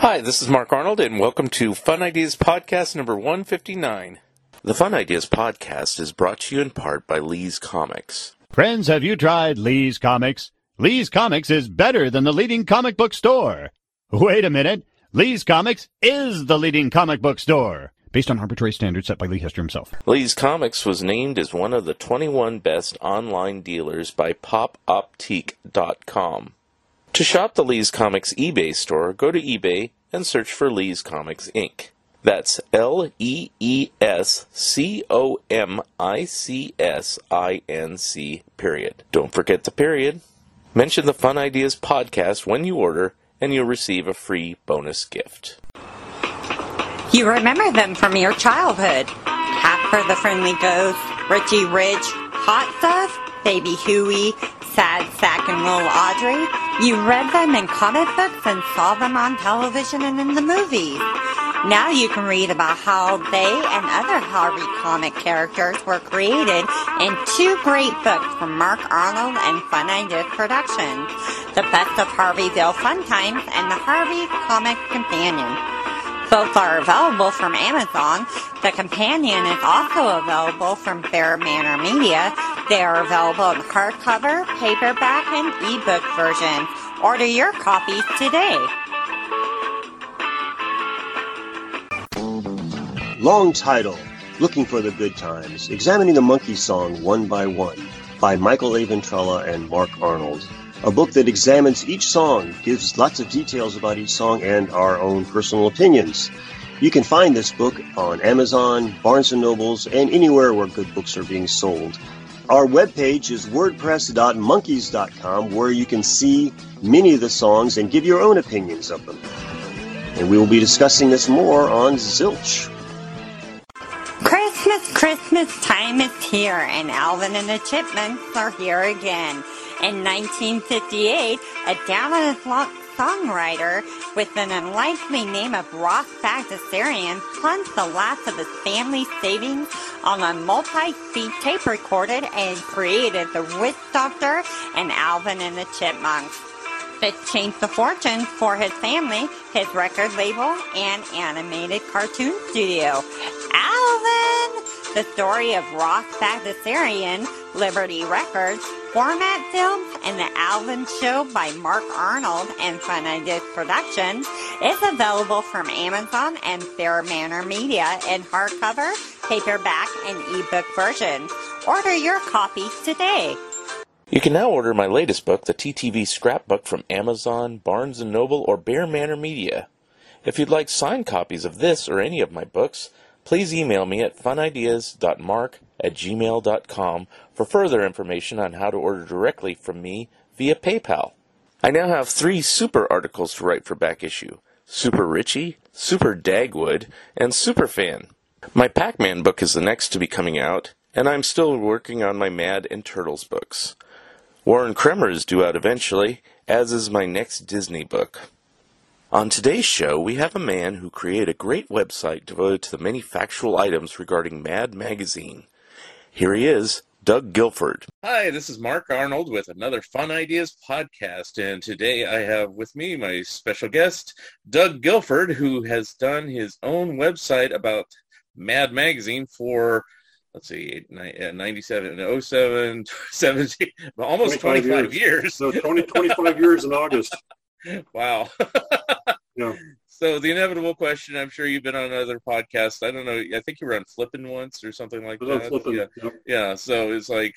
Hi, this is Mark Arnold, and welcome to Fun Ideas Podcast number 159. The Fun Ideas Podcast is brought to you in part by Lee's Comics. Friends, have you tried Lee's Comics? Lee's Comics is better than the leading comic book store. Wait a minute. Lee's Comics is the leading comic book store. Based on arbitrary standards set by Lee Hester himself. Lee's Comics was named as one of the 21 best online dealers by popoptique.com. To shop the Lee's Comics eBay store, go to eBay and search for Lee's Comics Inc. That's L E E S C O M I C S I N C period. Don't forget the period. Mention the Fun Ideas podcast when you order, and you'll receive a free bonus gift. You remember them from your childhood. Casper the Friendly Ghost, Richie Rich, Hot Stuff, Baby Huey, Sad Sack and Little Audrey. You read them in comic books and saw them on television and in the movies. Now you can read about how they and other Harvey comic characters were created in two great books from Mark Arnold and Fun Ideas Productions, The Best of Harveyville Fun Times and The Harvey Comic Companion. Both are available from Amazon. The companion is also available from Bear Manor Media. They are available in hardcover, paperback, and ebook versions. Order your copies today. Long title Looking for the Good Times Examining the Monkees Song One by One by Michael A. Ventrella and Mark Arnold. A book that examines each song, gives lots of details about each song, and our own personal opinions. You can find this book on Amazon, Barnes & Nobles, and anywhere where good books are being sold. Our webpage is wordpress.monkeys.com where you can see many of the songs and give your own opinions of them. And we will be discussing this more on Zilch. Christmas, Christmas time is here, and Alvin and the Chipmunks are here again. In 1958, a luck songwriter with an unlikely name of Ross Bagdasarian plunged the last of his family's savings on a multi-speed tape recorded and created the Witch Doctor and Alvin and the Chipmunks. This changed the fortunes for his family, his record label, and animated cartoon studio. Alvin! The story of Ross Bagdasarian, Liberty Records, Format Films, and The Alvin Show by Mark Arnold and Fun Ideas Productions is available from Amazon and Bear Manor Media in hardcover, paperback, and ebook versions. Order your copies today. You can now order my latest book, the TTV Scrapbook, from Amazon, Barnes & Noble, or Bear Manor Media. If you'd like signed copies of this or any of my books, please email me at funideas.mark at gmail.com for further information on how to order directly from me via PayPal. I now have three super articles to write for back issue Super Richie, Super Dagwood, and Super Fan. My Pac Man book is the next to be coming out, and I'm still working on my Mad and Turtles books. Warren Kremer is due out eventually, as is my next Disney book. On today's show, we have a man who created a great website devoted to the many factual items regarding Mad Magazine. Here he is, Doug Gilford. Hi, this is Mark Arnold with another Fun Ideas podcast, and today I have with me my special guest, Doug Gilford, who has done his own website about Mad Magazine for let's see, uh, 97, 07, 17, almost 25, 25 years. years. So 20, 25 years in August. Wow. So the inevitable question, I'm sure you've been on other podcasts. I don't know. I think you were on Flippin' once or something like that. Flippin', yeah. Yep. yeah. So it's like,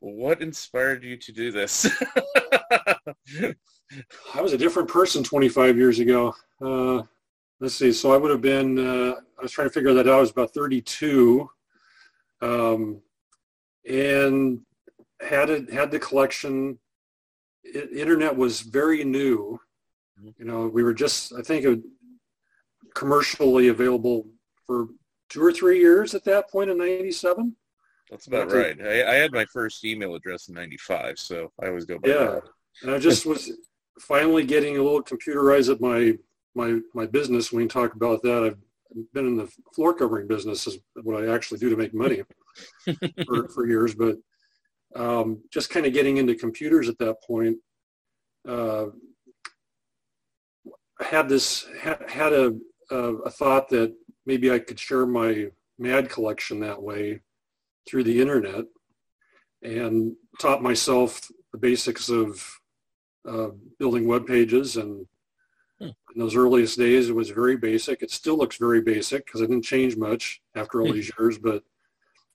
what inspired you to do this? I was a different person 25 years ago. Uh, let's see. So I would have been, uh, I was trying to figure that out. I was about 32. Um, and had it had the collection. It, internet was very new. You know, we were just I think it, commercially available for two or three years at that point in '97. That's about right. I, I had my first email address in '95, so I always go by Yeah, that. and I just was finally getting a little computerized at my my my business. When we talk about that, I've been in the floor covering business is what I actually do to make money for, for years, but um, just kind of getting into computers at that point. Uh, had this had, had a, a a thought that maybe I could share my Mad collection that way through the internet, and taught myself the basics of uh, building web pages. And Hmm. in those earliest days, it was very basic. It still looks very basic because it didn't change much after all Hmm. these years. But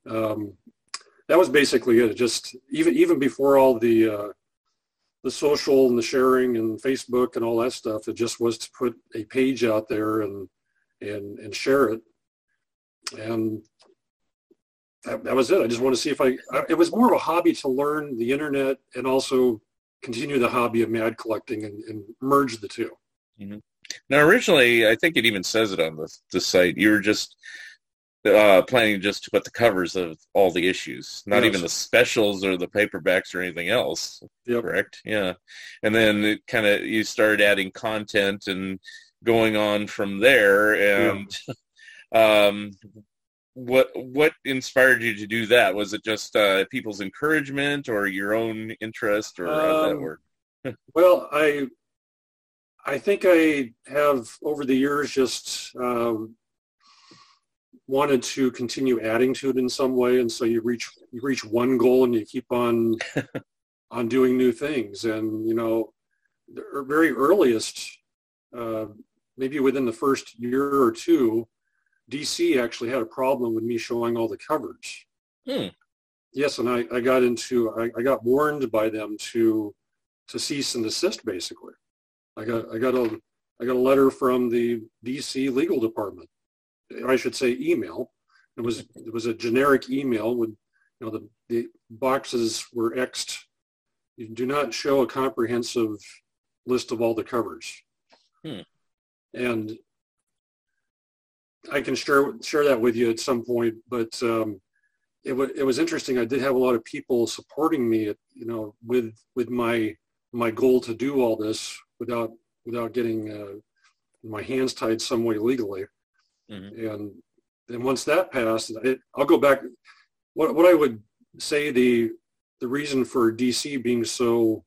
um, that was basically it. Just even even before all the uh, the social and the sharing and Facebook and all that stuff, it just was to put a page out there and and and share it. And that, that was it. I just want to see if I, I. It was more of a hobby to learn the internet and also continue the hobby of mad collecting and, and merge the two. Mm-hmm. Now, originally, I think it even says it on the the site. You were just uh, planning just to put the covers of all the issues, not Yes. even the specials or the paperbacks or anything else. Yep. Correct? Yeah. And then it kind of you started adding content and going on from there. And um, what what inspired you to do that? Was it just uh, people's encouragement or your own interest, or how did that Um, work? Well, I I think I have over the years just um, wanted to continue adding to it in some way, and so you reach you reach one goal and you keep on on doing new things, and you know, the er- very earliest, uh, maybe within the first year or two, DC actually had a problem with me showing all the covers. Hmm. Yes, and I, I got into I, I got warned by them to to cease and desist basically. I got I got a I got a letter from the DC legal department. I should say email. It was it was a generic email with you know the, the boxes were xed. You do not show a comprehensive list of all the covers. Hmm. And I can share share that with you at some point, but um, it was it was interesting. I did have a lot of people supporting me, you know, with with my my goal to do all this without without getting uh, my hands tied some way legally. Mhm. And then once that passed, it, I'll go back. What what I would say the the reason for DC being so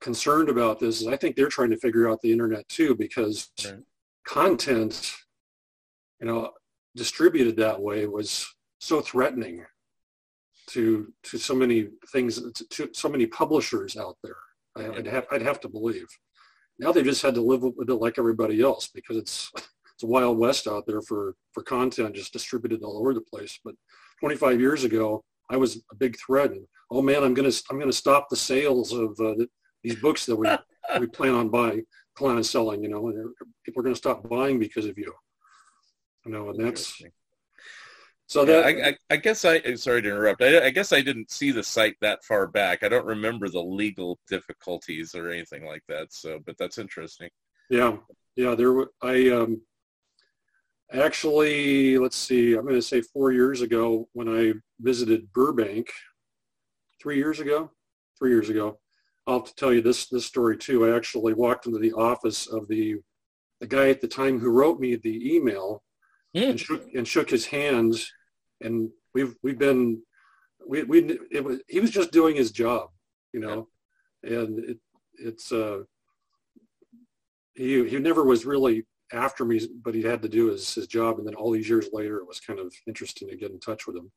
concerned about this is I think they're trying to figure out the internet too because Right. content, you know, distributed that way was so threatening to to so many things to, to so many publishers out there. I, I'd have I'd have to believe. Now they just had to live with it like everybody else because it's it's a wild west out there for for content just distributed all over the place. But 25 years ago, I was a big threat. And, oh man, I'm gonna I'm gonna stop the sales of uh, the, these books that we we plan on buying, plan on selling. You know, and people are gonna stop buying because of you. You know, and that's so Yeah, that I, I, I guess I sorry to interrupt. I, I guess I didn't see the site that far back. I don't remember the legal difficulties or anything like that. So, but that's interesting. Yeah, yeah. There, I um, actually, let's see. I'm going to say four years ago when I visited Burbank. Three years ago, three years ago. I'll have to tell you this this story too. I actually walked into the office of the the guy at the time who wrote me the email Hmm. and shook and shook his hand. And we've we've been we we it was he was just doing his job, you know, and it it's uh he he never was really after me, but he had to do his his job. And then all these years later, it was kind of interesting to get in touch with him.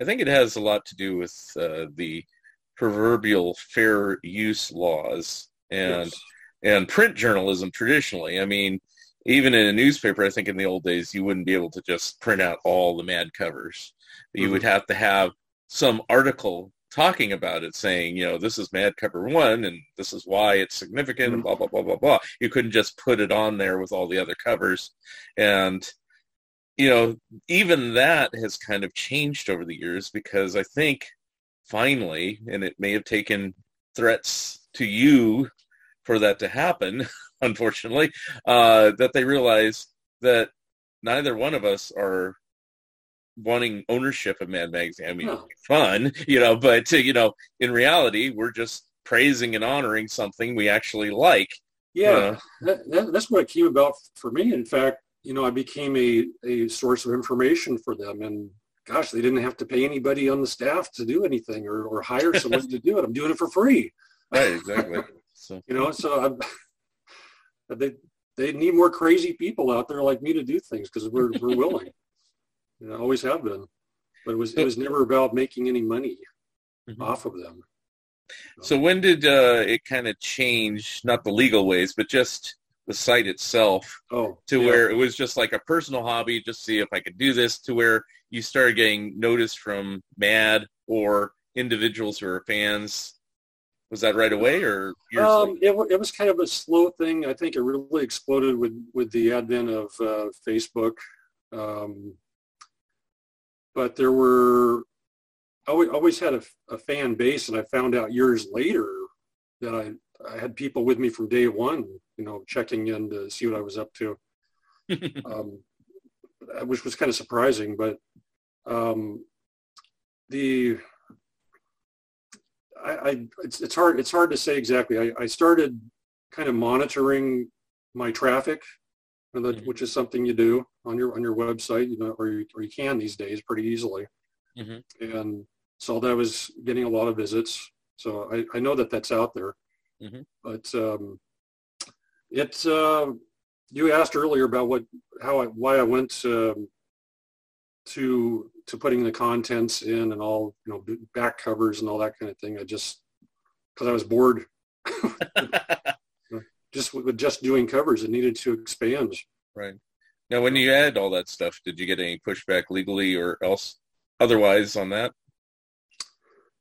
I think it has a lot to do with uh, the proverbial fair use laws and Yes. and print journalism traditionally. I mean, even in a newspaper, I think in the old days you wouldn't be able to just print out all the mad covers. You Mhm. would have to have some article talking about it, saying, you know, this is mad cover one, and this is why it's significant, and Mhm. blah blah blah blah blah. You couldn't just put it on there with all the other covers, and you know, even that has kind of changed over the years because I think finally, and it may have taken threats to you for that to happen, unfortunately, uh, that they realize that neither one of us are wanting ownership of Mad Magazine. I mean, no. fun, you know, but you know, in reality, we're just praising and honoring something we actually like. Yeah, that, that, that's what it came about for me. In fact, you know, I became a, a source of information for them. And gosh, they didn't have to pay anybody on the staff to do anything or, or hire someone to do it. I'm doing it for free. Right, exactly. So. you know, so I'm, they they need more crazy people out there like me to do things because we're we're willing. You know, always have been. But it was it was never about making any money mm-hmm. off of them. So when did uh, it kind of change? Not the legal ways, but just the site itself. Oh, to yeah. where it was just like a personal hobby, just see if I could do this. To where you started getting notice from Mad or individuals who are fans. Was that right away or? Um, it, it was kind of a slow thing. I think it really exploded with with the advent of uh, Facebook. Um, but there were I always had a, a, fan base, and I found out years later that I, I had people with me from day one, you know, checking in to see what I was up to, um, which was kind of surprising. But um, the I, I, it's, it's hard it's hard to say exactly. I, I started kind of monitoring my traffic, mm-hmm. which is something you do on your on your website, you know, or you, or you can these days pretty easily. Mm-hmm. And so that was getting a lot of visits. So I, I know that that's out there. Mm-hmm. But um, it's uh, you asked earlier about what how I why I went um, to to putting the contents in and all you know back covers and all that kind of thing. I just because I was bored. just with just doing covers, it needed to expand. Right. Now, when you add all that stuff, did you get any pushback legally or else otherwise on that?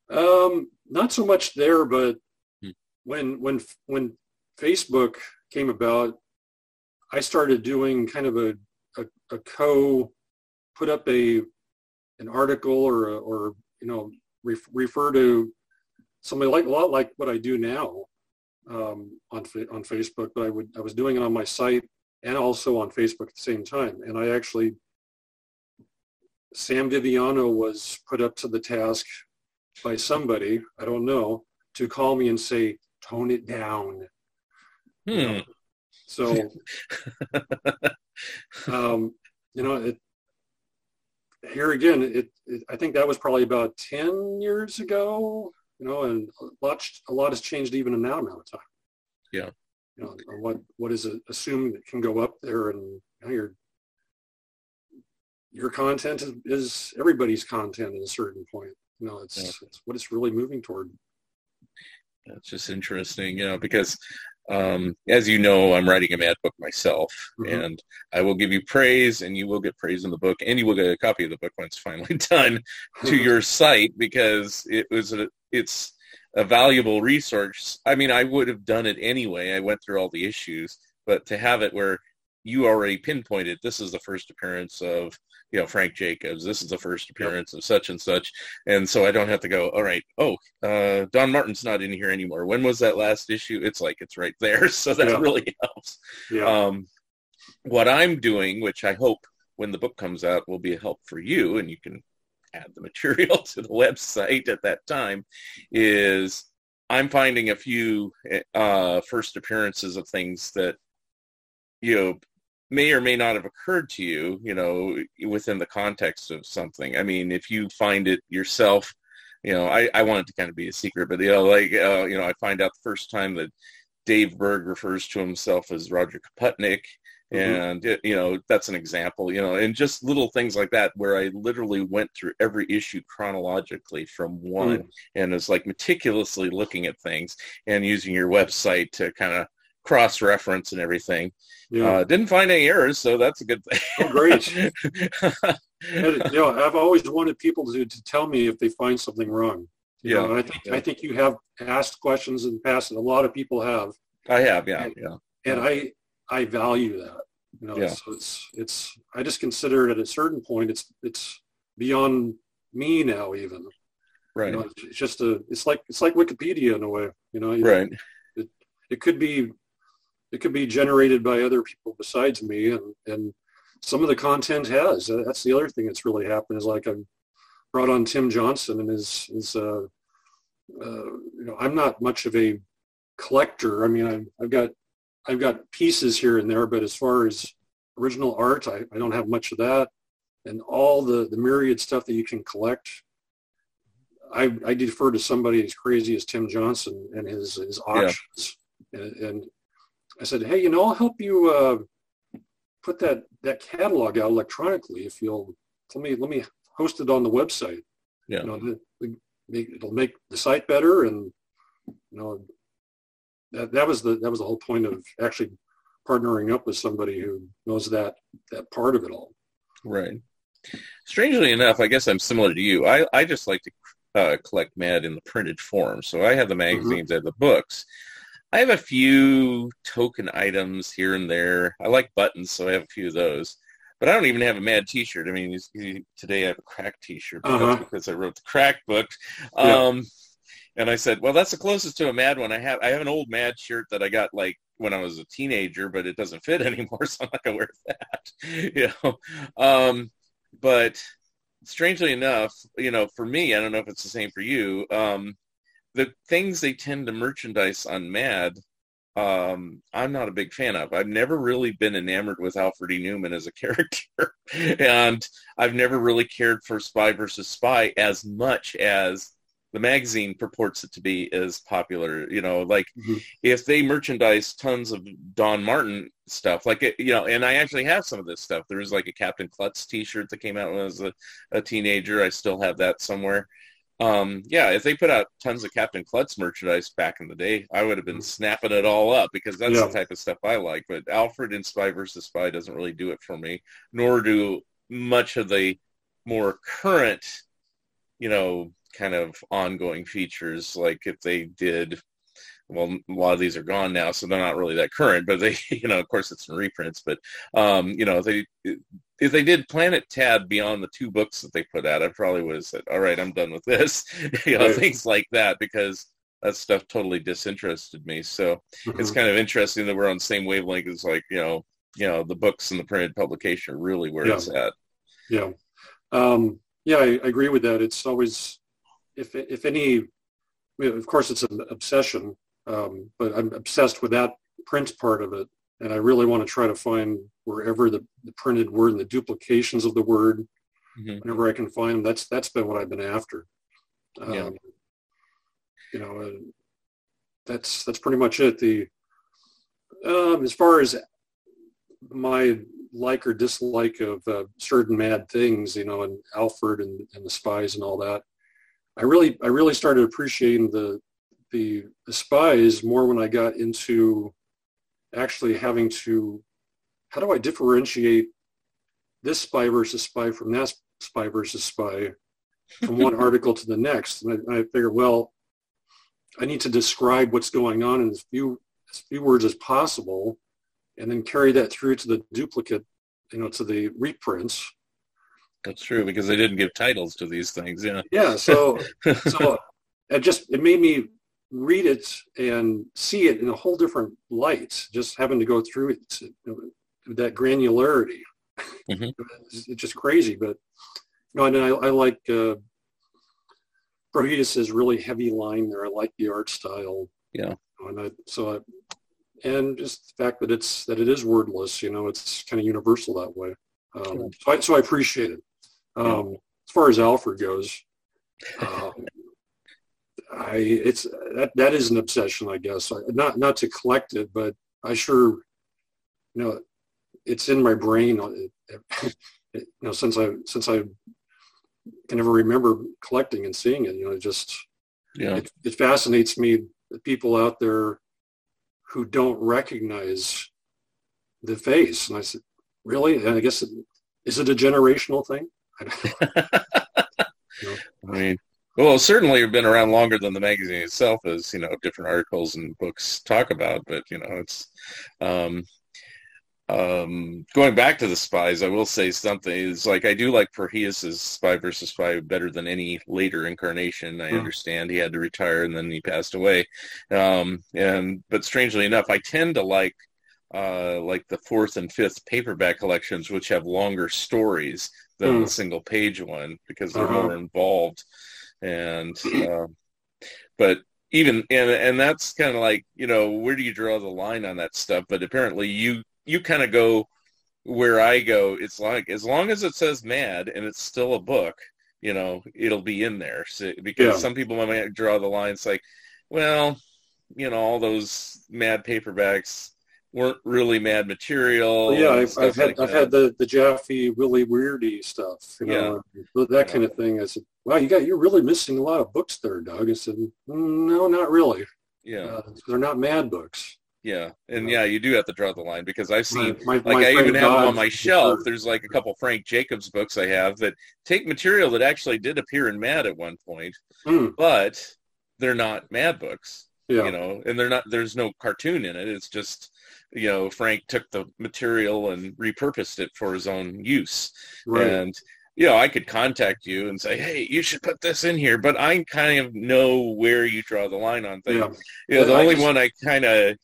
Um, not so much there, but hmm. when when when Facebook came about, I started doing kind of a a, a co put up a an article or a, or you know ref, refer to somebody like a lot like what I do now um, on on Facebook, but I would I was doing it on my site and also on Facebook at the same time, and I actually Sam Viviano was put up to the task by somebody, I don't know, to call me and say, tone it down. Hmm. You know? So, um, you know, it, here again, it, it, I think that was probably about 10 years ago, you know, and a lot, a lot has changed even in that amount of time. Yeah. You know, what, what is assumed that can go up there and you know, your, your content is, is everybody's content at a certain point. You know, it's, yeah. it's what it's really moving toward. That's just interesting, you know, because um, as you know, I'm writing a mad book myself, mm-hmm. and I will give you praise, and you will get praise in the book, and you will get a copy of the book when it's finally done to your site because it was a, it's a valuable resource. I mean, I would have done it anyway. I went through all the issues, but to have it where you already pinpointed this is the first appearance of you know Frank Jacobs. This is the first appearance yep. of such and such, and so I don't have to go. All right, oh, uh, Don Martin's not in here anymore. When was that last issue? It's like it's right there, so that really helps. Um, what I'm doing, which I hope when the book comes out will be a help for you, and you can add the material to the website at that time, is I'm finding a few uh, first appearances of things that you know may or may not have occurred to you, you know, within the context of something. I mean, if you find it yourself, you know, I, I want it to kind of be a secret, but, you know, like, uh, you know, I find out the first time that Dave Berg refers to himself as Roger Kaputnik. Mm-hmm. And, it, you know, that's an example, you know, and just little things like that where I literally went through every issue chronologically from one mm. and was like meticulously looking at things and using your website to kind of cross reference and everything. Yeah. Uh, didn't find any errors, so that's a good thing. oh, great. and, you know, I've always wanted people to, to tell me if they find something wrong. You yeah. Know, I think yeah. I think you have asked questions in the past, and a lot of people have. I have, yeah, and, yeah. And I I value that. You know, Yeah. so it's it's I just consider it at a certain point it's it's beyond me now even. Right. You know, it's just a it's like it's like Wikipedia in a way. You know, right. it it could be it could be generated by other people besides me and and some of the content has that's the other thing that's really happened is like i brought on tim johnson and his his uh, uh you know i'm not much of a collector i mean I've, I've got i've got pieces here and there but as far as original art i, I don't have much of that and all the the myriad stuff that you can collect I, I defer to somebody as crazy as Tim Johnson and his his auctions, and, and I said, hey, you know, I'll help you uh, put that that catalog out electronically if you'll let me let me host it on the website. Yeah. You know, the, the, make, it'll make the site better, and you know, that that was the that was the whole point of actually partnering up with somebody who knows that that part of it all. Right. Strangely enough, I guess I'm similar to you. I, I just like to uh, collect Mad in the printed form. So I have the magazines, I have the books. I have a few token items here and there. I like buttons, so I have a few of those. But I don't even have a Mad T-shirt. I mean, today I have a Crack T-shirt but Uh-huh. because I wrote the Crack book. Yeah. And I said, well, that's the closest to a Mad one I have. I have an old Mad shirt that I got like when I was a teenager, but it doesn't fit anymore, so I'm not gonna wear that. you know, um, but strangely enough, you know, for me, I don't know if it's the same for you. Um, the things they tend to merchandise on Mad, um, I'm not a big fan of. I've never really been enamored with Alfred E. Neuman as a character, and I've never really cared for Spy versus Spy as much as the magazine purports it to be as popular. You know, like Mhm. if they merchandise tons of Don Martin stuff, like it, you know, and I actually have some of this stuff. There was like a Captain Klutz T-shirt that came out when I was a, a teenager. I still have that somewhere. Um, yeah, if they put out tons of Captain Klutz merchandise back in the day, I would have been snapping it all up because that's Yeah. the type of stuff I like. But Alfred in Spy versus Spy doesn't really do it for me, nor do much of the more current, you know, kind of ongoing features. Like if they did, well, a lot of these are gone now, so they're not really that current. But they, you know, of course, it's in reprints. But um, you know, they if they did Planet Tad beyond the two books that they put out, I probably would have said, "All right, I'm done with this." you know, Right. things like that because that stuff totally disinterested me. So it's Mhm. kind of interesting that we're on the same wavelength as like you know, you know, the books and the printed publication are really where Yeah. it's at. Yeah. Um, yeah, I, I agree with that. It's always, if, if any, of course it's an obsession, um, but I'm obsessed with that print part of it. And I really want to try to find wherever the, the printed word and the duplications of the word, Mhm. whenever I can find them, that's, that's been what I've been after. Um, Yeah. You know, uh, that's, that's pretty much it. The, um, as far as my like or dislike of uh, certain mad things, you know, and Alfred and, and the spies and all that. I really, I really started appreciating the, the, the spies more when I got into actually having to, how do I differentiate this spy versus spy from that spy versus spy from one article to the next? And I, I figured, well, I need to describe what's going on in as few, as few words as possible and then carry that through to the duplicate, you know, to the reprints. That's true because they didn't give titles to these things. Yeah. Yeah, so so it just it made me read it and see it in a whole different light. Just having to go through it to, you know, with that granularity, Mhm. it's, it's just crazy. But you know, and I, I like uh, Prohías's really heavy line there. I like the art style. Yeah. and I, so I, and just the fact that it's that it is wordless. You know, it's kind of universal that way. Um, so I so I appreciate it. Um, As far as Alfred goes, um, I it's that that is an obsession, I guess. I, not not to collect it, but I sure, you know, it's in my brain. It, it, you know, since I since I can never remember collecting and seeing it. You know, it just Yeah. it, it fascinates me the people out there who don't recognize the face. And I said, really? And I guess it, is it a generational thing? I mean, well, certainly have been around longer than the magazine itself, as you know, different articles and books talk about. But you know, it's um, um, going back to the spies, I will say something. Is like I do like Prohías's Spy versus Spy better than any later incarnation. I mm. understand he had to retire and then he passed away. Um, and but strangely enough, I tend to like uh, like the fourth and fifth paperback collections, which have longer stories than mm. the single page one because they're uh-huh. more involved. And uh, but even and and that's kind of like you know where do you draw the line on that stuff? But apparently you you kind of go where I go. It's like as long as it says mad and it's still a book, you know, it'll be in there. So, because yeah. some people might draw the line. It's like, well, you know, all those mad paperbacks weren't really mad material. Well, yeah, I've, I've had I've had the the Jaffee Willie Weirdy stuff, you know, yeah. that kind of thing. I said, "Wow, you got you're really missing a lot of books there, Doug." I said, "No, not really. Yeah, uh, they're not mad books." Yeah, and yeah, you do have to draw the line because I've seen my, my, like my I even have them on my shelf. There's like a couple Frank Jacobs books I have that take material that actually did appear in Mad at one point, mm. but they're not Mad books. Yeah. You know, and they're not. There's no cartoon in it. It's just you know Frank took the material and repurposed it for his own use, right. and you know, I could contact you and say, "Hey, you should put this in here," but I kind of know where you draw the line on things. Yeah. You know, the I only just, one I kind of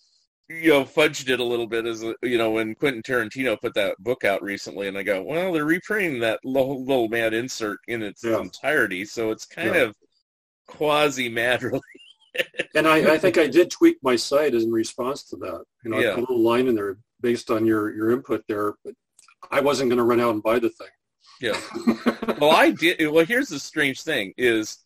you know fudged it a little bit as you know when Quentin Tarantino put that book out recently, and I go, well, they're reprinting that little, little mad insert in its yeah. entirety, so it's kind yeah. of quasi mad, really. And I, I, think I did tweak my site in response to that. You know, yeah. I put a little line in there based on your your input there, but I wasn't going to run out and buy the thing. Yeah. well, I did. Well, here's the strange thing: is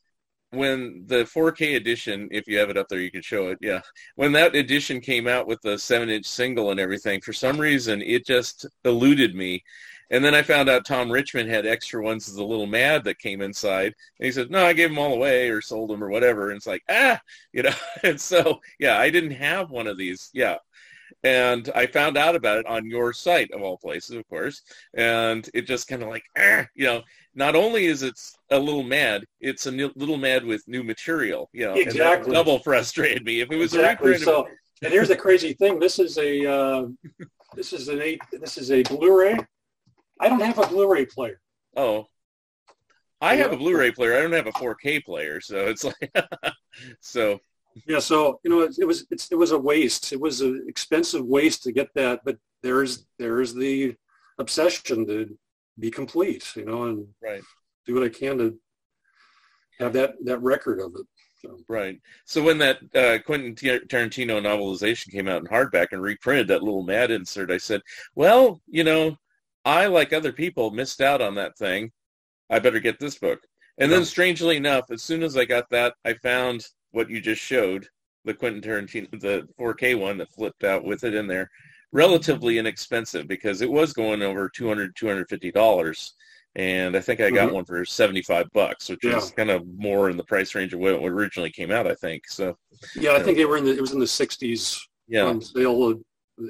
when the 4K edition, if you have it up there, you can show it. Yeah, when that edition came out with the seven-inch single and everything, for some reason it just eluded me. And then I found out Tom Richmond had extra ones as a little mad that came inside. And he said, no, I gave them all away or sold them or whatever. And it's like, ah, you know. And so, yeah, I didn't have one of these. Yeah. And I found out about it on your site of all places, of course. And it just kind of like, ah, you know, not only is it a little mad, it's a little mad with new material. You know, exactly. double frustrated me. If it was exactly. a reprint, so, and here's the crazy thing: this is a uh, this is an eight. This is a Blu-ray. I don't have a Blu-ray player. Oh, I have a Blu-ray player. I don't have a 4K player, so it's like so. Yeah, so you know, it, it was it was a waste. It was an expensive waste to get that, but there's there's the obsession to be complete, you know, and right. do what I can to have that that record of it. So. Right. So when that uh, Quentin Tarantino novelization came out in hardback and reprinted that little mad insert, I said, "Well, you know, I like other people missed out on that thing. I better get this book." And yeah. then, strangely enough, as soon as I got that, I found what you just showed, the Quentin Tarantino, the 4K one that flipped out with it in there relatively inexpensive because it was going over 200 250 dollars and i think i got mm-hmm. one for 75 bucks which yeah. is kind of more in the price range of what it originally came out i think so yeah i think they were in the it was in the 60s yeah on sale of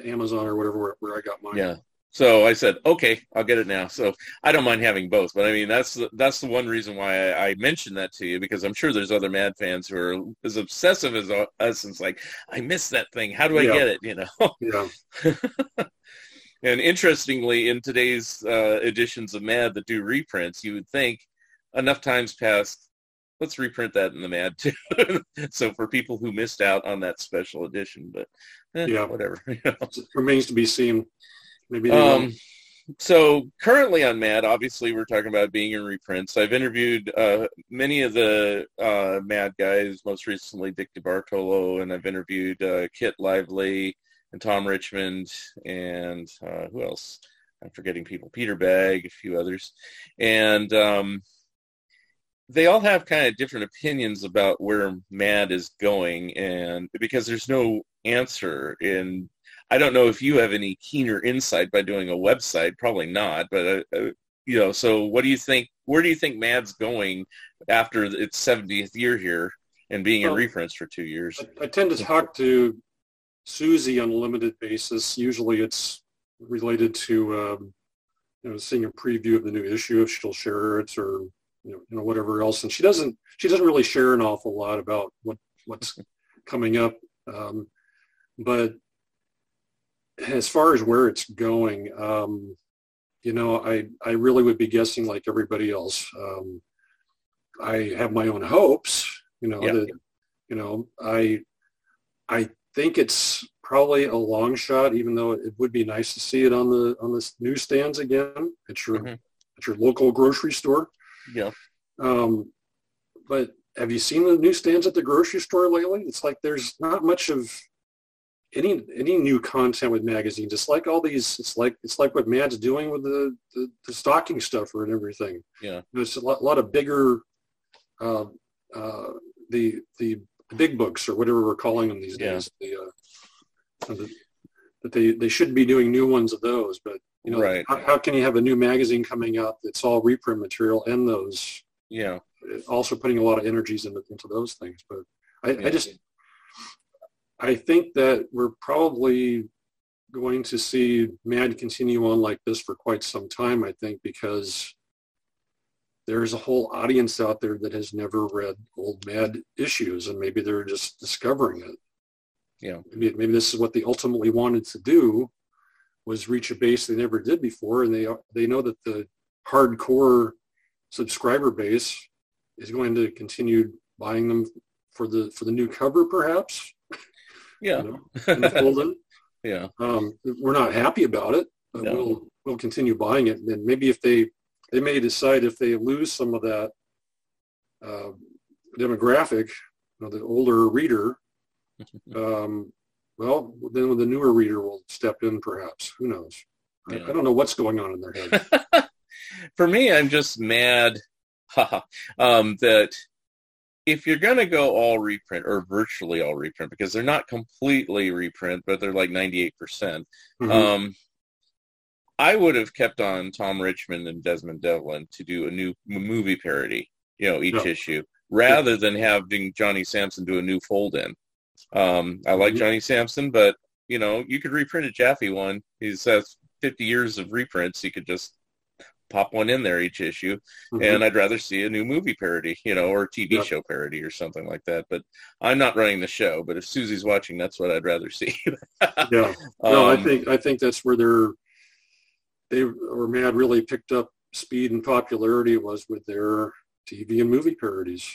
amazon or whatever where, where i got mine yeah so I said, okay, I'll get it now. So I don't mind having both, but I mean that's the, that's the one reason why I, I, mentioned that to you because I'm sure there's other Mad fans who are as obsessive as us. And it's like I missed that thing. How do I yeah. get it? You know. Yeah. and interestingly, in today's uh, editions of Mad that do reprints, you would think enough times passed. Let's reprint that in the Mad too. so for people who missed out on that special edition, but eh, yeah, whatever. You know. Remains to be seen. Maybe um, so currently on Mad, obviously we're talking about being in reprints. I've interviewed uh, many of the uh, Mad guys, most recently Dick DeBartolo, and I've interviewed uh, Kit Lively and Tom Richmond and uh, who else? I'm forgetting people. Peter Bagge, a few others, and um, they all have kind of different opinions about where Mad is going, and because there's no answer in I don't know if you have any keener insight by doing a website. Probably not, but uh, uh, you know. So, what do you think? Where do you think Mad's going after its 70th year here and being well, in reprints for two years? I, I tend to talk to Susie on a limited basis. Usually, it's related to um, you know seeing a preview of the new issue if she'll share it or you know, you know whatever else. And she doesn't she doesn't really share an awful lot about what what's coming up. Um, but as far as where it's going, um, you know, I I really would be guessing like everybody else. Um, I have my own hopes, you know, Yeah. that you know, I I think it's probably a long shot, even though it would be nice to see it on the on the newsstands again at your Mhm. at your local grocery store. Yeah. Um, but have you seen the newsstands at the grocery store lately? It's like there's not much of any any new content with magazines. It's like all these. It's like it's like what Mad's doing with the the, the stocking stuffer and everything. Yeah. There's a lot, lot of bigger, uh, uh, the the big books or whatever we're calling them these days. Yeah. The, uh, the, that they they should be doing new ones of those, but you know, Right. how, how can you have a new magazine coming out that's all reprint material and those Yeah. also putting a lot of energies into, into those things. But I, Yeah. I just, I think that we're probably going to see MAD continue on like this for quite some time, I think, because there's a whole audience out there that has never read old MAD issues and maybe they're just discovering it. Yeah. Maybe, maybe this is what they ultimately wanted to do was reach a base they never did before. And they, they know that the hardcore subscriber base is going to continue buying them for the for the new cover, perhaps. Yeah. You know, in the. Yeah. Um, we're not happy about it, but No. we'll we'll continue buying it. And maybe if they they may decide if they lose some of that uh, demographic, you know, the older reader, um, well, then the newer reader will step in, perhaps. Who knows? I, Yeah. I don't know what's going on in their head. For me, I'm just mad um, that if you're going to go all reprint or virtually all reprint, because they're not completely reprint, but they're like 98%, Mhm. um, I would have kept on Tom Richmond and Desmond Devlin to do a new movie parody, you know, each Yeah. issue, rather than having Johnny Sampson do a new fold-in. Um, I like Mhm. Johnny Sampson, but you know, you could reprint a Jaffee one. He's has 50 years of reprints. You could just pop one in there each issue, Mhm. and I'd rather see a new movie parody, you know, or TV Yeah. show parody or something like that. But I'm not running the show. But if Susie's watching, that's what I'd rather see. yeah. No, I Um, think I think that's where they're they or Mad really picked up speed and popularity was with their TV and movie parodies.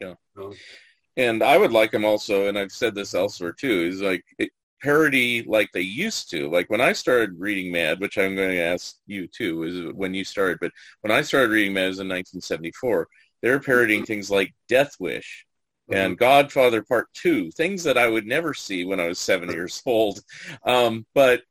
Yeah. Know, and I would like them also, and I've said this elsewhere too, is like it, parody like they used to. Like when I started reading Mad, which I'm going to ask you too, is when you started. But when I started reading Mad was in 1974. They were parodying things like Death Wish and Godfather Part Two, things that I would never see when I was seven years old. Um, but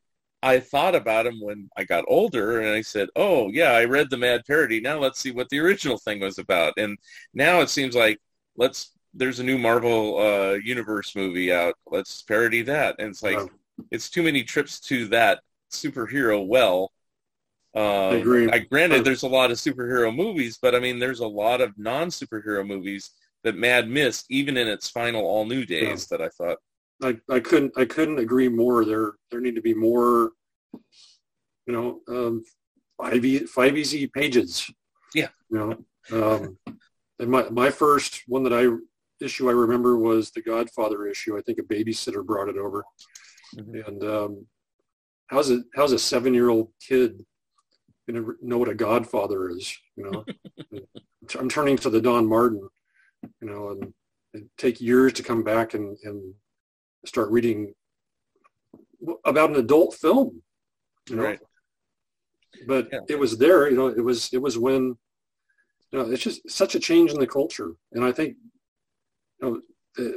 I thought about them when I got older, and I said, "Oh yeah, I read the Mad parody. Now let's see what the original thing was about." And now it seems like let's there's a new Marvel uh, Universe movie out. Let's parody that, and it's like Yeah. it's too many trips to that superhero well. Uh, I agree. I granted there's a lot of superhero movies, but I mean there's a lot of non-superhero movies that Mad missed, even in its final all new days. That I thought, I, I couldn't I couldn't agree more. There there need to be more, you know, um, five e, five easy pages. Yeah. You know, um, and my my first one that I issue I remember was the Godfather issue. I think a babysitter brought it over, Mhm. and um, how's it how's a seven year old kid gonna know what a Godfather is? You know, I'm turning to the Don Martin, you know, and it take years to come back and and start reading about an adult film, you know. Right. But Yeah. it was there, you know. It was it was when, you know, it's just such a change in the culture, and I think, know, uh,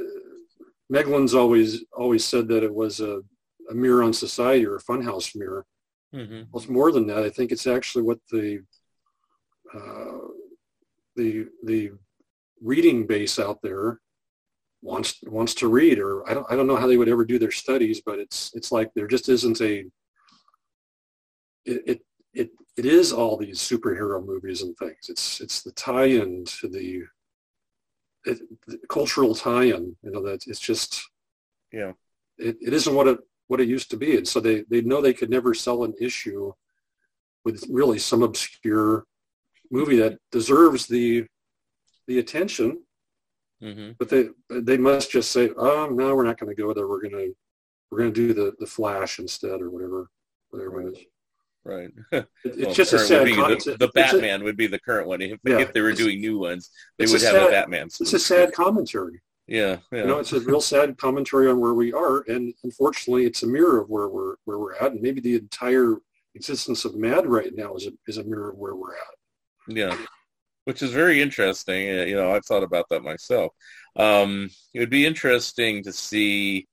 Meglin's always always said that it was a, a mirror on society or a funhouse mirror. mm-hmm. Well, it's more than that. I think it's actually what the uh, the the reading base out there wants wants to read. Or I don't I don't know how they would ever do their studies, but it's it's like there just isn't a it it it, it is all these superhero movies and things. It's it's the tie-in to the, it, the cultural tie-in. You know that it's just yeah, it, it isn't what it what it used to be. And so they, they know they could never sell an issue with really some obscure movie that deserves the the attention, mm-hmm. but they they must just say, oh no, we're not going to go there. We're going to we're going to do the the Flash instead or whatever whatever it is. Right. It, it's Well, just a sad be con- the, the a- Batman would be the current one. If, Yeah, if they were doing new ones, they would a have sad- a Batman. It's a sad commentary. Yeah, yeah. You know, it's a real sad commentary on where we are, and unfortunately, it's a mirror of where we're where we're at, and maybe the entire existence of Mad right now is a is a mirror of where we're at. Yeah, which is very interesting. You know, I've thought about that myself. Um, it would be interesting to see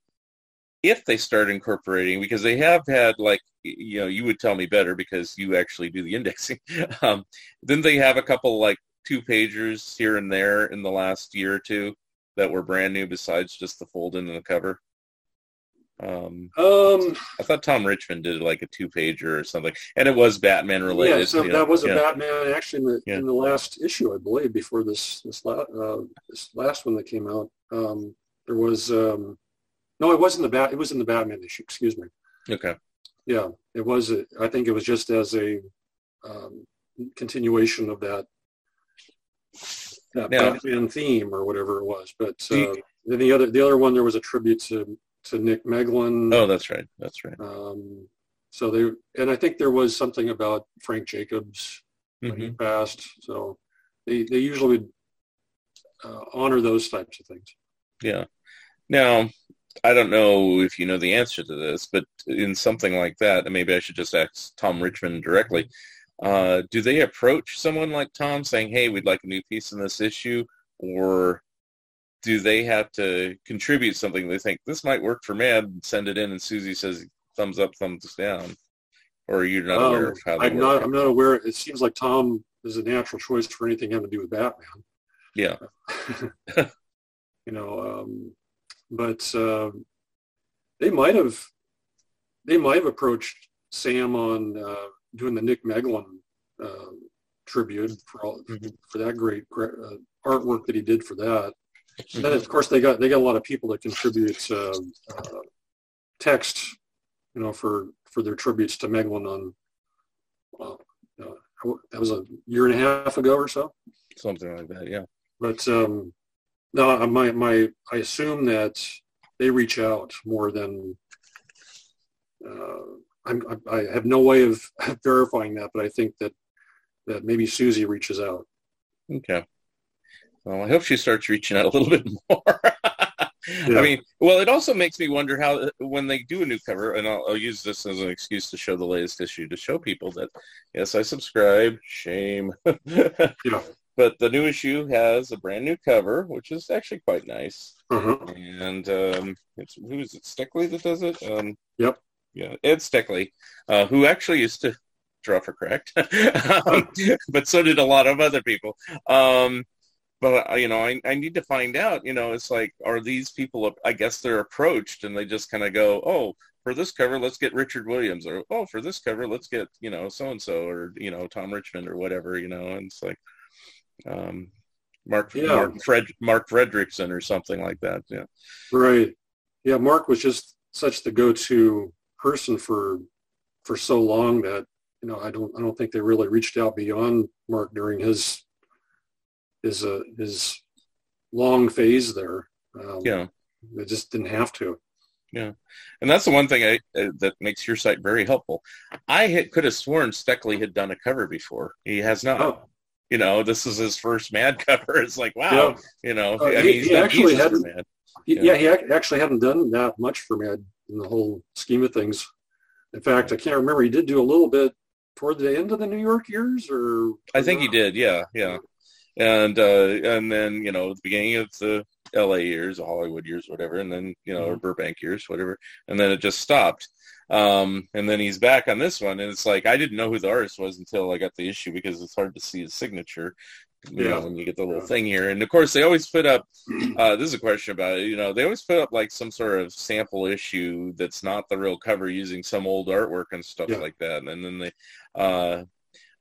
if they start incorporating because they have had like you know you would tell me better because you actually do the indexing. um, then they have a couple like two pagers here and there in the last year or two that were brand new besides just the fold in and the cover. Um, Um, I thought Tom Richmond did like a two pager or something, and it was Batman related. yeah, so you know, that was a yeah. Batman actually in the Yeah. in the last issue, I believe, before this this, la- uh, this last one that came out. Um, there was um, no, it wasn't the bat. It was in the Batman issue. Excuse me. Okay. Yeah, it was. A, I think it was just as a um, continuation of that that Now- Batman theme or whatever it was. But Do you- uh, then the other the other one there was a tribute to to Nick Meglin. Oh, that's right. That's right. Um, so they and I think there was something about Frank Jacobs when he passed. So they they usually would uh, honor those types of things. Yeah. Now, I don't know if you know the answer to this, but in something like that, and maybe I should just ask Tom Richmond directly. Uh, do they approach someone like Tom saying, "Hey, we'd like a new piece in this issue," or do they have to contribute something they think this might work for Mad and send it in, and Susie says thumbs up, thumbs down, or you're not aware Um, of how I'm not I'm not aware. It seems like Tom is a natural choice for anything having to do with Batman. Yeah. you know, um, but uh, they might have they might have approached Sam on uh, doing the Nick Meglin uh, tribute for all, Mhm. for that great, uh, artwork that he did for that. And then of course they got they got a lot of people that contribute uh, uh, text, you know, for for their tributes to Meglin on. That was a year and a half ago or so. Something like that. Yeah. But um, no, I- my my I assume that they reach out more than. Uh, I'm, I I have no way of verifying that, but I think that that maybe Susie reaches out. Okay. Well, I hope she starts reaching out a little bit more. Yeah. I mean, well, it also makes me wonder how when they do a new cover, and I'll, I'll use this as an excuse to show the latest issue to show people that yes, I subscribe. Shame. Yeah. But the new issue has a brand new cover, which is actually quite nice. Uh-huh. And um, it's who is it? Steckley that does it. Um, Yep. Yeah, Ed Steckley, uh, who actually used to draw for Cracked, um, but so did a lot of other people. Um, but uh, you know, I, I need to find out. You know, it's like, are these people? I guess they're approached, and they just kind of go, "Oh, for this cover, let's get Richard Williams," or "Oh, for this cover, let's get you know so and so," or you know Tom Richmond or whatever. You know, and it's like um, Mark Yeah. Mark, Fred, Mark Fredrickson or something like that. Yeah, Right. Yeah, Mark was just such the go-to person for for so long that you know I don't I don't think they really reached out beyond Mark during his his uh, his long phase there. Um, yeah. they just didn't have to. Yeah, and that's the one thing I, uh, that makes your site very helpful. I had, could have sworn Steckley had done a cover before. He has not. Oh, You know, this is his first Mad cover. It's like, wow. yeah. You know, Uh, I he- mean, he's he actually hadn't-. He- Yeah. yeah, he ac- actually hadn't done that much for Mad in the whole scheme of things. In fact, I can't remember. He did do a little bit toward the end of the New York years, or I think he did. Yeah, yeah. And uh, and then you know the beginning of the L.A. years, the Hollywood years, whatever, and then you know or Burbank years, whatever, and then it just stopped. Um, and then he's back on this one, and it's like I didn't know who the artist was until I got the issue because it's hard to see his signature. You know, Yeah. when you get the little Yeah. thing here, and of course they always put up. Uh, this is a question about it. You know, they always put up like some sort of sample issue that's not the real cover, using some old artwork and stuff Yeah. like that, and then they. Uh,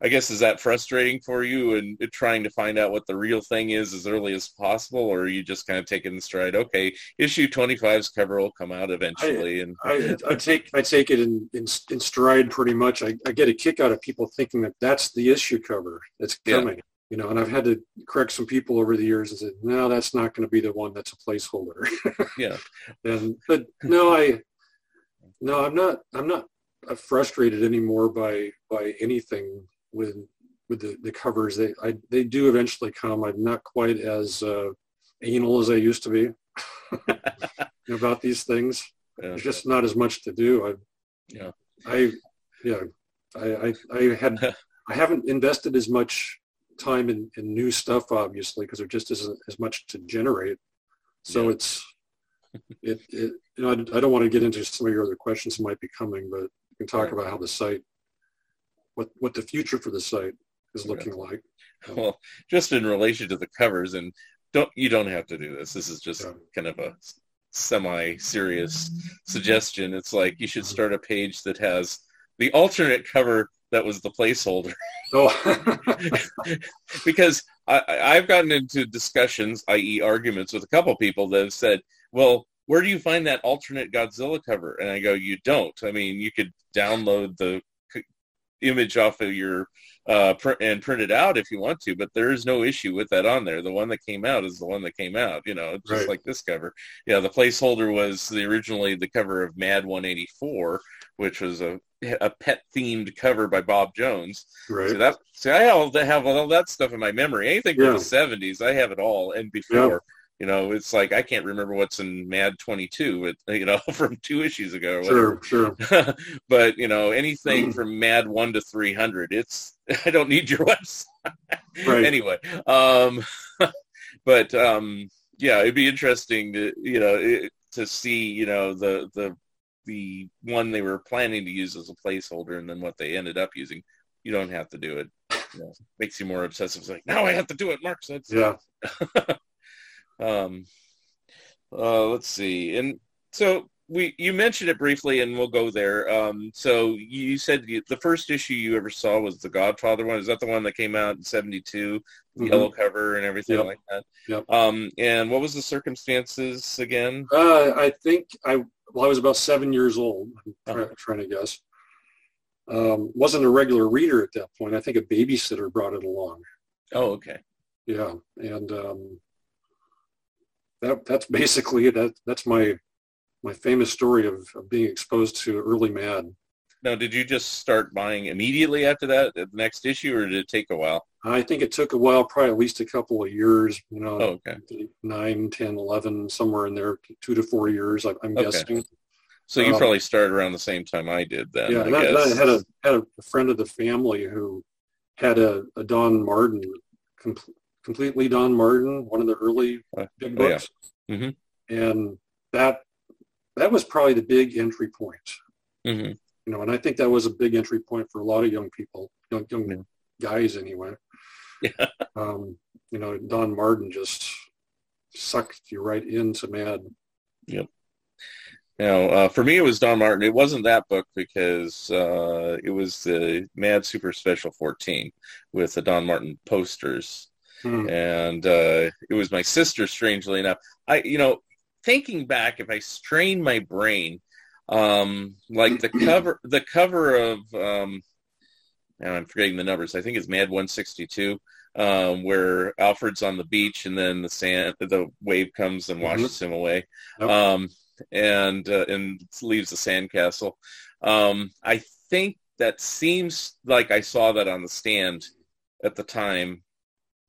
I guess is that frustrating for you and trying to find out what the real thing is as early as possible, or are you just kind of taking the stride? Okay, issue 25's cover will come out eventually, and I, I take I take it in, in in stride pretty much. I, I get a kick out of people thinking that that's the issue cover that's Yeah. coming. You know, and I've had to correct some people over the years and said, no, that's not going to be the one. That's a placeholder. yeah, and but no, I No, I'm not. I'm not frustrated anymore by by anything with with the, the covers. They I, they do eventually come. I'm not quite as uh, anal as I used to be about these things. Yeah. There's just not as much to do. I yeah I yeah I I, I had I haven't invested as much time in, in new stuff obviously because there just isn't as much to generate. So yeah. it's it, it you know I, I don't want to get into some of your other questions that might be coming, but we can talk about how the site what what the future for the site is looking like. Well, just in relation to the covers, and don't you don't have to do this. This is just yeah. kind of a semi-serious mm-hmm. suggestion. It's like you should mm-hmm. start a page that has the alternate cover that was the placeholder. Oh. because I, I've gotten into discussions, i.e., arguments with a couple people that have said, "Well, where do you find that alternate Godzilla cover?" And I go, "You don't. I mean, you could download the image off of your uh, pr- and print it out if you want to, but there is no issue with that on there. The one that came out is the one that came out, you know, just right. like this cover. Yeah, the placeholder was the originally the cover of Mad 184, which was a a pet themed cover by Bob Jones. Right. So that see, I have, have all that stuff in my memory. Anything from the 70s, I have it all and before. You know, it's like I can't remember what's in Mad 22, you know, from two issues ago. sure, sure. but you know, anything from Mad 1 to 300, it's I don't need your website. right. Anyway, um, but um, yeah, it'd be interesting to you know it, to see you know the the the one they were planning to use as a placeholder and then what they ended up using. You don't have to do it. You know, makes you more obsessive. It's like now I have to do it. Mark said. Yeah. Um, uh, let's see. And so we you mentioned it briefly, and we'll go there. Um, so you said you, the first issue you ever saw was the Godfather one. Is that the one that came out in '72, the mm-hmm. yellow cover and everything yep. like that? Yep. Um, and what was the circumstances again? Uh, I think I well, I was about seven years old. I'm uh-huh. trying to guess. Um, wasn't a regular reader at that point. I think a babysitter brought it along. Oh, okay. Yeah, and um, that that's basically that that's my my famous story of, of being exposed to early Mad. Now, did you just start buying immediately after that, the next issue, or did it take a while? I think it took a while, probably at least a couple of years, you know, oh, okay. 9, 10, 11, somewhere in there, two to four years, I'm okay. guessing. So you um, probably started around the same time I did then, yeah, I, I, I had, a, had a friend of the family who had a, a Don Martin, com- completely Don Martin, one of the early uh, big books. Oh, yeah. Mm-hmm. And that that was probably the big entry point. Mm-hmm. You know, and I think that was a big entry point for a lot of young people, young young yeah. guys anyway. Yeah. Um, you know, Don Martin just sucked you right into Mad. Yep. Now, uh, for me, it was Don Martin. It wasn't that book because uh, it was the Mad Super Special 14 with the Don Martin posters Hmm. And uh, it was my sister, strangely enough. I, you know, thinking back, if I strain my brain, um, like the cover, the cover of, um, now I'm forgetting the numbers. I think it's Mad 162, um, where Alfred's on the beach and then the sand, the wave comes and washes mm-hmm. him away, um, and uh, and leaves the sandcastle. Um, I think that seems like I saw that on the stand at the time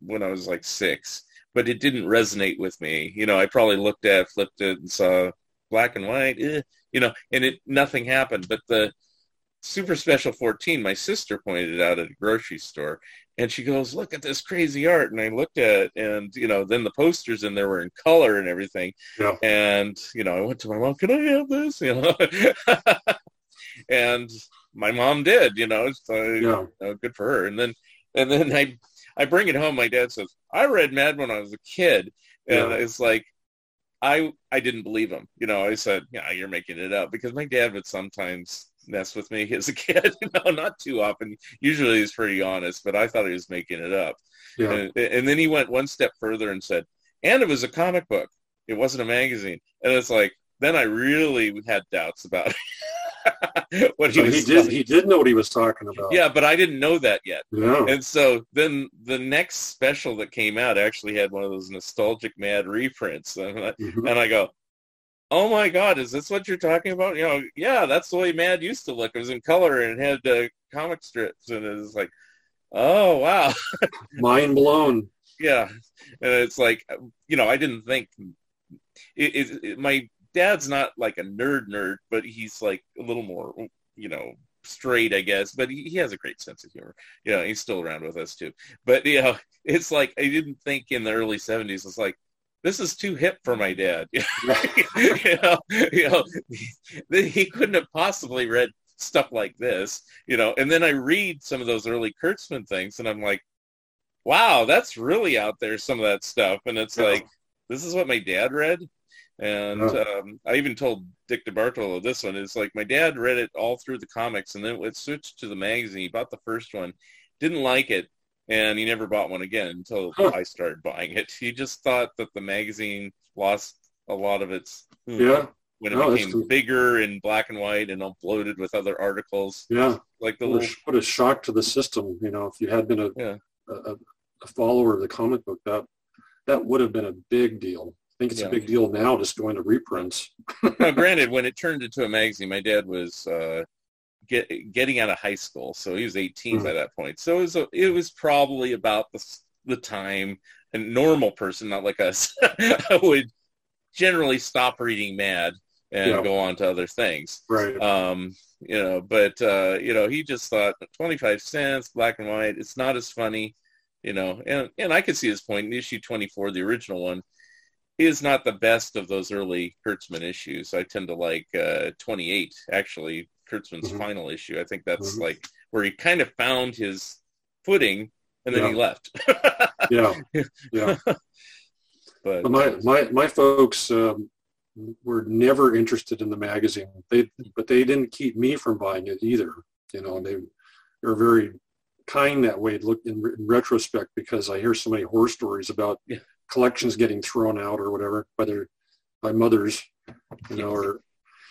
when I was like six, but it didn't resonate with me. You know, I probably looked at, flipped it, and saw black and white, eh, you know, and it nothing happened. But the Super Special 14, my sister pointed it out at a grocery store, and she goes, "Look at this crazy art." And I looked at it, and you know, then the posters in there were in color and everything. Yeah. And you know, I went to my mom, "Can I have this?" You know. and my mom did, you know, so yeah. you know, good for her. And then and then I I bring it home. My dad says, I read Mad when I was a kid. And yeah. it's like, I I didn't believe him. You know, I said, yeah, you're making it up because my dad would sometimes mess with me as a kid. you know, not too often. Usually he's pretty honest, but I thought he was making it up. Yeah. And, and then he went one step further and said, and it was a comic book. It wasn't a magazine. And it's like, then I really had doubts about it. what he, he did he did know what he was talking about. Yeah, but I didn't know that yet. Yeah. And so then the next special that came out actually had one of those nostalgic mad reprints, and I, mm-hmm. and I go, oh my god, is this what you're talking about? You know, yeah, that's the way Mad used to look. It was in color and it had uh, comic strips, and it was like, oh wow, mind blown. yeah, and it's like, you know, I didn't think it, it, it, my dad's not like a nerd nerd, but he's like a little more, you know, straight, I guess. But he, he has a great sense of humor. You know, he's still around with us too. But you know, it's like I didn't think in the early '70s. It's like this is too hip for my dad. you know, you know, he, couldn't have possibly read stuff like this. You know, and then I read some of those early Kurtzman things, and I'm like, wow, that's really out there. Some of that stuff, and it's Yeah. like this is what my dad read. And um, I even told Dick DeBartolo this one. It's like my dad read it all through the comics, and then it switched to the magazine. He bought the first one, didn't like it, and he never bought one again until Huh. I started buying it. He just thought that the magazine lost a lot of its oomph Yeah, when it No, became bigger and black and white and uploaded with other articles. yeah. Like the What little a, what a shock to the system. You know, if you had been a, Yeah. a, a follower of the comic book, that that would have been a big deal. I think it's Yeah. a big deal now just going to reprints. now, granted, when it turned into a magazine, my dad was uh, get, getting out of high school, so he was 18 by that point. So it was a, it was probably about the the time a normal person, not like us, would generally stop reading Mad and Yeah. go on to other things. Right. Um, you know, but uh, you know, he just thought 25 cents, black and white. It's not as funny, you know, and and I could see his point. In issue 24, the original one, is not the best of those early Kurtzman issues. I tend to like uh, 28, actually, Kurtzman's Mhm. final issue. I think that's Mhm. like where he kind of found his footing, and then he left. Yeah. Yeah. but But my my my folks um, were never interested in the magazine. They but they didn't keep me from buying it either. You know, and they they were very kind that way. Look in, in retrospect because I hear so many horror stories about Yeah. Collections getting thrown out or whatever, whether by mothers, you know, or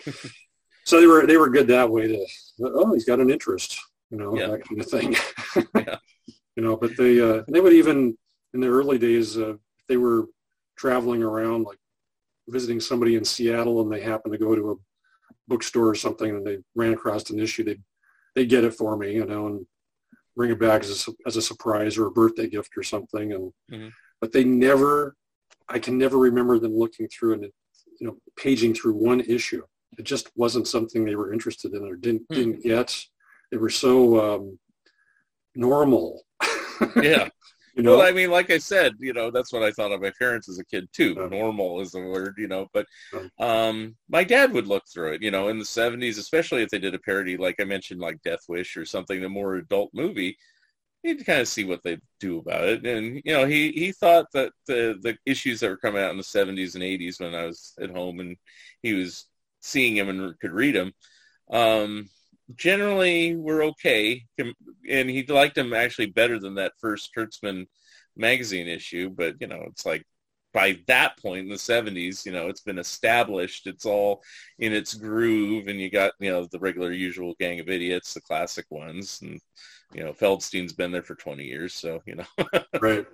so they were they were good that way to oh he's got an interest, you know, Yeah. that kind of thing. Yeah. You know, but they uh, they would even in the early days uh, they were traveling around like visiting somebody in Seattle and they happened to go to a bookstore or something and they ran across an issue they they get it for me you know and bring it back as a, as a surprise or a birthday gift or something and Mhm. But they never I can never remember them looking through and you know paging through one issue it just wasn't something they were interested in or didn't Hmm. didn't get they were so um, normal yeah. you know Well, I mean, like I said, you know, that's what I thought of my parents as a kid too. Yeah. Normal is the word, you know. But um, my dad would look through it, you know, in the '70s, especially if they did a parody, like I mentioned, like Death Wish or something, a more adult movie. He'd kind of see what they do about it, and you know, he he thought that the the issues that were coming out in the '70s and '80s when I was at home and he was seeing them and could read them. Um, generally were okay, and he liked them actually better than that first Kurtzman magazine issue. But you know, it's like by that point in the '70s, you know, it's been established. It's all in its groove, and you got you know the regular usual gang of idiots, the classic ones, and you know Feldstein's been there for 20 years, so you know. Right.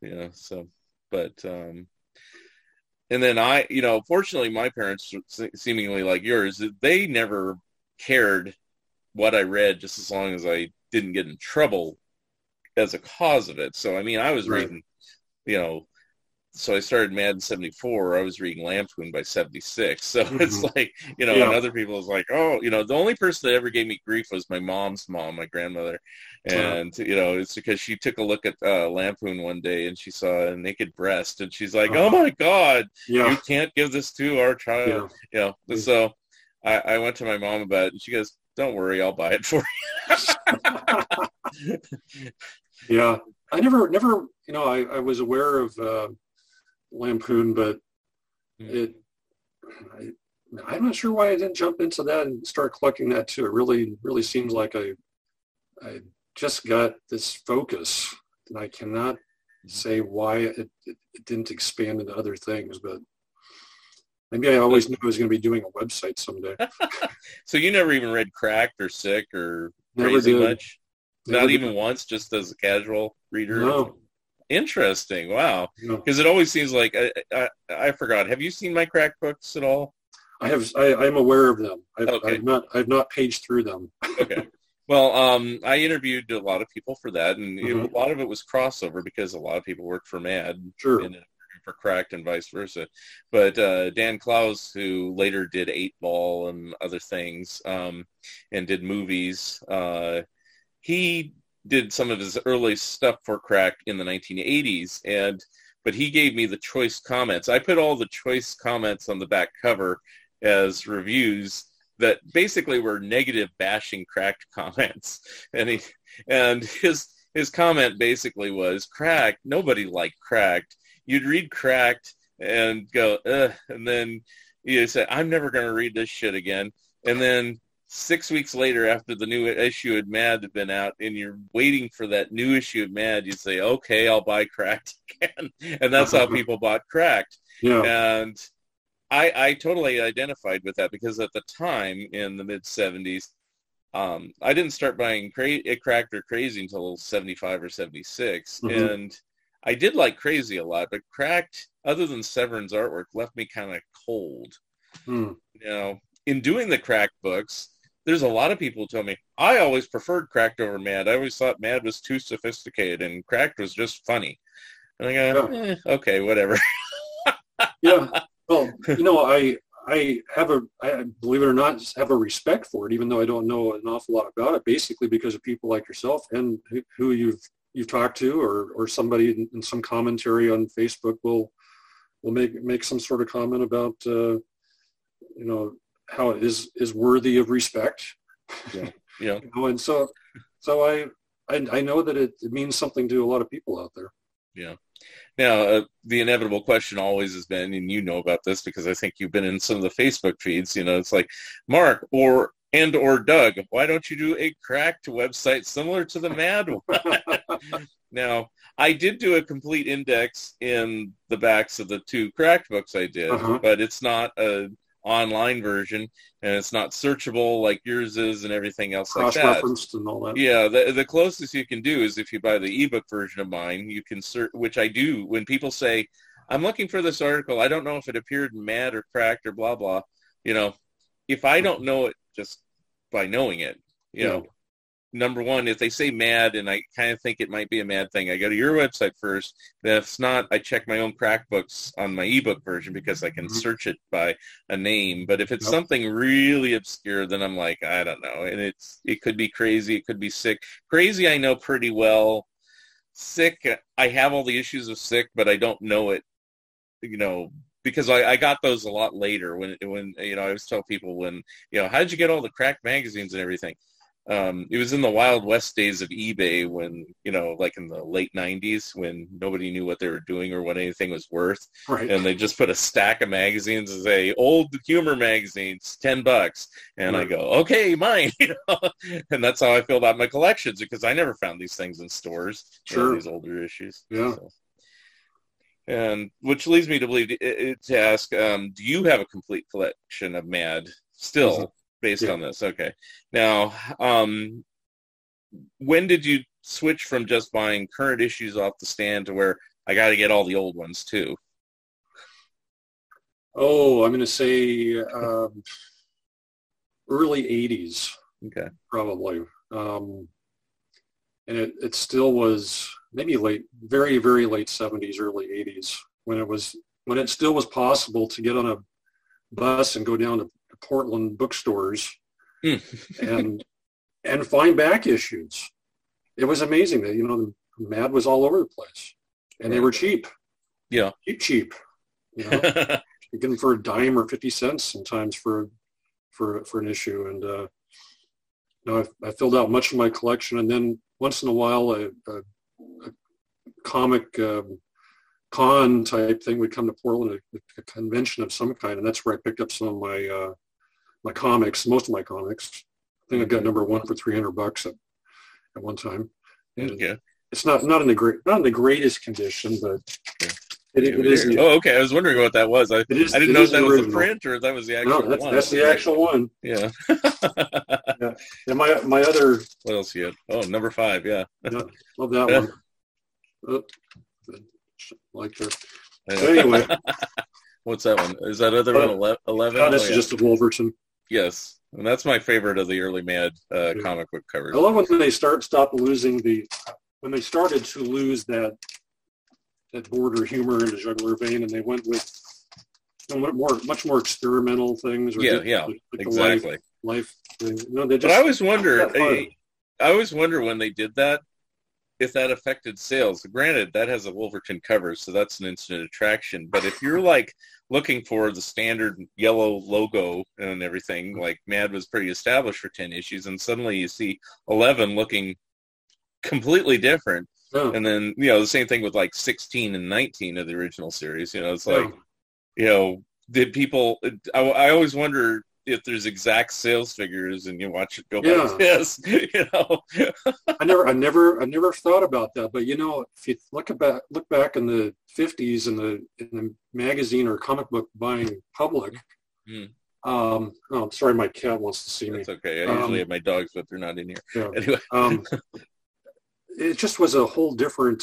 You know so but um and then i you know fortunately my parents seemingly like yours they never cared what i read just as long as i didn't get in trouble as a cause of it. So i mean i was Right. reading you know so I started Mad in 74. I was reading Lampoon by 76. So it's like, you know, Yeah. and other people was like, oh, you know, the only person that ever gave me grief was my mom's mom, my grandmother. And, you know, it's because she took a look at uh, Lampoon one day and she saw a naked breast and she's like, oh my God, you can't give this to our child. yeah You know, so I, I went to my mom about it and she goes, don't worry, I'll buy it for you. Yeah, I never, never, you know, I, I was aware of uh, Lampoon, but Hmm. it, I, I'm not sure why I didn't jump into that and start collecting that too. It really, really seems like I, I just got this focus, and I cannot Hmm. say why it, it, it didn't expand into other things, but maybe I always knew I was going to be doing a website someday. So you never even read Cracked or Sick or Never Crazy did. much? Never Not did. even once, just as a casual reader? No, Interesting. Wow. Because it always seems like, I, I, I forgot. Have you seen my crack books at all? I have. I, I'm aware of them. I've, Okay. I've not. I've not paged through them. okay. Well, um, I interviewed a lot of people for that, and it- Mhm. a lot of it was crossover because a lot of people worked for Mad Sure. and for Cracked and vice versa. But uh, Dan Clowes, who later did Eightball and other things, um, and did movies, uh, he did some of his early stuff for Cracked in the 1980s, and but he gave me the choice comments. I put all the choice comments on the back cover as reviews that basically were negative bashing cracked comments. And he and his his comment basically was cracked nobody liked cracked. You'd read cracked and go Ugh, and then you say i'm never going to read this shit again. And then six weeks later after the new issue of mad had been out and you're waiting for that new issue of mad you'd say okay i'll buy cracked again and that's how people bought cracked Yeah. and I, I totally identified with that because at the time in the mid 70s, um, I didn't start buying cra- it cracked or crazy until 75 or 76. Mhm. And I did like crazy a lot, but cracked, other than Severin's artwork, left me kind of cold. Hmm. You know, in doing the cracked books, there's a lot of people who tell me, I always preferred cracked over mad. I always thought mad was too sophisticated and cracked was just funny. And I go, eh, okay, whatever. yeah. Well, you know, I I have a I believe it or not have a respect for it, even though I don't know an awful lot about it. Basically, because of people like yourself and who, who you've you've talked to, or or somebody in, in some commentary on Facebook will will make make some sort of comment about uh, you know how it is is worthy of respect. Yeah. Yeah. You know, and so so I I, I know that it, it means something to a lot of people out there. Yeah. Now, uh, the inevitable question always has been, and you know about this because I think you've been in some of the Facebook feeds. You know, it's like, Mark or and or Doug, why don't you do a cracked website similar to the Mad one? now, I did do a complete index in the backs of the two cracked books I did, Uh-huh. but it's not a online version and it's not searchable like yours is and everything else like that. And all that. Yeah, the the closest you can do is if you buy the ebook version of mine, you can search, which I do. When people say, "I'm looking for this article," I don't know if it appeared in Mad or Cracked or blah blah. You know, if I don't know it just by knowing it, you Yeah. know, number one, if they say Mad and I kind of think it might be a Mad thing, I go to your website first. Then if it's not, I check my own Cracked books on my ebook version because I can Mhm. search it by a name. But if it's Yep. something really obscure, then I'm like, I don't know. And it's it could be crazy, it could be sick. Crazy, I know pretty well. Sick, I have all the issues of sick, but I don't know it. You know, because I, I got those a lot later when when you know I always tell people when you know how did you get all the cracked magazines and everything. Um, it was in the Wild West days of eBay when you know, like in the late '90s, when nobody knew what they were doing or what anything was worth Right. and they just put a stack of magazines and say old humor magazines 10 bucks and i go okay mine you know? and that's how i feel about my collections because i never found these things in stores you know, Sure. these older issues Yeah. So. and which leads me to believe to, to ask um, do you have a complete collection of mad still. Based Yeah. on this okay now um, when did you switch from just buying current issues off the stand to where i got to get all the old ones too Oh, I'm going to say um, early 80s, okay probably. Um, and it, it still was maybe late, very, very late 70s, early 80s when it was, when it still was possible to get on a bus and go down to Portland bookstores Hmm. and, and find back issues. It was amazing that, you know, the Mad was all over the place and they were cheap. Yeah. Cheap, cheap. You know? you get them for a dime or 50 cents sometimes for for for an issue and uh you know, I, I filled out much of my collection and then once in a while a, a, a comic um, con type thing would come to Portland a, a convention of some kind and that's where I picked up some of my uh my comics most of my comics I think I got number one for 300 bucks at, at one time and okay. it's not not in the great not in the greatest condition but Yeah. it, it is Oh, okay. I was wondering what that was. I, is I didn't know if that the was a original. print or if that was the actual No, that's, one. that's the actual one. Yeah. Yeah. And my my other what else you had? Oh, number five. Yeah. love that Yeah. one. Oh, like. I But anyway, What's that one? Is that other Uh, one ele- eleven? Uh, this Oh, is just a Wolverton. Yes, and that's my favorite of the early Mad uh, Yeah. comic book covers. I love when they start stop losing the when they started to lose that that border humor in the jugular vein, and they went with you know, more much more experimental things. Or Yeah, just yeah, like exactly. life, life thing. No, they But I always wonder. I, I always wonder when they did that if that affected sales. Granted, that has a Wolverton cover, so that's an instant attraction. But if you're like looking for the standard yellow logo and everything, like Mad was pretty established for ten issues, and suddenly you see eleven looking completely different, yeah, and then you know the same thing with like sixteen and nineteen of the original series. You know, it's like yeah. you know, did people? I, I always wonder if there's exact sales figures, and you watch it go Yeah. like this. You know, I never, I never, I never thought about that. But you know, if you look back, look back in the '50s in the in the magazine or comic book buying public. Hmm. Um, oh, I'm sorry, my cat wants to see me. that's okay. I Um, usually have my dogs, but they're not in here. Yeah. Anyway, um, it just was a whole different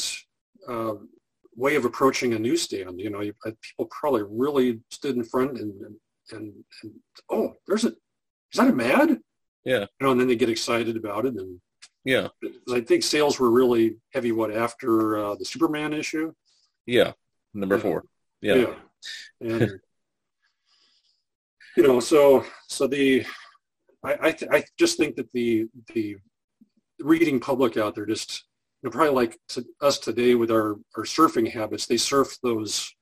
uh, way of approaching a newsstand. You know, you, uh, people probably really stood in front and, and, and, and oh, there's a, is that a mad? Yeah. You know, and then they get excited about it. And yeah, I think sales were really heavy, what, after uh, the Superman issue? yeah, number Yeah. four. Yeah, And, you know, so, so the, I, I, th- I just think that the, the reading public out there just, you know, probably like to us today with our, our surfing habits, they surf those,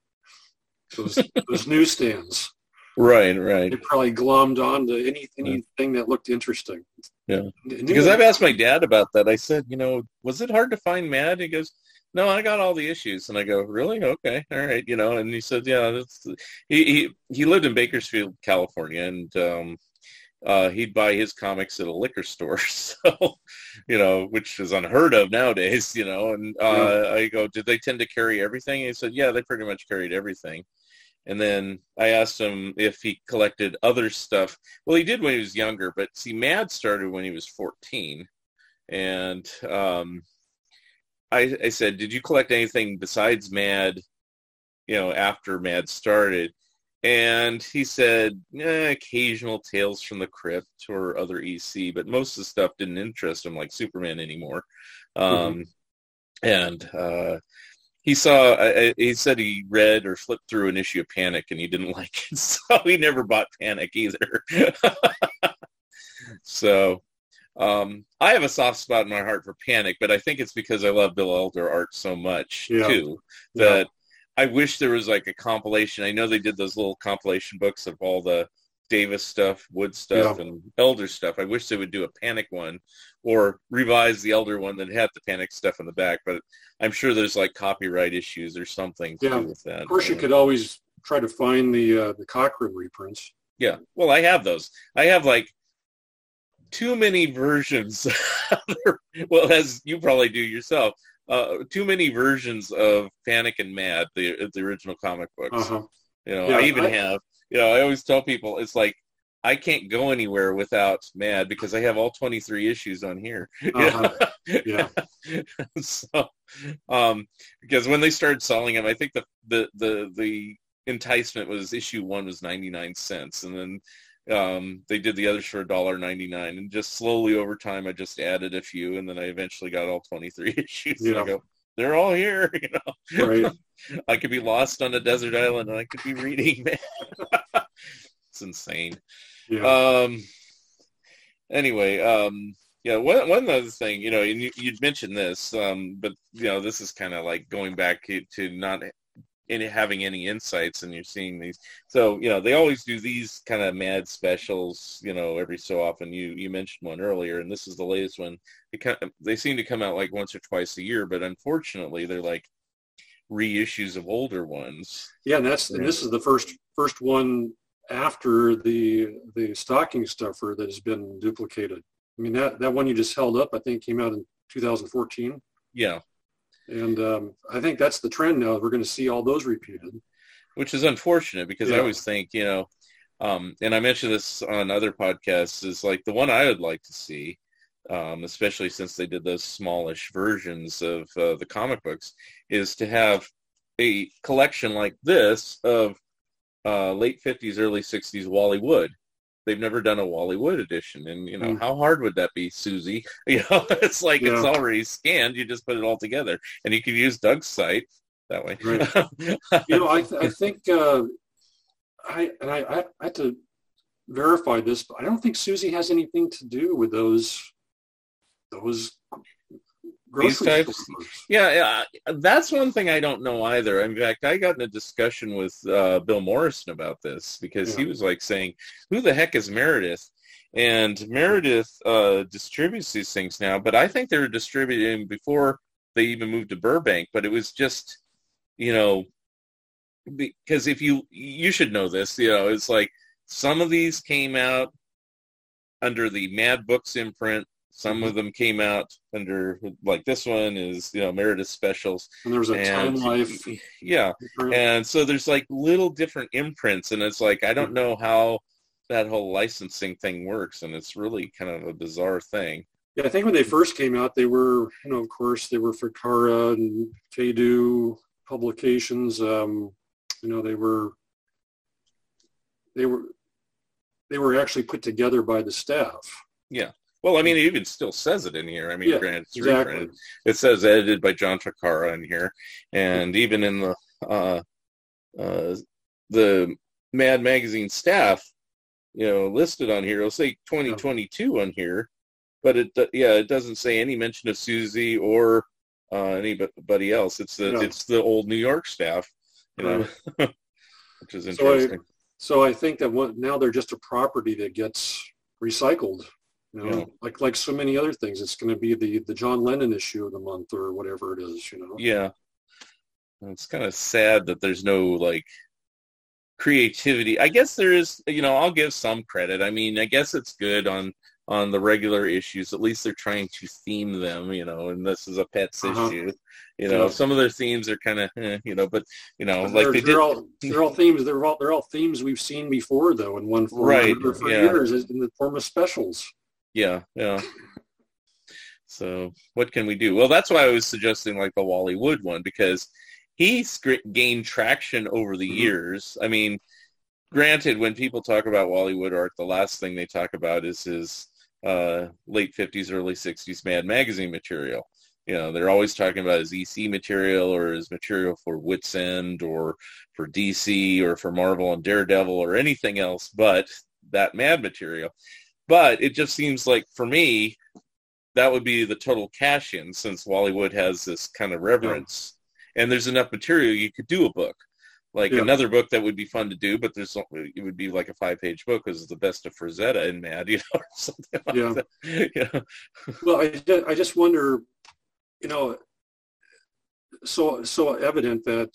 those, those newsstands. Right, right. They probably glommed onto any, anything that looked interesting. Yeah. Because I've asked my dad about that. I said, you know, was it hard to find Mad? He goes, no, I got all the issues. And I go, really? Okay, all right. You know, and he said, yeah, that's, he, he, he lived in Bakersfield, California, and um, uh, he'd buy his comics at a liquor store. So, you know, which is unheard of nowadays, you know, and uh, I go, did they tend to carry everything? He said, yeah, they pretty much carried everything. And then I asked him if he collected other stuff. Well, he did when he was younger, but see, Mad started when he was 14. And um, I, I said, did you collect anything besides Mad, you know, after Mad started? And he said, eh, occasional Tales from the Crypt or other EC, but most of the stuff didn't interest him, like Superman anymore. Um, And uh, he saw, I, I- he said he read or flipped through an issue of Panic and he didn't like it, so he never bought Panic either. so um, I have a soft spot in my heart for Panic, but I think it's because I love Bill Elder art so much Yeah. too Yeah. that I wish there was like a compilation. I know they did those little compilation books of all the Davis stuff, Wood stuff, and Elder stuff. I wish they would do a Panic one or revise the Elder one that had the Panic stuff in the back. But I'm sure there's like copyright issues or something to Yeah. do with that. Of course, you could always try to find the, uh, the Cochran reprints. Yeah. Well, I have those. I have like too many versions. well, as you probably do yourself, uh, too many versions of Panic and Mad, the the original comic books. Uh-huh. You know, Yeah, I even I- have. You know, I always tell people it's like I can't go anywhere without Mad because I have all 23 issues on here. Uh-huh. Yeah. so, um, because when they started selling them, I think the the the the enticement was issue one was 99 cents, and then um, they did the others for a dollar 99, and just slowly over time, I just added a few, and then I eventually got all 23 issues. And I Yeah. go, they're all here. You know, Right. I could be lost on a desert island, and I could be reading. Man, it's insane. Yeah. Um. Anyway, um, yeah. One one other thing, you know, and you, you'd mentioned this, um, but you know, this is kind of like going back to- to not any having any insights, and you're seeing these. So you know, they always do these kind of mad specials, you know, every so often. You you mentioned one earlier, and this is the latest one. They kind of, they seem to come out like once or twice a year, but unfortunately, they're like reissues of older ones. Yeah, and that's and this is the first first one after the the stocking stuffer that has been duplicated. I mean that that one you just held up, I think, came out in 2014, Yeah. And um, I think that's the trend now. We're going to see all those repeated. which is unfortunate because I always think, you know, um, and I mentioned this on other podcasts, is like the one I would like to see, um, especially since they did those smallish versions of uh, the comic books, is to have a collection like this of uh, late 50s, early 60s Wally Wood. They've never done a Wally Wood edition. And, you know, Mm. how hard would that be, Susie? You know, it's like it's already scanned. You just put it all together. And you can use Doug's site that way. you know, I, th- I think uh, I and I, I I had to verify this, but I don't think Susie has anything to do with those those grocery types? stores. Yeah, yeah, that's one thing I don't know either. In fact, I got in a discussion with uh, Bill Morrison about this because he was like saying, "Who the heck is Meredith?" And Meredith uh, distributes these things now, but I think they were distributing before they even moved to Burbank. But it was just, you know, because if you you should know this, you know, it's like some of these came out under the Mad Books imprint. Some of them came out under like this one is you know Meredith specials And there was a Time Life. yeah and so there's like little different imprints and it's like I don't know how that whole licensing thing works and it's really kind of a bizarre thing Yeah, I think when they first came out, they were, you know, of course, they were for Kara and Kadu publications. Um, you know, they were, they were, they were actually put together by the staff. Well I mean it even still says it in here I mean Yeah, granted it's Exactly. reprinted. it says edited by John Ficarra in here and even in the uh uh the Mad Magazine staff you know listed on here it'll say 2022 on here but it do- yeah it doesn't say any mention of Susie or uh anybody else it's the No. it's the old New York staff you know which is So I- interesting So I think that what, now they're just a property that gets recycled. You know, Yeah. like like so many other things, it's going to be the the John Lennon issue of the month or whatever it is. You know. Yeah. It's kind of sad that there's no like creativity. I guess there is, you know, I'll give some credit. I mean, I guess it's good on on the regular issues. At least they're trying to theme them, you know, and this is a pets Uh-huh. issue. You know, Yeah. some of their themes are kind of, eh, you know, but you know, But like they're, they they're did. all they're all themes. They're all they're all themes we've seen before, though, in one form Right, or another for yeah. years in the form of specials. Yeah, yeah. So what can we do? Well, that's why I was suggesting like the Wally Wood one because he gained traction over the Mhm. years. I mean, granted, when people talk about Wally Wood art, the last thing they talk about is his uh, late fifties, early sixties Mad Magazine material. You know, they're always talking about his EC material or his material for Witzend or for DC or for Marvel and Daredevil or anything else but that Mad material. But it just seems like for me, that would be the total cash in since Wally Wood has this kind of reverence. And there's enough material you could do a book. Like Yeah. another book that would be fun to do, but there's it would be like a five page book because it's the best of Frazetta and Mad, you know, or something like Yeah. that. Yeah. Well, I, ju- I just wonder, you know, so so evident that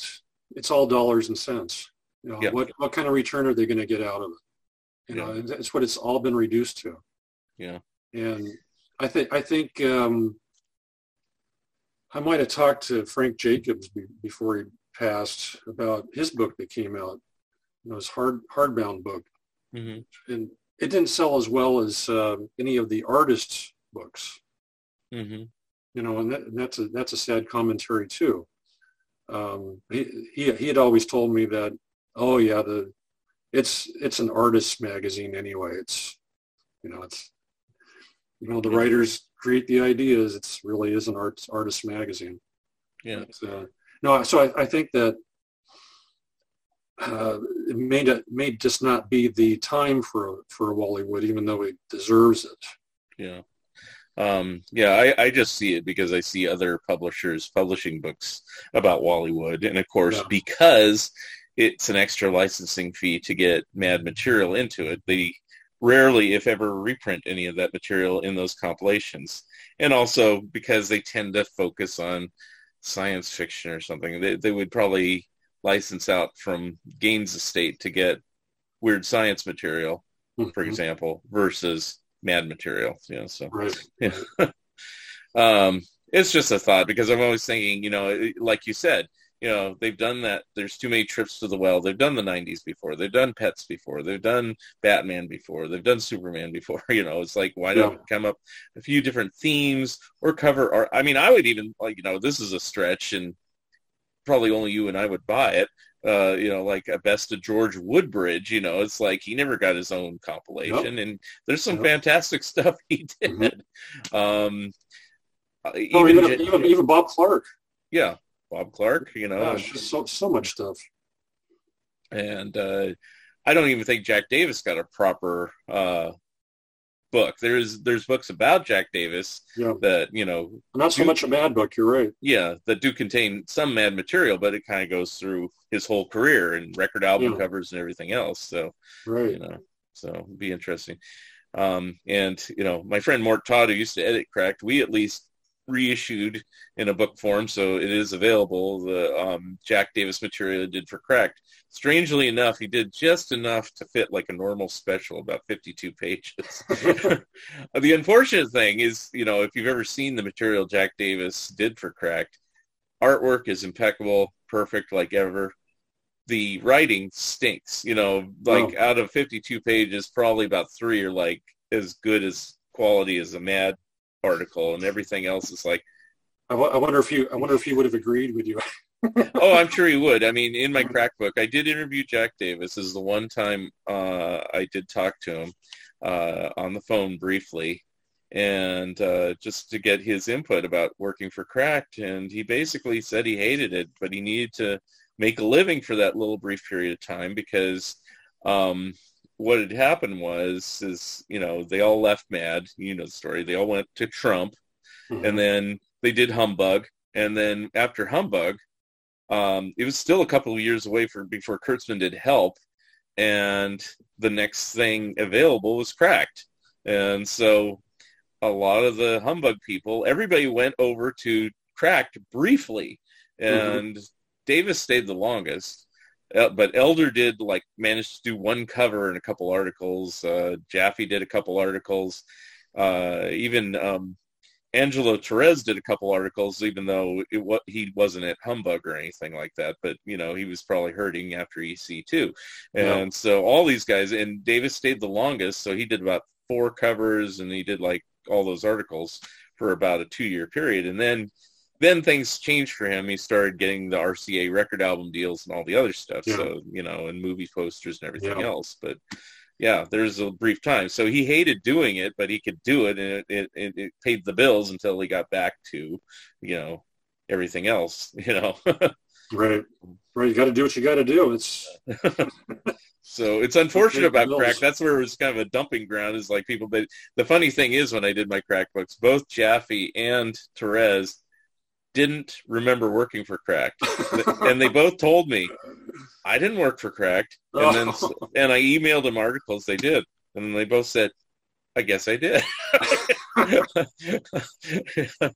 it's all dollars and cents. You know, Yeah. what what kind of return are they going to get out of it? You know, Yeah. that's what it's all been reduced to. Yeah. And I think I think um, I might have talked to Frank Jacobs be, before he passed about his book that came out. You know, his hard hardbound book, hmm and it didn't sell as well as uh, any of the artists' books hmm you know, and, that, and that's a that's a sad commentary too. Um, he, he he had always told me that, oh yeah, the it's it's an artist magazine anyway. It's you know it's you know the writers create the ideas. It's really is an art artist magazine. Yeah. But, uh, no, so I, I think that uh, it may not, may just not be the time for for Wally Wood, even though he deserves it. Yeah. Um, yeah, I, I just see it because I see other publishers publishing books about Wally Wood. And of course, Yeah. because it's an extra licensing fee to get mad material into it, they rarely, if ever, reprint any of that material in those compilations. And also because they tend to focus on science fiction or something, they, they would probably license out from Gaines Estate to get weird science material, for Mhm. example, versus mad material. You know, so Right. yeah. um, it's just a thought because I'm always thinking, you know, like you said, you know, they've done that. There's too many trips to the well. They've done the 90s before. They've done Pets before. They've done Batman before. They've done Superman before. You know, it's like, why don't Yeah. come up a few different themes or cover art? I mean, I would even like, you know, this is a stretch and probably only you and I would buy it, uh, you know, like a best of George Woodbridge. You know, it's like he never got his own compilation, yep. and there's some yep. fantastic stuff he Mm-hmm. did. Um, uh, oh, even, even, even, even Bob Clark. Yeah, Bob Clark. You know, Gosh, so so much stuff. And uh, I don't even think Jack Davis got a proper uh, book. There's there's books about Jack Davis yeah. that you know not so do, much a mad book. You're right. Yeah, that do contain some mad material, but it kind of goes through his whole career and record album Yeah. covers and everything else. So Right. you know, so it'd be interesting. Um, and you know, my friend Mort Todd, who used to edit Cracked, we at least reissued in a book form, so it is available. The um, Jack Davis material did for Cracked. Strangely enough, he did just enough to fit like a normal special, about 52 pages. the unfortunate thing is, you know, if you've ever seen the material Jack Davis did for Cracked, artwork is impeccable, perfect like ever. The writing stinks, you know, like Oh. out of 52 pages, probably about three are like as good as quality as a Mad article, and everything else is like, I, w- I wonder if you I wonder if he would have agreed with you. oh, I'm sure he would. I mean, in my crack book, I did interview Jack Davis. This is the one time uh, I did talk to him uh, on the phone briefly, and uh, just to get his input about working for Cracked. And he basically said he hated it, but he needed to make a living for that little brief period of time because um, what had happened was, is you know, they all left Mad. You know the story. They all went to Trump and then they did Humbug, and then after Humbug, um, it was still a couple of years away for before Kurtzman did Help, and the next thing available was Cracked, and so a lot of the Humbug people, everybody went over to Cracked briefly, and Davis stayed the longest. Uh, but Elder did like manage to do one cover and a couple articles. Uh, Jaffee did a couple articles. Uh, even um, Angelo Torres did a couple articles, even though it wa- he wasn't at Humbug or anything like that. But you know, he was probably hurting after EC too, and Yeah. so all these guys and Davis stayed the longest, so he did about four covers, and he did like all those articles for about a two-year period, and then then things changed for him. He started getting the RCA record album deals and all the other stuff. Yeah. So you know, and movie posters and everything Yeah. else, but yeah, there's a brief time. So he hated doing it, but he could do it, and it, it, it, paid the bills until he got back to, you know, everything else. You know, Right. Right. You got to do what you got to do. It's so it's unfortunate about crack. That's where it was kind of a dumping ground. Is like people. But the funny thing is, when I did my crack books, both Jaffee and Torres didn't remember working for Cracked, and they both told me I didn't work for Cracked. And then oh. and I emailed them articles they did, and then they both said, "I guess I did."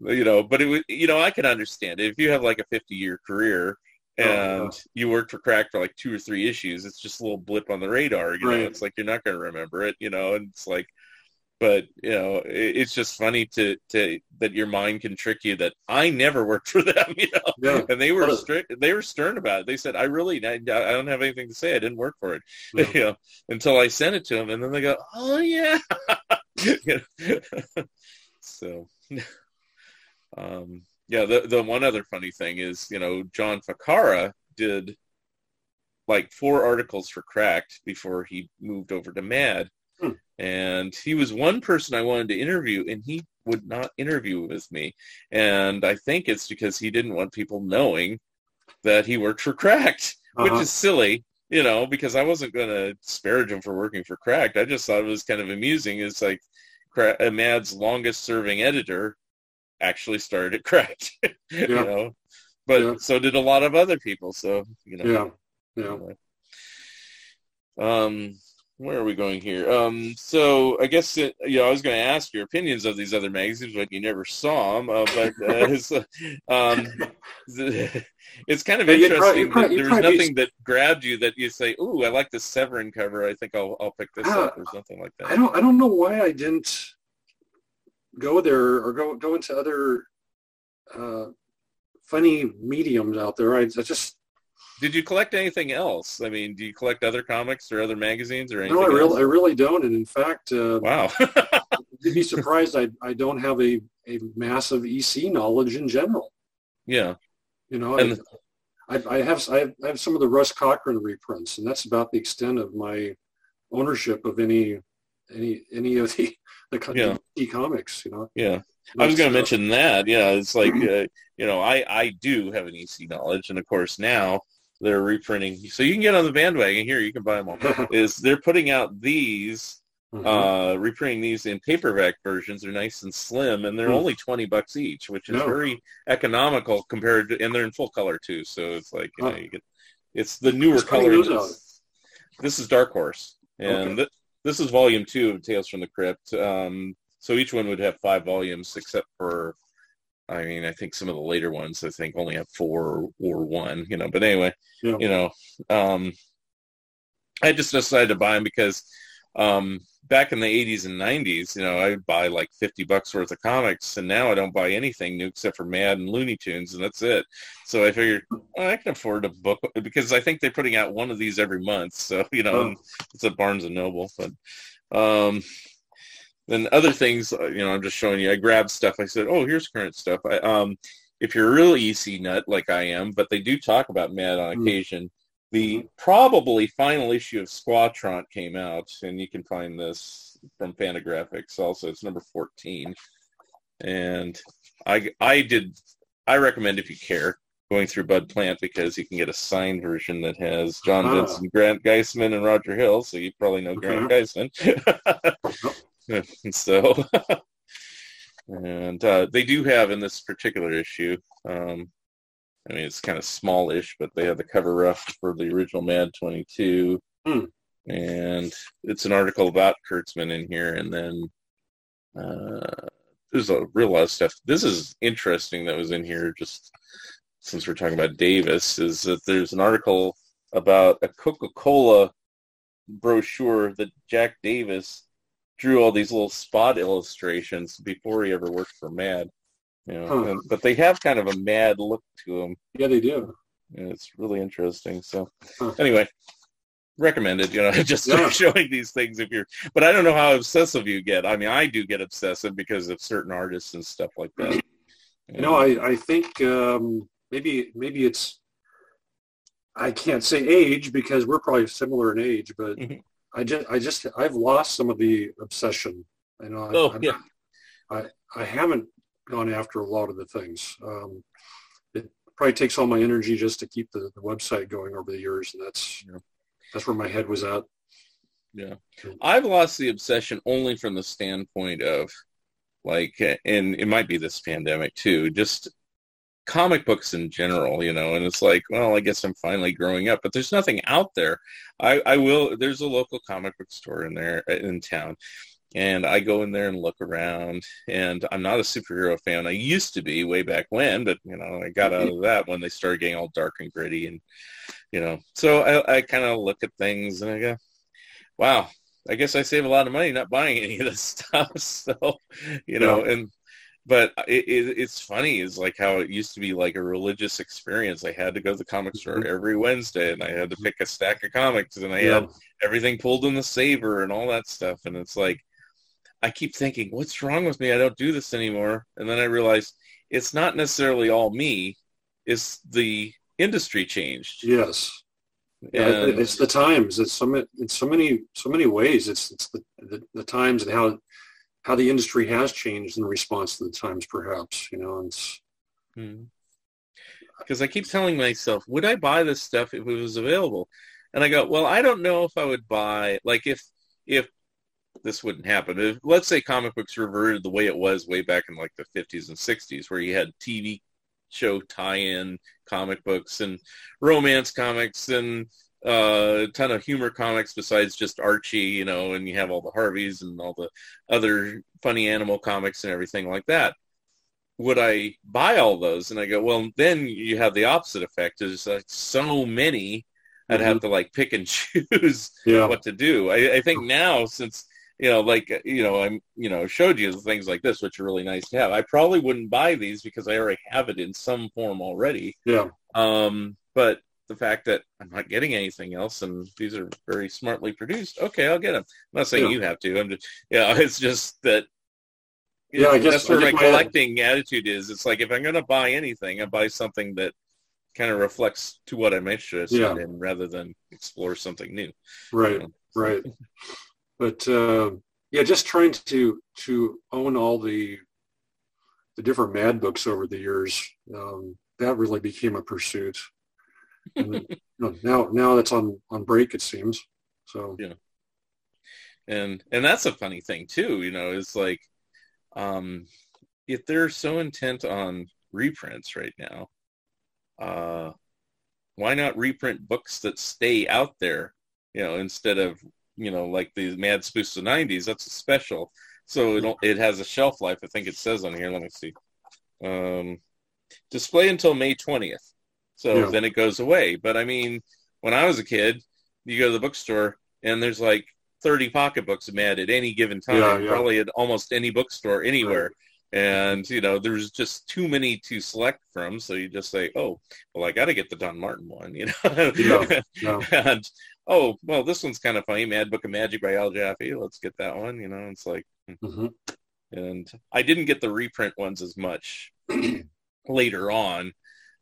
you know, but it was you know I can understand it if you have like a fifty year career and Oh, yeah. you worked for Crack for like two or three issues. It's just a little blip on the radar. You Right. know, it's like you're not going to remember it. You know, and it's like. But you know, it, it's just funny to to that your mind can trick you that I never worked for them. You know, yeah. and they were strict they were stern about it they said i really I, I don't have anything to say i didn't work for it Yeah. you know until i sent it to them and then they go oh yeah so um yeah the the one other funny thing is you know john Ficarra did like four articles for cracked before he moved over to mad Hmm. and he was one person i wanted to interview and he would not interview with me and I think it's because he didn't want people knowing that he worked for Cracked, which Uh-huh. is silly, you know, because I wasn't going to disparage him for working for Cracked. I just thought it was kind of amusing. It's like Cra- Mad's longest serving editor actually started at Cracked, you know, but Yeah. so did a lot of other people. So, you know, Yeah. Yeah. um, where are we going here? Um, so I guess it, you know I was going to ask your opinions of these other magazines, but you never saw them. Uh, but uh, it's, uh, um, it's kind of interesting. probably- probably- there was nothing that grabbed you that you say, "Ooh, I like this Severin cover. I think I'll I'll pick this Ah, up" or something like that. I don't I don't know why I didn't go there or go go into other uh, funny mediums out there. I, I just Did you collect anything else? I mean, do you collect other comics or other magazines or anything? no, I really else? I really don't. And in fact, uh, Wow. you'd be surprised. I I don't have a, a massive EC knowledge in general. yeah. You know, And I, I, I have I have I have some of the Russ Cochran reprints, and that's about the extent of my ownership of any any any of the the Yeah. e comics. You know, Yeah. I was going to mention that. Yeah, it's like uh, you know, I I do have an EC knowledge, and of course now they're reprinting, so you can get on the bandwagon here. You can buy them all. Is they're putting out these, Mhm. uh, reprinting these in paperback versions. They're nice and slim, and they're Hmm. only twenty bucks each, which is No. very economical compared to, and they're in full color too. So it's like you know, you get, it's the newer Who's putting color. This is Dark Horse, and Okay. th- this is volume two of Tales from the Crypt. Um, so each one would have five volumes, except for, I mean, I think some of the later ones, I think only have four or one, you know. But anyway, Yeah. you know, um, I just decided to buy them because um, back in the 80s and 90s, you know, I'd buy like 50 bucks worth of comics, and now I don't buy anything new except for Mad and Looney Tunes, and that's it. So I figured well, I can afford a book because I think they're putting out one of these every month. So you know, Oh. it's at Barnes and Noble. But um, then other things, uh, you know, I'm just showing you. I grabbed stuff. I said, "Oh, here's current stuff." I, um, if you're a real EC nut like I am, but they do talk about Mad on Hmm. occasion. The probably final issue of Squa Tront came out, and you can find this from Fantagraphics. Also, it's number 14, and I I did I recommend if you care going through Bud Plant because you can get a signed version that has John. Benson, Grant Geissman, and Roger Hill. So you probably know Grant Geissman. so, and uh, they do have in this particular issue. Um, I mean, it's kind of smallish, but they have the cover rough for the original Mad 22. Hmm. And it's an article about Kurtzman in here, and then uh, there's a real lot of stuff. This is interesting that was in here just since we're talking about Davis, is that there's an article about a Coca-Cola brochure that Jack Davis drew all these little spot illustrations before he ever worked for Mad. You know, Huh. and- but they have kind of a mad look to them, yeah, they do. and it's really interesting. So, Huh. anyway, recommended. You know, just Yeah. showing these things if you're. But I don't know how obsessive you get. I mean, I do get obsessive because of certain artists and stuff like that. You know, I, I think um, maybe maybe it's I can't say age because we're probably similar in age, but Mhm. I just I just I've lost some of the obsession. You know, I, Oh, I'm- yeah. I I haven't gone after a lot of the things. Um, it probably takes all my energy just to keep the, the website going over the years, and that's Yeah. that's where my head was at. Yeah. I've lost the obsession only from the standpoint of like and it might be this pandemic too, just comic books in general, you know, and it's like, well, I guess I'm finally growing up, but there's nothing out there. I, I will there's a local comic book store in there uh, in town. And I go in there and look around and I'm not a superhero fan. I used to be way back when, but you know, I got out of that when they started getting all dark and gritty and you know. So I, I kind of look at things and I go, wow, I guess I save a lot of money not buying any of this stuff. So, you know, and but it, it, it's funny is like how it used to be like a religious experience. I had to go to the comic store Mhm. every Wednesday, and I had to pick a stack of comics, and I Yeah. had everything pulled in the saver and all that stuff. And it's like I keep thinking, what's wrong with me? I don't do this anymore. And then I realize it's not necessarily all me. It's the industry changed. Yes. And- it's the times. It's so many, in so many, so many ways. It's it's the, the, the times and how how the industry has changed in response to the times, perhaps. You know, it's Because hmm. I keep telling myself, would I buy this stuff if it was available? And I go, well, I don't know if I would buy like if if this wouldn't happen. If, let's say comic books reverted the way it was way back in like the 50s and 60s, where you had TV show tie-in comic books and romance comics and uh, a ton of humor comics besides just Archie, you know, and you have all the Harveys and all the other funny animal comics and everything like that. Would I buy all those? And I go, well, then you have the opposite effect. There's like so many, I'd have to like pick and choose yeah, what to do. I, I think now since you know, like you know, I'm you know showed you the things like this, which are really nice to have. I probably wouldn't buy these because I already have it in some form already. yeah, Um, but the fact that I'm not getting anything else, and these are very smartly produced, okay, I'll get them. I'm not saying Yeah. you have to. I'm just yeah, it's just that. Yeah, I guess- that's where I my guess my- collecting attitude is. It's like if I'm going to buy anything, I buy something that kind of reflects to what I'm interested Yeah. in rather than explore something new. right, you know. right. But uh, yeah, just trying to to own all the the different Mad books over the years. Um, that really became a pursuit. And, you know, now now that's on on break it seems. So Yeah. and and that's a funny thing too you know is like um if they're so intent on reprints right now uh why not reprint books that stay out there you know instead of you know like the mad spoofs of the 90s that's a special so it, it has a shelf life i think it says on here let me see um display until may 20th so Yeah. then it goes away but i mean when i was a kid you go to the bookstore and there's like 30 pocketbooks of Mad at any given time, Yeah, yeah. probably at almost any bookstore anywhere. And, you know, there's just too many to select from. So you just say, oh, well, I got to get the Don Martin one, you know? Yeah, yeah. and, oh, well, this one's kind of funny. Mad Book of Magic by Al Jaffee. Let's get that one, you know? It's like, mhm. and I didn't get the reprint ones as much later on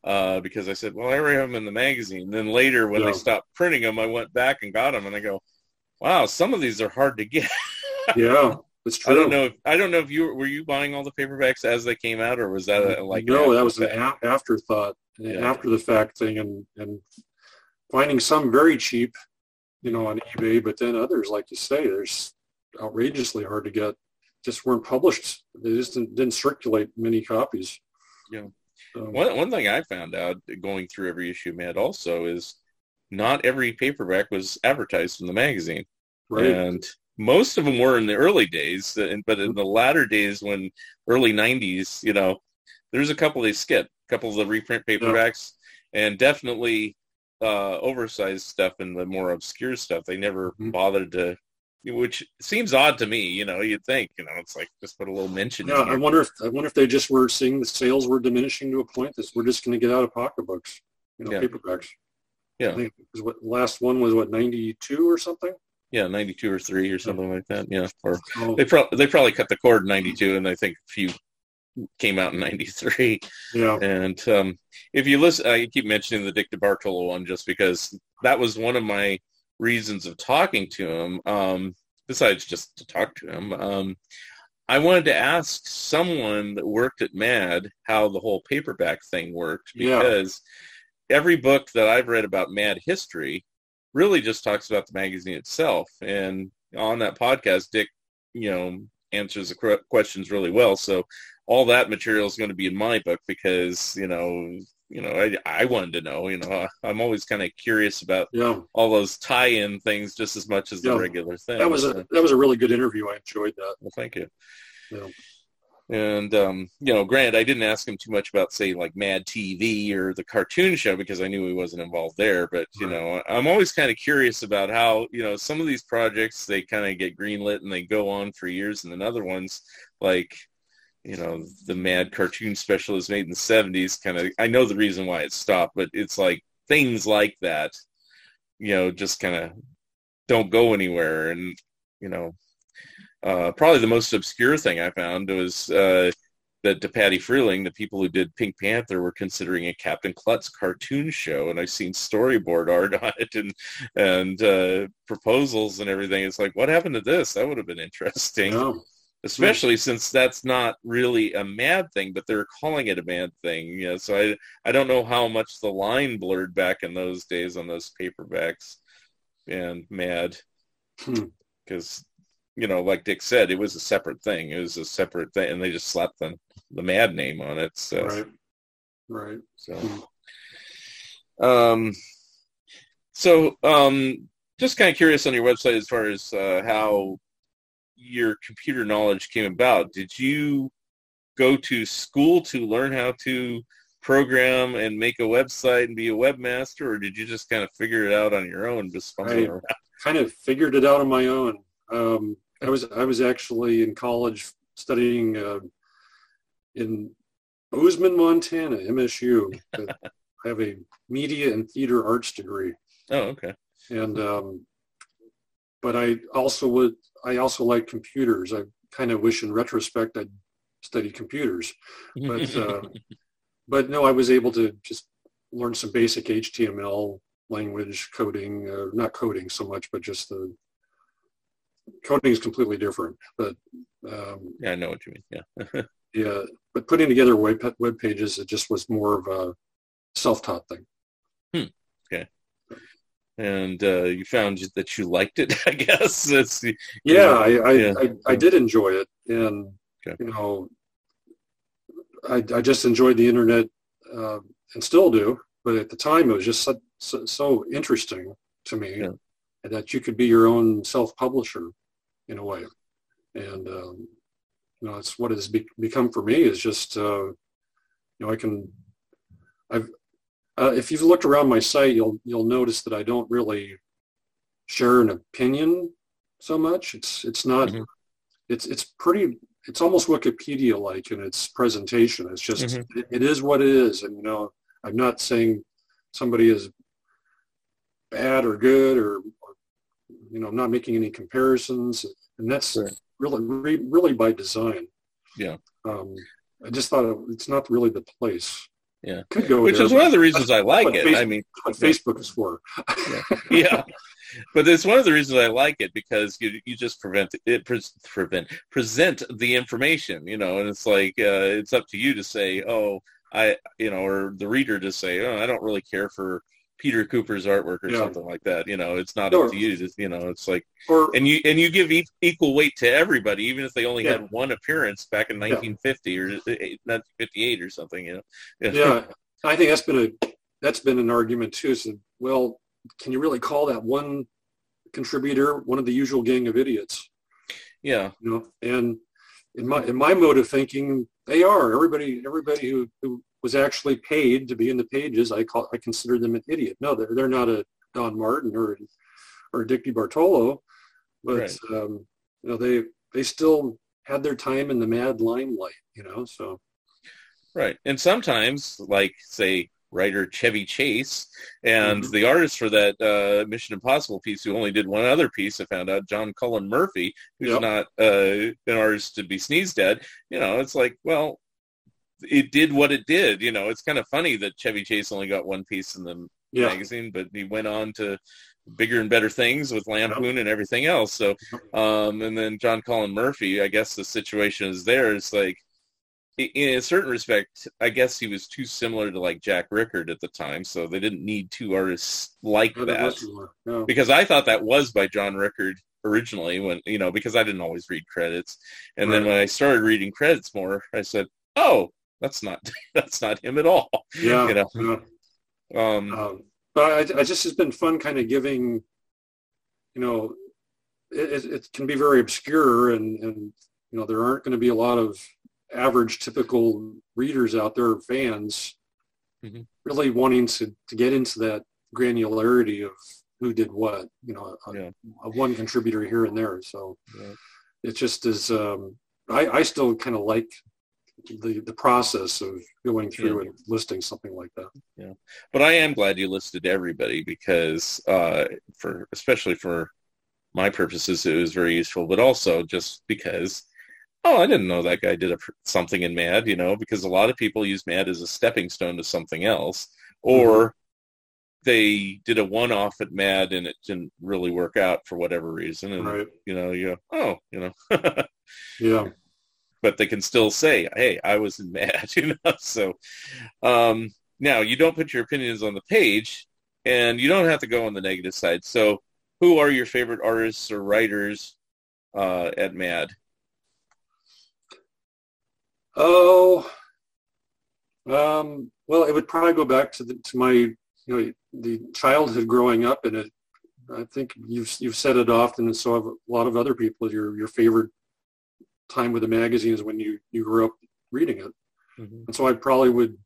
uh, because I said, well, I already have them in the magazine. Then later, when Yeah. they stopped printing them, I went back and got them, and I go, wow, some of these are hard to get. yeah, it's true. I don't know. If, I don't know if you were you buying all the paperbacks as they came out, or was that a, like no, that was an afterthought? a- afterthought, an Yeah. after the fact thing, and and finding some very cheap, you know, on eBay, but then others, like you say, there's outrageously hard to get. Just weren't published. They just didn't, didn't circulate many copies. Yeah. One one thing I found out going through every issue Mad also is not every paperback was advertised in the magazine. right. and most of them were in the early days and- but in the latter days when early 90s you know there's a couple they skipped a couple of the reprint paperbacks and definitely uh oversized stuff and the more obscure stuff they never Mhm. bothered to which seems odd to me you know you'd think you know it's like just put a little mention Yeah, in I wonder if I wonder if they just were seeing the sales were diminishing to a point that we're just going to get out of pocketbooks, you know, Yeah. paperbacks. Yeah. I think what last one was what ninety two or something. yeah 92 or 3 or something like that yeah or Oh, they, pro- they probably cut the cord in 92 and i think a few came out in 93 yeah, And um, if you listen, I keep mentioning the Dick DeBartolo one just because that was one of my reasons of talking to him. Um, besides just to talk to him, um, I wanted to ask someone that worked at Mad how the whole paperback thing worked Yeah. because every book that I've read about Mad history really just talks about the magazine itself. And on that podcast, Dick, you know, answers the questions really well. So all that material is going to be in my book because you know you know I, I wanted to know you know I'm always kind of curious about yeah. all those tie-in things just as much as the Yeah. regular thing. That was a that was a really good interview. I enjoyed that. well, thank you. Yeah. And um, you know, Grant, I didn't ask him too much about say like Mad TV or the cartoon show because I knew he wasn't involved there. But you Right. know, I'm always kind of curious about how you know some of these projects they kind of get greenlit and they go on for years, and then other ones like you know the Mad cartoon special is made in the '70s. Kind of, I know the reason why it stopped, but it's like things like that, you know, just kind of don't go anywhere, and you know. Uh, probably the most obscure thing I found was uh, that DePatie-Freleng, the people who did Pink Panther were considering a Captain Klutz cartoon show, and I've seen storyboard art on it and and uh, proposals and everything. It's like, what happened to this? That would have been interesting, Yeah. Especially since that's not really a mad thing, but they're calling it a mad thing. You know, so I I don't know how much the line blurred back in those days on those paperbacks and mad Hmm. because you know, like Dick said, it was a separate thing. It was a separate thing, and they just slapped the the Mad name on it. So, Right. Right. so, um, so, um, just kind of curious on your website as far as uh, how your computer knowledge came about. Did you go to school to learn how to program and make a website and be a webmaster, or did you just kind of figure it out on your own, just fumbling I- around? Kind of figured it out on my own. Um, I was I was actually in college studying uh, in Bozeman, Montana, MSU. I have a media and theater arts degree. Oh, okay. and um, but I also would I also like computers. I kind of wish in retrospect I'd studied computers, but uh, but no, I was able to just learn some basic HTML language coding, uh, not coding so much, but just the coding is completely different. But um, yeah, I know what you mean. Yeah. yeah, but putting together web web pages, it just was more of a self-taught thing. Hmm. And uh, you found that you liked it, I guess. That's, yeah, I I, yeah. I, I did enjoy it, and okay. you know, I I just enjoyed the internet, uh, and still do. But at the time, it was just so, so, so interesting to me yeah. that you could be your own self-publisher in a way, and um, you know, it's what has be- become for me is just uh, you know I can I've uh, if you've looked around my site, you'll you'll notice that I don't really share an opinion so much. It's it's not mm-hmm. it's it's pretty it's almost Wikipedia like in its presentation. It's just mm-hmm. it, it is what it is, and you know I'm not saying somebody is bad or good or, or you know I'm not making any comparisons, and that's right. really really by design. Yeah. Um, I just thought it's not really the place. Yeah, could go which there, is one of the reasons I like it. Facebook, I mean, what Facebook is for. yeah. yeah. but it's one of the reasons I like it because you you just prevent it pre- prevent present the information, you know, and it's like uh, it's up to you to say, oh, I, you know, or the reader to say, oh, I don't really care for Peter Kuper's artwork or yeah. something like that. You know, it's not sure. up to you. Just, you know, it's like, or, and you and you give e- equal weight to everybody, even if they only yeah. had one appearance back in 1950 yeah. or eh, 1958 or something. You know. Yeah, I think that's been a that's been an argument too. So, well, can you really call that one contributor one of the usual gang of idiots? Yeah. You know, and in my in my mode of thinking, they are everybody everybody who, who was actually paid to be in the pages, I call I consider them an idiot. No, they're they're not a Don Martin or or Dick Bartolo, but right. um, you know they they still had their time in the mad limelight. You know, so right. And sometimes, like say writer Chevy Chase and mm-hmm. the artist for that uh, Mission Impossible piece, who only did one other piece. I found out John Cullen Murphy, who's yep. not uh, an artist to be sneezed at. You know, it's like, well, it did what it did. You know, it's kind of funny that Chevy Chase only got one piece in the yeah. magazine, but he went on to bigger and better things with Lampoon and everything else. So, um, and then John Cullen Murphy, I guess the situation is there. It's like, in a certain respect, I guess he was too similar to like Jack Rickard at the time, so they didn't need two artists like that. No. Because I thought that was by John Rickard originally, when you know, because I didn't always read credits, and right. then when I started reading credits more, I said, "Oh, that's not that's not him at all. Yeah. you know. Yeah. Um, um, but I, I, just has been fun, kind of giving. You know, it, it can be very obscure, and and you know there aren't going to be a lot of average, typical readers out there, fans, mm-hmm. really wanting to to get into that granularity of who did what. You know, a, yeah. a one contributor here and there. So yeah. it just is. Um, I, I still kind of like the the process of going through yeah. and listing something like that. Yeah, but I am glad you listed everybody because uh, for especially for my purposes, it was very useful. But also just because, oh, I didn't know that guy did a, something in Mad, you know, because a lot of people use Mad as a stepping stone to something else, or mm-hmm. they did a one-off at Mad and it didn't really work out for whatever reason, and right. you know, you go, oh, you know, yeah but they can still say, "Hey, I was Mad," you know. So um, now you don't put your opinions on the page, and you don't have to go on the negative side. So, who are your favorite artists or writers uh, at Mad? Oh, um, well, it would probably go back to the, to my you know the childhood growing up in it. I think you've you've said it often, and so have a lot of other people. Your your favorite time with the magazines when you, you grew up reading it. Mm-hmm. And so I probably would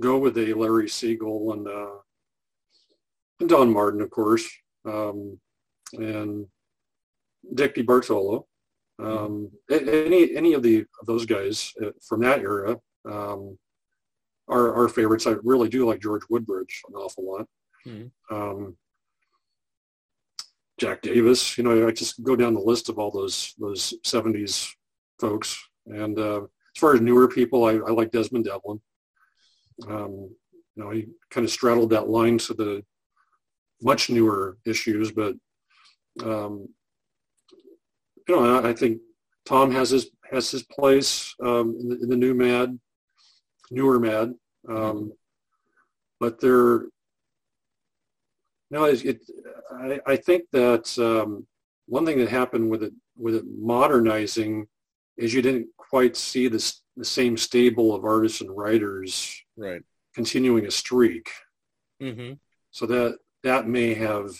go with a Larry Siegel and, uh, and Don Martin, of course, um, and Dick DeBartolo. Um, mm-hmm. Any any of the of those guys uh, from that era um, are our favorites. I really do like George Woodbridge an awful lot. Mm-hmm. Um, Jack Davis. You know, I just go down the list of all those those '70s folks. And uh, as far as newer people, I, I like Desmond Devlin. Um, you know, he kind of straddled that line to the much newer issues, but um, you know, I, I think Tom has his has his place um, in, the, in, the, new Mad, newer Mad, mm-hmm. but there. No, it, it I, I, think that um, one thing that happened with it with it modernizing is you didn't quite see this the same stable of artists and writers right continuing a streak. Mm-hmm. So that that may have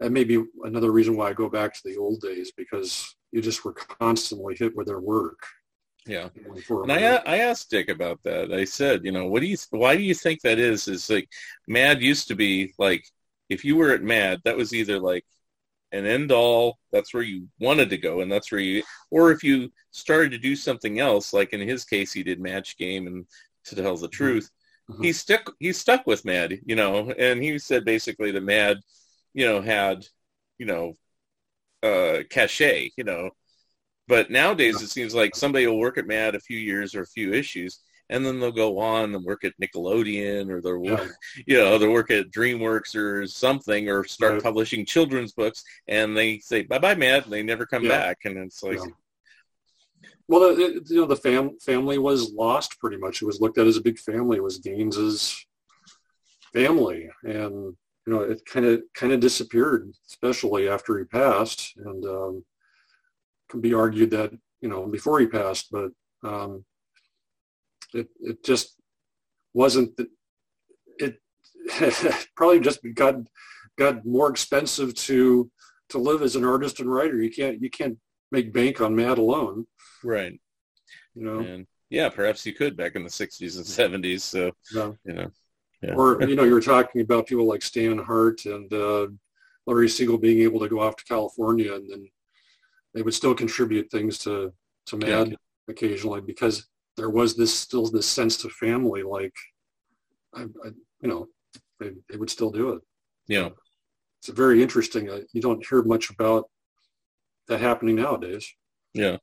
that may be another reason why I go back to the old days because you just were constantly hit with their work. Yeah, and I I asked Dick about that. I said, you know, what do you why do you think that is? Is like Mad used to be like if you were at Mad, that was either like an end all. That's where you wanted to go, and that's where you. Or if you started to do something else, like in his case, he did Match Game and To Tell the mm-hmm. Truth. Mm-hmm. He stuck. He stuck with Mad, you know, and he said basically the Mad, you know, had, you know, uh, cachet, you know. But nowadays it seems like somebody will work at Mad a few years or a few issues, and then they'll go on and work at Nickelodeon or they'll work, yeah. you know, they'll work at DreamWorks or something or start right. publishing children's books, and they say bye bye Mad, and they never come yeah. back, and it's like. Yeah. Well, you know, the fam- family was lost pretty much. It was looked at as a big family. It was Gaines's family, and you know, it kind of kind of disappeared, especially after he passed. And um, can be argued that you know before he passed, but um, it it just wasn't. The, it probably just got got more expensive to to live as an artist and writer. You can't you can't make bank on Mad alone. Right. You know. And yeah, perhaps you could back in the '60s and '70s. So yeah. you know. Yeah. Or you know, you were talking about people like Stan Hart and uh, Larry Siegel being able to go off to California, and then they would still contribute things to to Mad yeah. occasionally because there was this still this sense of family. Like, I, I you know, they, they would still do it. Yeah, it's very interesting. Uh, you don't hear much about that happening nowadays. Yeah.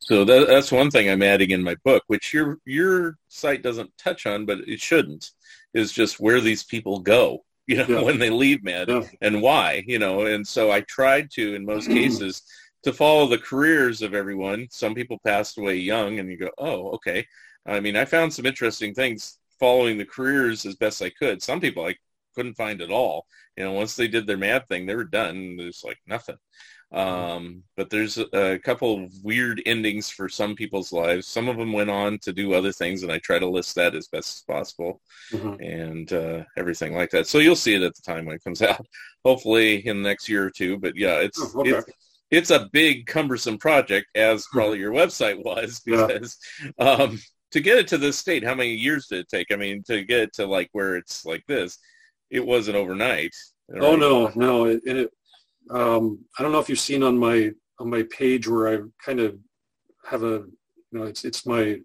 So that, that's one thing I'm adding in my book, which your your site doesn't touch on, but it shouldn't is just where these people go, you know, yeah. when they leave Mad yeah. and why, you know. And so I tried to, in most cases, to follow the careers of everyone. Some people passed away young, and you go, oh, okay. I mean, I found some interesting things following the careers as best I could. Some people I couldn't find at all. You know, once they did their Mad thing, they were done. There's like nothing. Um, but there's a, couple of weird endings for some people's lives. Some of them went on to do other things, and I try to list that as best as possible mm-hmm. and uh, everything like that. So you'll see it at the time when it comes out, hopefully in the next year or two. But yeah, it's oh, okay. it's, it's a big, cumbersome project, as hmm. probably your website was, because yeah. um, to get it to this state, how many years did it take? I mean, to get it to like where it's like this, it wasn't overnight. Right? Oh no, no, it, it um, I don't know if you've seen on my on my page where I kind of have a you know it's it's my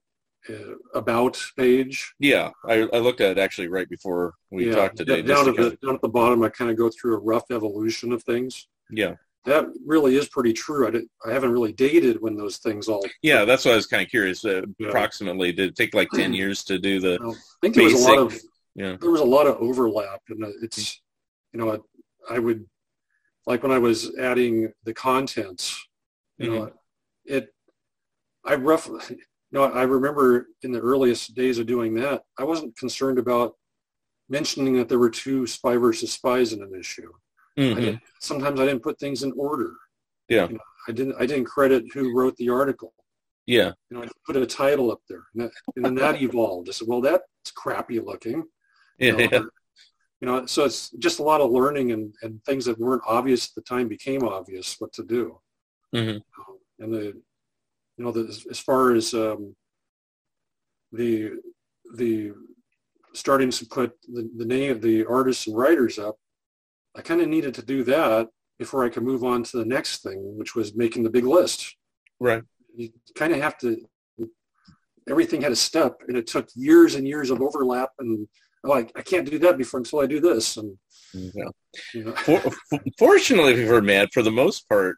uh, about page. Yeah, I, I looked at it actually right before we yeah, talked today. Down at, the, down at the bottom, I kind of go through a rough evolution of things. Yeah, that really is pretty true. I, did, I haven't really dated when those things all. Yeah, that's why I was kind of curious. Uh, yeah. Approximately, did it take like ten years to do the? I think there basic, was a lot of. Yeah. There was a lot of overlap, and it's, you know, I, I would like when I was adding the contents, you mm-hmm. know, it, I roughly, you know, I remember in the earliest days of doing that, I wasn't concerned about mentioning that there were two spy versus spies in an issue. Mm-hmm. I sometimes I didn't put things in order. Yeah. You know, I didn't, I didn't credit who wrote the article. Yeah. You know, I put a title up there and, that, and then that evolved. I said, well, that's crappy looking. Yeah. You know, you know so it's just a lot of learning and, and things that weren't obvious at the time became obvious what to do mm-hmm. and the you know the, as far as um, the the starting to put the, the name of the artists and writers up i kind of needed to do that before i could move on to the next thing which was making the big list right you kind of have to everything had a step and it took years and years of overlap and like I can't do that before until I do this. And yeah. you know. for, fortunately for Mad, for the most part,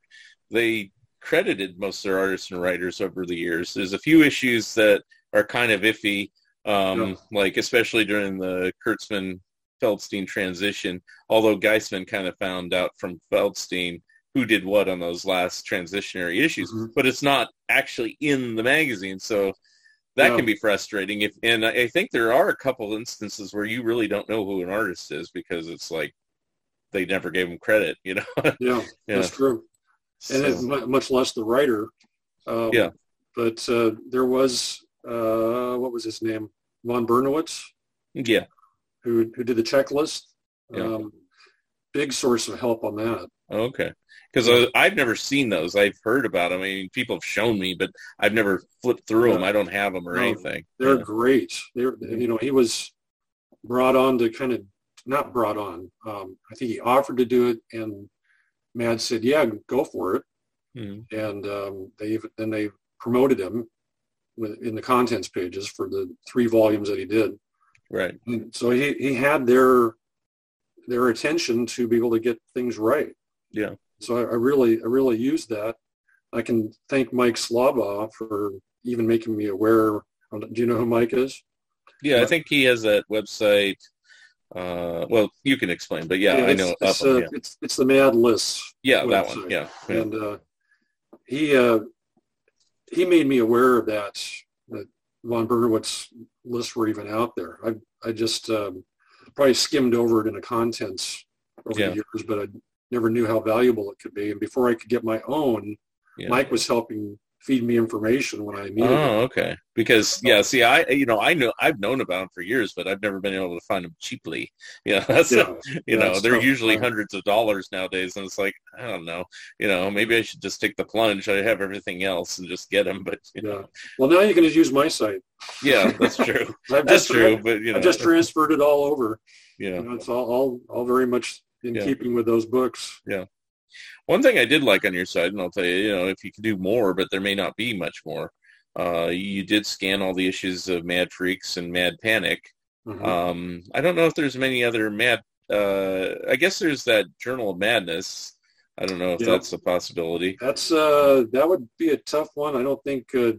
they credited most of their artists and writers over the years. There's a few issues that are kind of iffy. Um, like especially during the Kurtzman Feldstein transition. Although Geissman kind of found out from Feldstein who did what on those last transitionary issues, Mhm. but it's not actually in the magazine, so that can be frustrating. If and I think there are a couple instances where you really don't know who an artist is because it's like they never gave him credit, you know. Yeah, Yeah. that's true. And So, much less the writer. Um, Yeah. But uh, there was, uh, what was his name? Von Bernewitz, yeah, who, who did the checklist. Yeah. Um, big source of help on that. okay. Because I've never seen those. I've heard about them. I mean, people have shown me, but I've never flipped through them. I don't have them or No, anything. They're Yeah. great. They're, you know, he was brought on to kind of, not brought on. Um, I think he offered to do it and Mad said, yeah, go for it. Mhm. and um, they even- then they promoted him in the contents pages for the three volumes that he did. Right. And so he, he had their their attention to be able to get things right. Yeah. So I, I really I really used that. I can thank Mike Slaubaugh for even making me aware. Do you know who Mike is? Yeah, I think he has that website. Uh, well, you can explain, but yeah, I know. It's, uh, yeah, it's it's the Mad Lists yeah that one. Yeah, yeah. and uh, he uh, he made me aware of that that von Bernewitz lists were even out there. I I just um, probably skimmed over it in the contents over Yeah. the years, but I never knew how valuable it could be. And before I could get my own, yeah. Mike was helping feed me information when I needed it. Oh, okay. Because yeah, see, I you know I know I've known about them for years, but I've never been able to find them cheaply. Yeah, that's Yeah, you know they're tough. usually Right. hundreds of dollars nowadays, and it's like I don't know. You know, maybe I should just take the plunge. I have everything else and just get them. But you yeah. know, Well, now you can just use my site. yeah, that's true. That's just, true. But you know, I've just transferred it all over. yeah. You know, it's all, all, all very much in Yeah. keeping with those books. One thing I did like on your side, and I'll tell you, you know, if you could do more, but there may not be much more. Uh, you did scan all the issues of Mad Freaks and Mad Panic. Mhm. Um, I don't know if there's many other Mad. Uh, I guess there's that Journal of Madness. I don't know if Yeah. that's a possibility. That's uh, that would be a tough one. I don't think uh,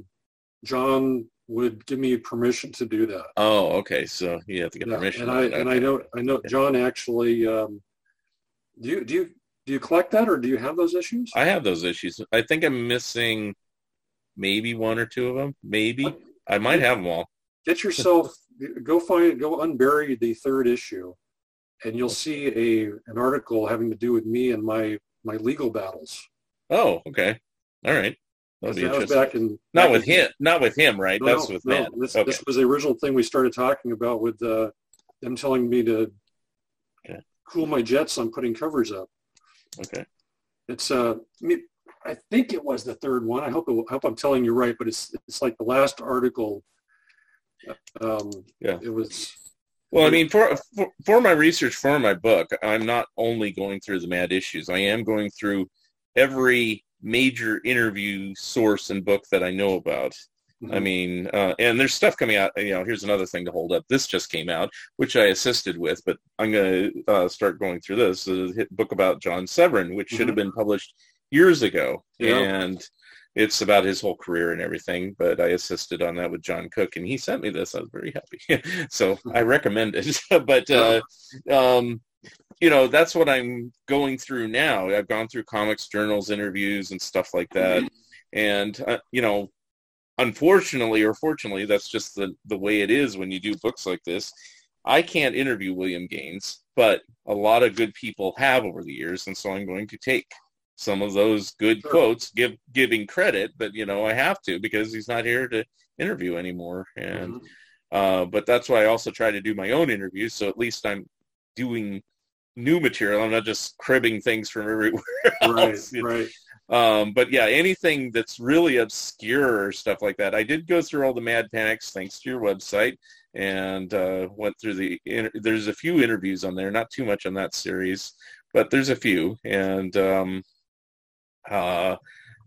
John would give me permission to do that. Oh, okay. So you have to get Yeah, permission. And I and I know I know John actually. Um, do you do you do you collect that or do you have those issues? I have those issues. I think I'm missing maybe one or two of them. Maybe I might have them all. Get yourself go find go unbury the third issue, and you'll see a an article having to do with me and my my legal battles. Oh, okay. All right. That'll be that was back in Not back with in- him. Not with him, right? No, That's with no. This, okay. this was the original thing we started talking about with uh, them telling me to Okay. cool my jets on putting covers up. Okay. It's uh, I, mean, I think it was the third one. I hope it, I hope I'm telling you right, but it's it's like the last article. Um, Yeah. It was. Well, I mean, for, for for my research for my book, I'm not only going through the mad issues. I am going through every major interview source and book that I know about. I mean, uh, and there's stuff coming out. You know, here's another thing to hold up. This just came out, which I assisted with, but I'm going to uh, start going through this. Book about John Severin, which should have been published years ago, Yeah. and it's about his whole career and everything. But I assisted on that with John Cook, and he sent me this. I was very happy, so I recommend it. but uh, um, you know, that's what I'm going through now. I've gone through comics, journals, interviews, and stuff like that, and uh, you know unfortunately or fortunately, that's just the, the way it is when you do books like this. I can't interview William Gaines, but a lot of good people have over the years, and so I'm going to take some of those good Sure. quotes, give giving credit, but you know I have to because he's not here to interview anymore. And Mhm. uh, but that's why I also try to do my own interviews, so at least I'm doing new material. I'm not just cribbing things from everywhere right, else. know. right. Um, but yeah, anything that's really obscure or stuff like that. I did go through all the Mad Panics thanks to your website and uh, went through the. Inter- there's a few interviews on there, not too much on that series, but there's a few. And um, uh,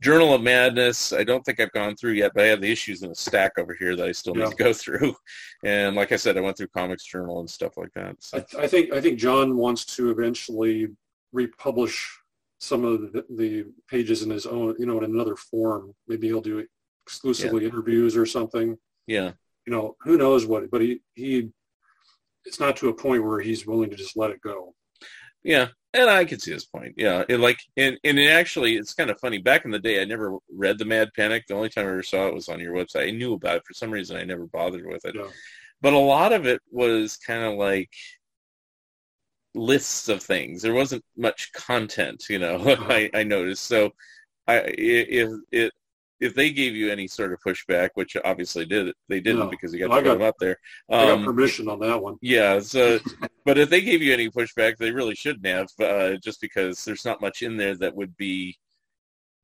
Journal of Madness, I don't think I've gone through yet, but I have the issues in a stack over here that I still need Yeah. to go through. And like I said, I went through Comics Journal and stuff like that. So. I, I think I think John wants to eventually republish some of the, the pages in his own, you know, in another form. Maybe he'll do exclusively interviews or something. Yeah. you know, who knows what, but he, he, it's not to a point where he's willing to just let it go. Yeah, and I can see his point. Yeah, And like and and it actually it's kind of funny. Back in the day, I never read the Mad Panic. The only time I ever saw it was on your website. I knew about it for some reason. I never bothered with it. Yeah. But a lot of it was kind of like lists of things. There wasn't much content, you know. Uh-huh. I, I noticed. So, I if it if they gave you any sort of pushback, which obviously did they didn't No. because you got I to put them up there. I got Um, permission on that one. yeah, so but if they gave you any pushback, they really shouldn't have, uh, just because there's not much in there that would be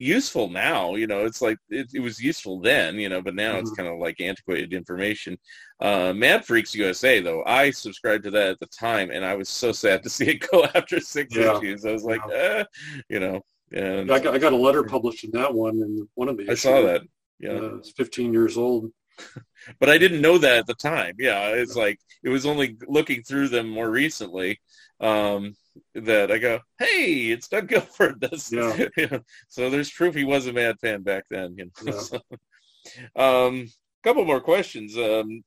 useful now. You know, it's like it, it was useful then, you know, but now it's Mhm. kind of like antiquated information. Uh, Mad Freaks USA, though, I subscribed to that at the time, and I was so sad to see it go after six Yeah. issues. I was like, eh, you know, and I got, I got a letter published in that one, and one of the I saw that. Yeah. Uh, it's 15 years old. but I didn't know that at the time. Yeah, it's like it was only looking through them more recently um, that I go, "Hey, it's Doug Gilford." That's Yeah. yeah. So there's proof he was a Mad fan back then. You know? Yeah. So, um, couple more questions. Um,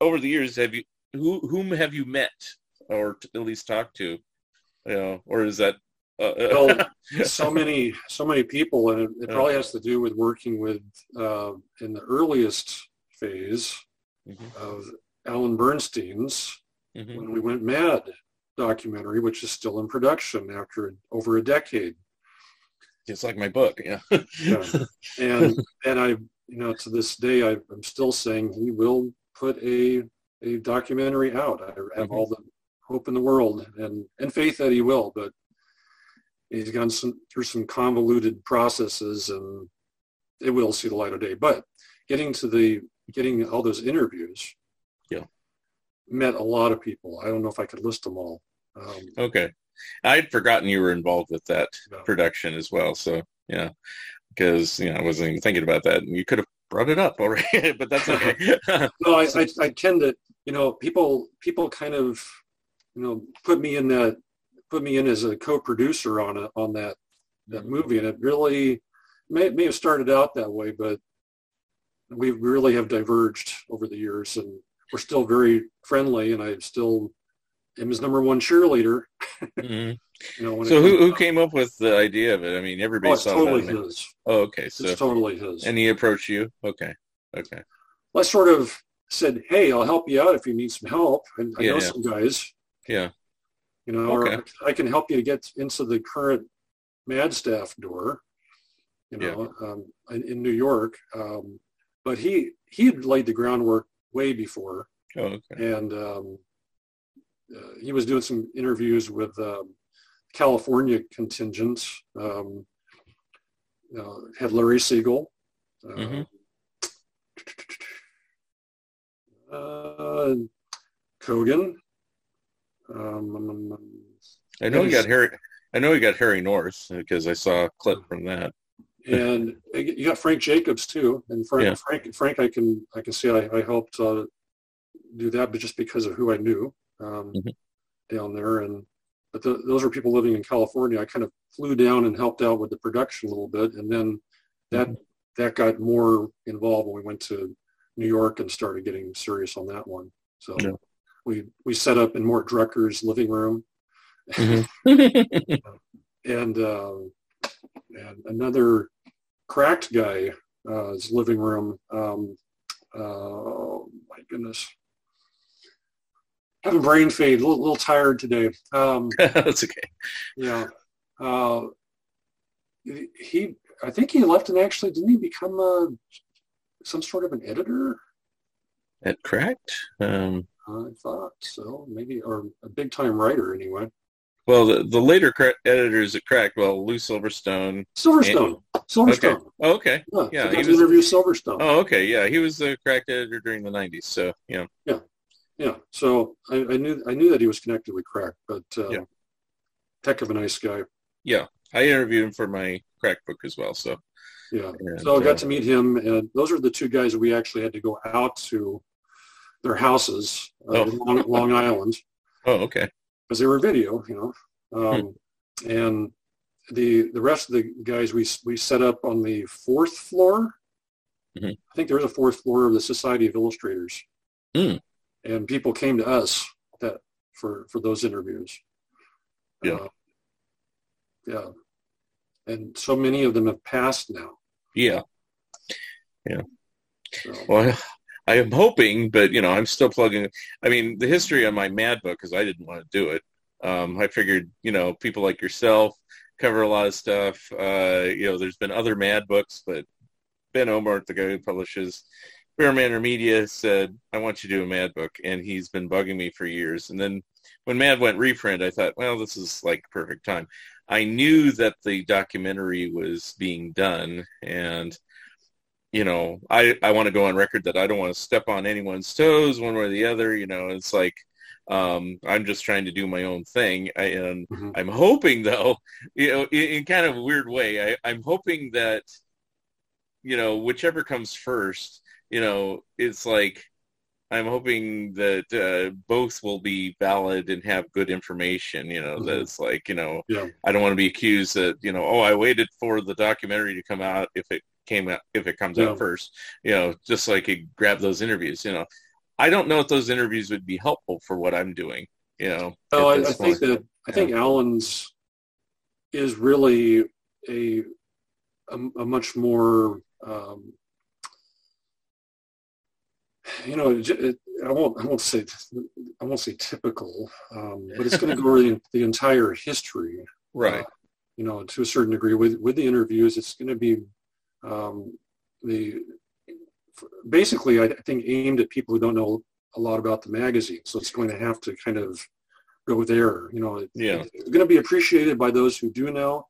over the years, have you who whom have you met or t- at least talked to? You know, or is that? Uh, Well, so many, so many people, and it, it probably has to do with working with uh, in the earliest phase Mhm. of Alan Bernstein's Mhm. when we went mad documentary, which is still in production after over a decade. It's like my book, yeah. Yeah. and and I, you know, to this day, I, I'm still saying he will put a a documentary out. I have Mhm. all the hope in the world and and faith that he will, but he's gone some through some convoluted processes, and it will see the light of day. But getting to the getting all those interviews, Yeah. Met a lot of people. I don't know if I could list them all. Um, Okay. I'd forgotten you were involved with that Yeah. production as well. So yeah, because you know I wasn't even thinking about that, and you could have brought it up already, but that's okay. No, I, I, I tend to, you know, people, people kind of, you know, put me in that, put me in as a co-producer on a, on that, that movie. And it really may, may have started out that way, but we really have diverged over the years and we're still very friendly and I still am his number one cheerleader. Mhm. You know, when So who who came up with the idea of it? I mean, everybody oh, saw totally that. his. Oh, okay. So It's totally his. and he approached you. Okay. Okay. I sort of said, Hey, I'll help you out if you need some help. And I Yeah, know yeah. some guys. Yeah. you know, Okay. or I can help you get into the current Mad Staff door, you know, um, in, in New York. Um, but he he had laid the groundwork way before, Oh, okay. and um, uh, he was doing some interviews with um, California contingent. Um, know, had Larry Siegel. Uh, Mhm. uh, Kogen. Um, um, um, I know he got Harry. I know he got Harry North because I saw a clip from that. And you got Frank Jacobs too. And Frank, Yeah. Frank, Frank, I can I can see I, I helped uh, do that, but just because of who I knew um, Mhm. down there, and but the, those were people living in California. I kind of flew down and helped out with the production a little bit, and then that that got more involved when we went to New York and started getting serious on that one. So Yeah. we we set up in Mort Drucker's living room and uh, and another cracked guy uh, his living room. Um, uh, my goodness, having brain fade, a little, little tired today. Um, That's okay. yeah, uh, he. I think he left and actually didn't he become a, some sort of an editor? At cracked. Um, I thought so, maybe, or a big time writer anyway. well, the, the later cra- editors at Cracked, well, Lou Silverstone. Silverstone, Silverstone. Okay. Oh, okay. Yeah, Yeah, he to was- interview Silverstone. Oh, okay. Yeah, he was the crack editor during the '90s. So yeah. Yeah, yeah. so I, I knew I knew that he was connected with Cracked, but uh, Yeah. heck of a nice guy. Yeah, I interviewed him for my crack book as well. So Yeah, and, so I uh, got to meet him, and those are the two guys we actually had to go out to their houses uh, Oh. in Long, Long Island oh, okay. because they were video, you know, um, Hmm. and the the rest of the guys we we set up on the fourth floor Mm-hmm. I think there was a fourth floor of the Society of Illustrators, mm. and people came to us that for for those interviews. Yeah, uh, yeah, and so many of them have passed now. Yeah, yeah. So. Well, I am hoping, but you know, I'm still plugging. I mean, the history on my Mad book because I didn't want to do it. Um, I figured, you know, people like yourself cover a lot of stuff. Uh, you know, there's been other Mad books, but Ben Ohmart, the guy who publishes Bear Manor Media, said, "I want you to do a Mad book," and he's been bugging me for years. And then when Mad went reprint, I thought, well, this is like perfect time. I knew that the documentary was being done, and you know, I, I want to go on record that I don't want to step on anyone's toes one way or the other. You know, it's like um, I'm just trying to do my own thing. I, and mm-hmm. I'm hoping, though, you know, in, in, kind of a weird way, I, I'm hoping that, you know, whichever comes first, you know, it's like I'm hoping that uh, both will be valid and have good information. You know, mm-hmm. that it's like, you know, yeah. I don't want to be accused that, you know, oh, I waited for the documentary to come out if it came out if it comes yeah. out first. You know, just like you grab those interviews. You know, I don't know if those interviews would be helpful for what I'm doing. You know. Oh, I, I think that I think Alan's is really a a, a much more um, you know, it, I won't, I won't say, I won't say typical, um, but it's going to go over the, the, entire history, right? Uh, you know, to a certain degree. With with the interviews, it's going to be um, the basically, I think, aimed at people who don't know a lot about the magazine. So it's going to have to kind of go there. You know, yeah. it's going to be appreciated by those who do know,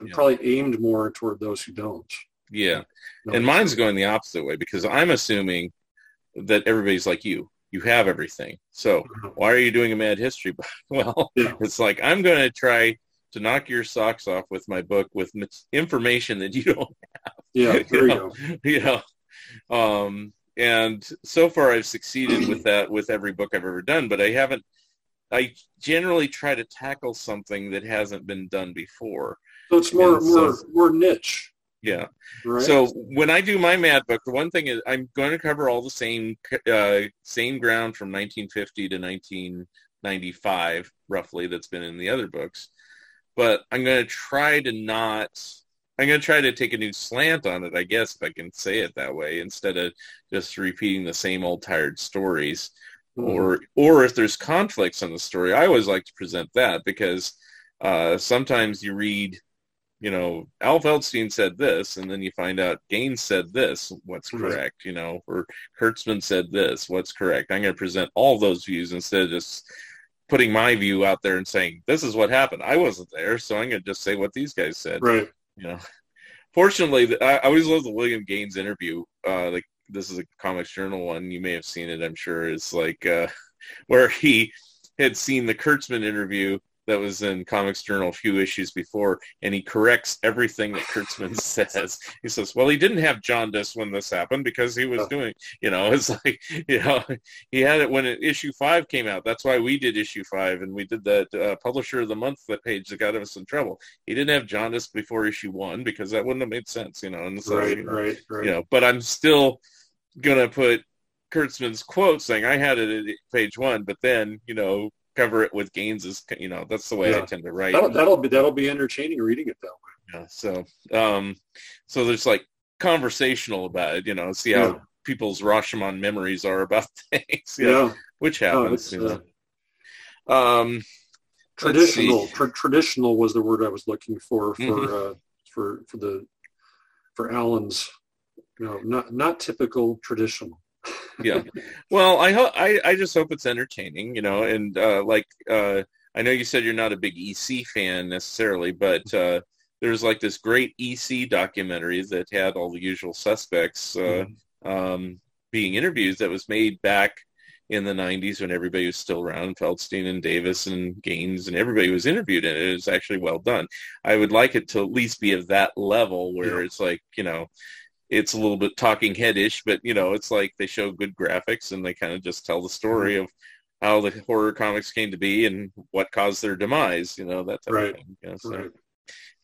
and yeah. probably aimed more toward those who don't. Yeah, and mine's going the opposite way because I'm assuming that everybody's like you. You have everything. So uh-huh. why are you doing a mad history book? well, yeah. it's like I'm going to try to knock your socks off with my book with information that you don't have. Yeah, there you, know? you know. Um, and so far, I've succeeded with that with every book I've ever done, but I haven't. I generally try to tackle something that hasn't been done before. So it's more more more niche. Yeah. Right. So when I do my Mad book, the one thing is I'm going to cover all the same uh, same ground from 1950 to 1995, roughly. That's been in the other books, but I'm going to try to not I'm going to try to take a new slant on it, I guess, if I can say it that way, instead of just repeating the same old tired stories. Mm-hmm. Or, or if there's conflicts in the story, I always like to present that because uh, sometimes you read, you know, Al Feldstein said this, and then you find out Gaines said this. What's correct? You know, or Kurtzman said this. What's correct? I'm going to present all those views instead of just putting my view out there and saying this is what happened. I wasn't there, so I'm going to just say what these guys said. Right you know. Fortunately, I, always love the William Gaines interview. Uh, like this is a Comics Journal one. You may have seen it. I'm sure. It's like uh, where he had seen the Kurtzman interview that was in Comics Journal a few issues before, and he corrects everything that Kurtzman says. He says, "Well, he didn't have jaundice when this happened because he was doing, you know, it's like, you know, he had it when it, issue five came out. That's why we did issue five, and we did that uh, Publisher of the Month that page that got us in trouble. He didn't have jaundice before issue one because that wouldn't have made sense, you know. And so, right, you know, right, right. You know, but I'm still gonna put Kurtzman's quote saying I had it at page one, but then you know cover it with Gaines's. You know, that's the way yeah. I tend to write. That'll, that'll be that'll be entertaining reading it that way. Yeah. So, um, so there's like conversational about it. You know, see how yeah. people's Rashomon memories are about things. yeah. Know, which happens. Oh, you know. uh, um, traditional. Tra- traditional was the word I was looking for for mm-hmm. uh, for for the for Alan's. You know, not not typical traditional yeah. Well, I hope I, I just hope it's entertaining, you know, and uh, like uh, I know you said you're not a big EC fan necessarily, but uh, there's like this great EC documentary that had all the usual suspects uh, mm-hmm. um, being interviewed that was made back in the 90s when everybody was still around feldstein and davis and gaines and everybody was interviewed in it it was actually well done i would like it to at least be of that level where yeah. it's like you know it's a little bit talking headish, but you know, it's like they show good graphics and they kind of just tell the story mm-hmm. of how the horror comics came to be and what caused their demise. You know that type right. of thing. You know, so. right.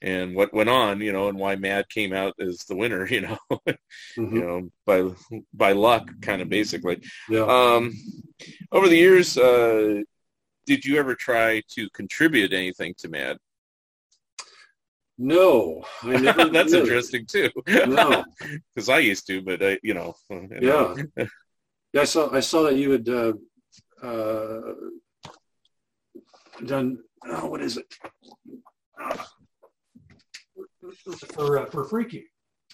and what went on, you know, and why Mad came out as the winner, you know, Mhm. you know, by by luck, kind of basically. Yeah. Um, over the years, uh, did you ever try to contribute anything to Mad? No, I never. That's did. interesting too. No. because I used to, but I, you know, you Yeah. know. Yeah, I saw. I saw that you had uh, uh, done. Oh, what is it? For uh, for Freaky.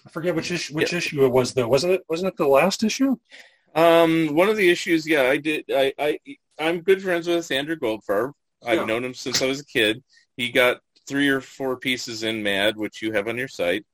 I forget which issue. Which issue it was though. Wasn't it? Wasn't it the last issue? Um, one of the issues, yeah, I did. I, I, I'm good friends with Andrew Goldfarb. I've Yeah. known him since I was a kid. He got three or four pieces in Mad, which you have on your site,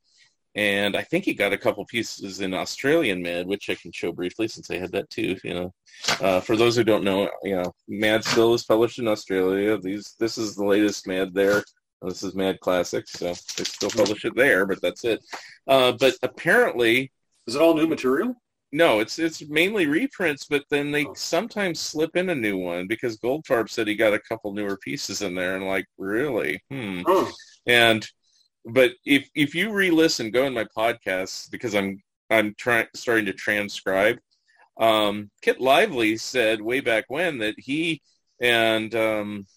and I think he got a couple pieces in Australian Mad, which I can show briefly since I had that too. You know, uh, for those who don't know, you know, Mad still is published in Australia. These, this is the latest Mad there. This is Mad Classics, so they still publish it there, but that's it. Uh, but apparently, Is it all new material? No, it's it's mainly reprints, but then they Oh. sometimes slip in a new one because Goldfarb said he got a couple newer pieces in there, and like, really, hmm. Oh, And but if if you re-listen, go in my podcast because I'm I'm trying starting to transcribe. Um, Kit Lively said way back when that he and um,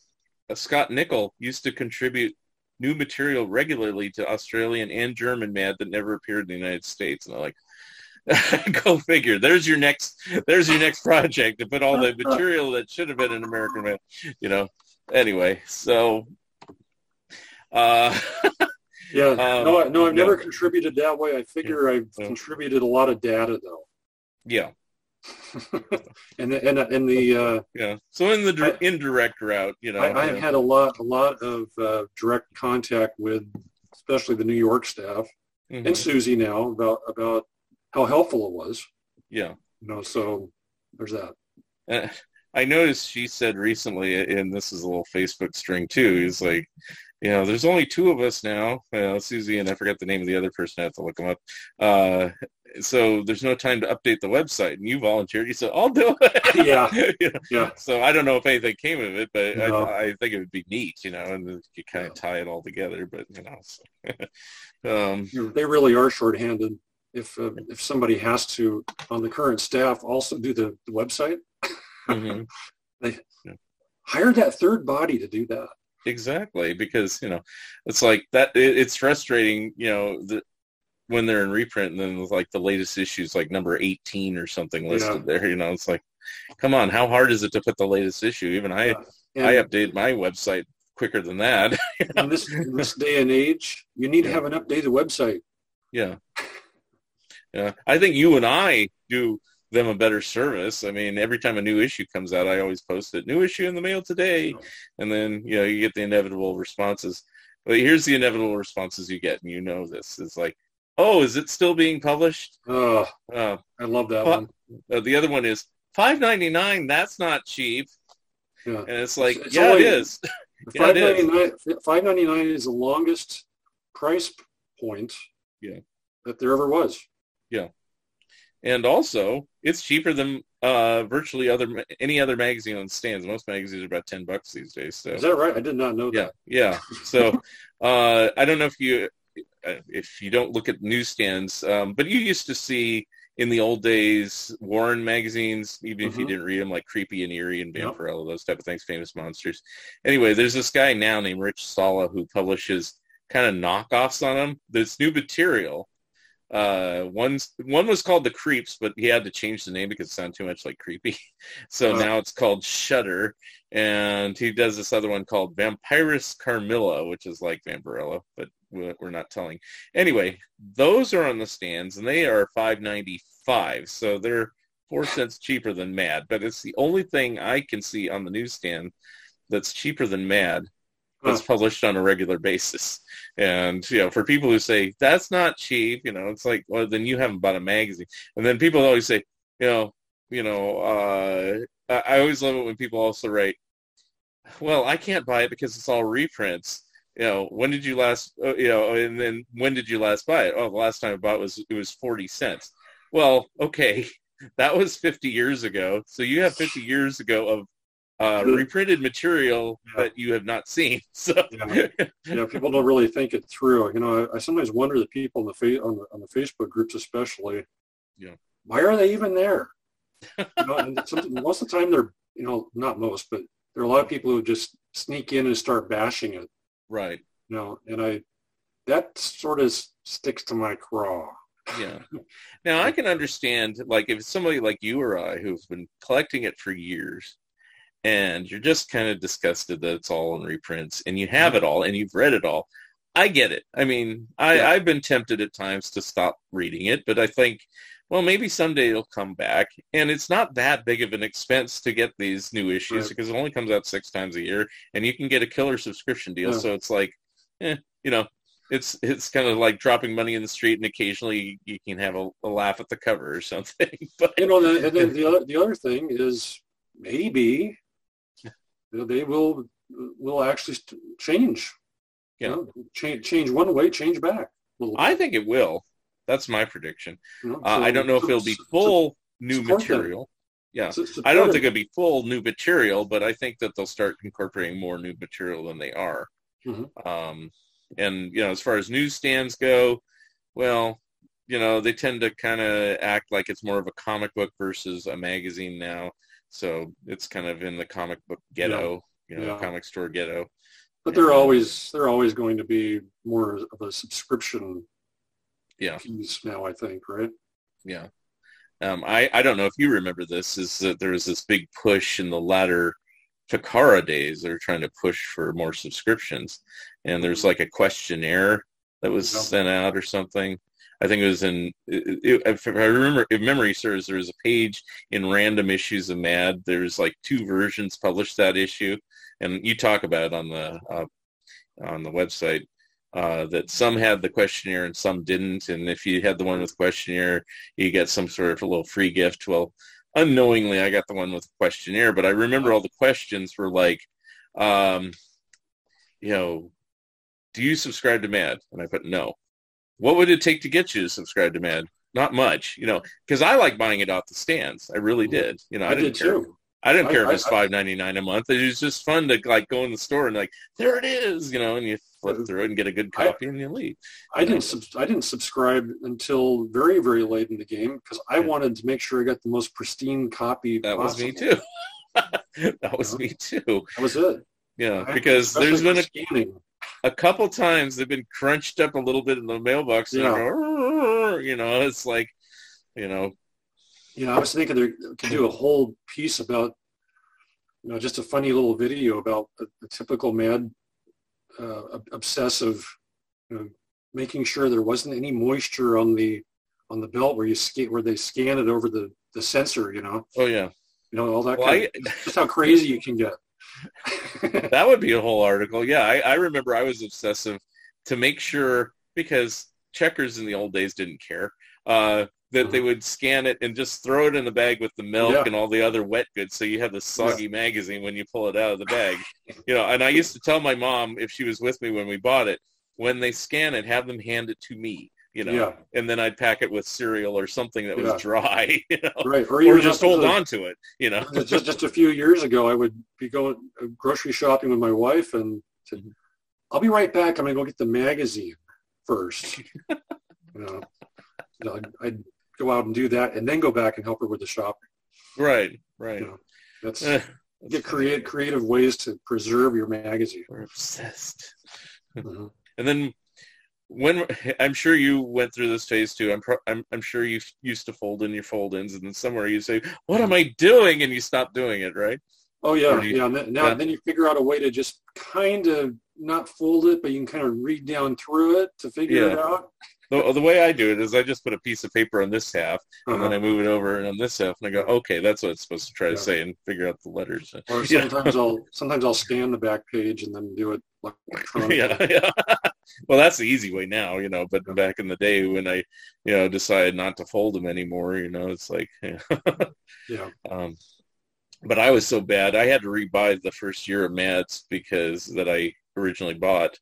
uh, Scott Nickel used to contribute new material regularly to Australian and German Mad that never appeared in the United States, and I'm like. Go figure. There's your next. There's your next project to put all the material that should have been in American Mad. You know. Anyway, so uh, yeah. Um, no, I- no, I've never contributed that way. I figure I've contributed a lot of data though, yeah, and the, and and the uh, yeah. So in the dir- indirect route, you know, I, I've yeah. had a lot a lot of uh, direct contact with, especially the New York staff Mhm. and Susie now about about how helpful it was. yeah. You know, so there's that. Uh, I noticed she said recently, and this is a little Facebook string too. He's like, you know, there's only two of us now, uh, Susie and I forgot the name of the other person. I have to look them up. Uh, so there's no time to update the website, and you volunteered. You said, "I'll do it." Yeah. You know, Yeah. So I don't know if anything came of it, but No. I, I think it would be neat, you know, and you kind of tie it all together. But you know, so, um, They really are shorthanded. If uh, if somebody has to on the current staff also do the, the website, mhm. hire that third body to do that. Exactly, because you know, it's like that. It, it's frustrating, you know, the, when they're in reprint, and then like the latest issues, like number eighteen or something listed there. You know, it's like, come on, how hard is it to put the latest issue? Even I, And I update my website quicker than that. in this in this day and age, you need to have an updated website. yeah, yeah. I think you and I do them a better service. I mean, every time a new issue comes out, I always post it, new issue in the mail today, and then you know you get the inevitable responses. But here's the inevitable responses you get, and you know this is like, oh, is it still being published? Oh, Uh, I love that Well, one. uh, the other one is five ninety nine. That's not cheap, Yeah. and it's like, It's yeah, only- it is. Yeah, it is. Five ninety nine is the longest price point. Yeah. That there ever was. And also it's cheaper than uh, virtually other any other magazine on stands. Most magazines are about ten bucks these days. So Is that right? I did not know yeah, that. yeah. So uh, I don't know if you if you don't look at newsstands, um, but you used to see in the old days Warren magazines, even if you Mhm. didn't read them, like Creepy and Eerie and Yep. Vampirella, those type of things, Famous Monsters. Anyway, there's this guy now named Rich Sala who publishes kind of knockoffs on them. This new material. Uh, one's one was called the Creeps, but he had to change the name because it sounded too much like creepy. So Oh. now it's called Shutter, and he does this other one called Vampiress Carmilla, which is like Vampirella, but we're not telling. Anyway, those are on the stands, and they are five ninety five, so they're four cents cheaper than Mad. But it's the only thing I can see on the newsstand that's cheaper than Mad that's published on a regular basis. And you know, for people who say that's not cheap, you know, it's like, well, then you haven't bought a magazine. And then people always say, you know, you know, uh, I always love it when people also write, well, I can't buy it because it's all reprints. You know, when did you last, uh, you know, and then when did you last buy it? Oh, the last time I bought it was it was forty cents. Well, okay, that was fifty years ago. So you have fifty years ago of uh, reprinted material Yeah. that you have not seen. So Yeah. yeah, people don't really think it through. You know, I, I sometimes wonder the people on the, fa- on the on the Facebook groups, especially. Yeah. Why are they even there? You know, and some, most of the time, they're you know not most, but there are a lot of people who just sneak in and start bashing it. right, You know, and I that sort of sticks to my craw. yeah. Now I can understand, like, if somebody like you or I who's been collecting it for years, and you're just kind of disgusted that it's all in reprints, and you have it all, and you've read it all. I get it. I mean, I, Yeah. I've been tempted at times to stop reading it, but I think, well, maybe someday it'll come back, and it's not that big of an expense to get these new issues Right. because it only comes out six times a year, and you can get a killer subscription deal. Yeah. So it's like, eh, you know, it's it's kind of like dropping money in the street, and occasionally you can have a, a laugh at the cover or something. But You know, and then, the other the other thing is maybe they will will actually change. Yeah. You know, change change one way, change back. I think it will. That's my prediction. You know, Uh, I don't know if it'll be so- full new support them. material. Yeah. so- so I don't think it. it'll be full new material, but I think that they'll start incorporating more new material than they are. Mhm. Um, and you know, as far as newsstands go, well, you know, they tend to kind of act like it's more of a comic book versus a magazine now. So it's kind of in the comic book ghetto, you know, Yeah. comic store ghetto. But they're always they're always going to be more of a subscription Yeah. piece now. I think, right? Yeah. Um, I, I don't know if you remember this, is that there was this big push in the latter Ficarra days. They were trying to push for more subscriptions. And there's like a questionnaire that was sent out or something. I think it was in, if I remember, if memory serves, there was a page in random issues of Mad. There's like two versions published that issue. And you talk about it on the, uh, on the website. Uh, that some had the questionnaire and some didn't, and if you had the one with questionnaire, you get some sort of a little free gift. Well, unknowingly, I got the one with questionnaire, but I remember all the questions were like, um, you know, do you subscribe to Mad? And I put no. What would it take to get you to subscribe to Mad? Not much, you know, because I like buying it off the stands. I really mm-hmm. did. You know, I, I didn't did care. too. I didn't I- care if I- it's five ninety nine a month. It was just fun to like go in the store and like there it is, you know, and you flip mm-hmm. through it and get a good I- copy and you leave. I didn't subs- I didn't subscribe until very very late in the game because I Yeah. wanted to make sure I got the most pristine copy. That was me too. that was Yeah. me too. That was it. Yeah, I- because there's been a, scanning. A couple times they've been crunched up a little bit in the mailbox. Yeah. go, you know, it's like, you know, You know, I was thinking they could do a whole piece about, you know, just a funny little video about a, a typical mad uh, obsessive, you know, making sure there wasn't any moisture on the on the belt where you where they scan it over the the sensor. You know, oh yeah. you know all that Well, I, of, just how crazy you can get. that would be a whole article. Yeah, I, I remember I was obsessive to make sure because checkers in the old days didn't care uh, that they would scan it and just throw it in the bag with the milk Yeah. and all the other wet goods, so you have this soggy magazine when you pull it out of the bag. You know, and I used to tell my mom if she was with me when we bought it, when they scan it, have them hand it to me. You know, Yeah. and then I'd pack it with cereal or something that was Yeah. dry. You know, right, or, or just hold on to it. You know. just just a few years ago, I would be going uh, grocery shopping with my wife and said, "I'll be right back. I'm gonna go get the magazine first. you know, I'd, I'd go out and do that, and then go back and help her with the shopping. Right. Right. You know, that's Eh, get create creative ways to preserve your magazine. We're obsessed. Mhm. And then when I'm sure you went through this phase too. I'm pro- I'm, I'm sure you used to fold in your fold-ins, and then somewhere you say, "What am I doing?" and you stop doing it, right? Oh yeah, you- yeah. Now yeah. then you figure out a way to just kind of not fold it, but you can kind of read down through it to figure it Yeah. out. The, the way I do it is I just put a piece of paper on this half, and then Uh-huh. I move it over and on this half, and I go, "Okay, that's what it's supposed to try to say," and figure out the letters. Or Yeah. sometimes I'll sometimes I'll scan the back page and then do it electronically. yeah, yeah. Well, that's the easy way now, you know. But back in the day when I, you know, decided not to fold them anymore, you know, it's like, Yeah. Um, but I was so bad, I had to rebuy the first year of Mads because that I originally bought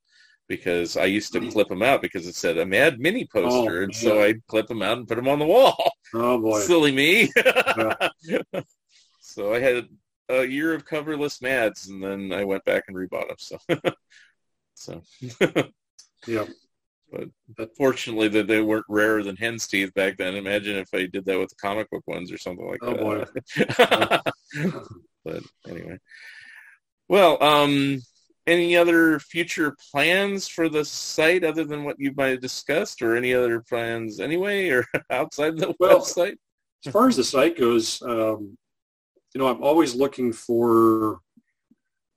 because I used to clip them out because it said a Mad Mini poster, Oh, and so. I'd clip them out and put them on the wall. Oh boy. Silly me. so I had a year of coverless Mads, and then I went back and rebought them. So, so Yeah. but fortunately, that they weren't rarer than hen's teeth back then. Imagine if I did that with the comic book ones or something like Oh, that. but anyway, well, um, any other future plans for the site other than what you might have discussed, or any other plans anyway, or outside the Well, website? As far as the site goes, um, you know, I'm always looking for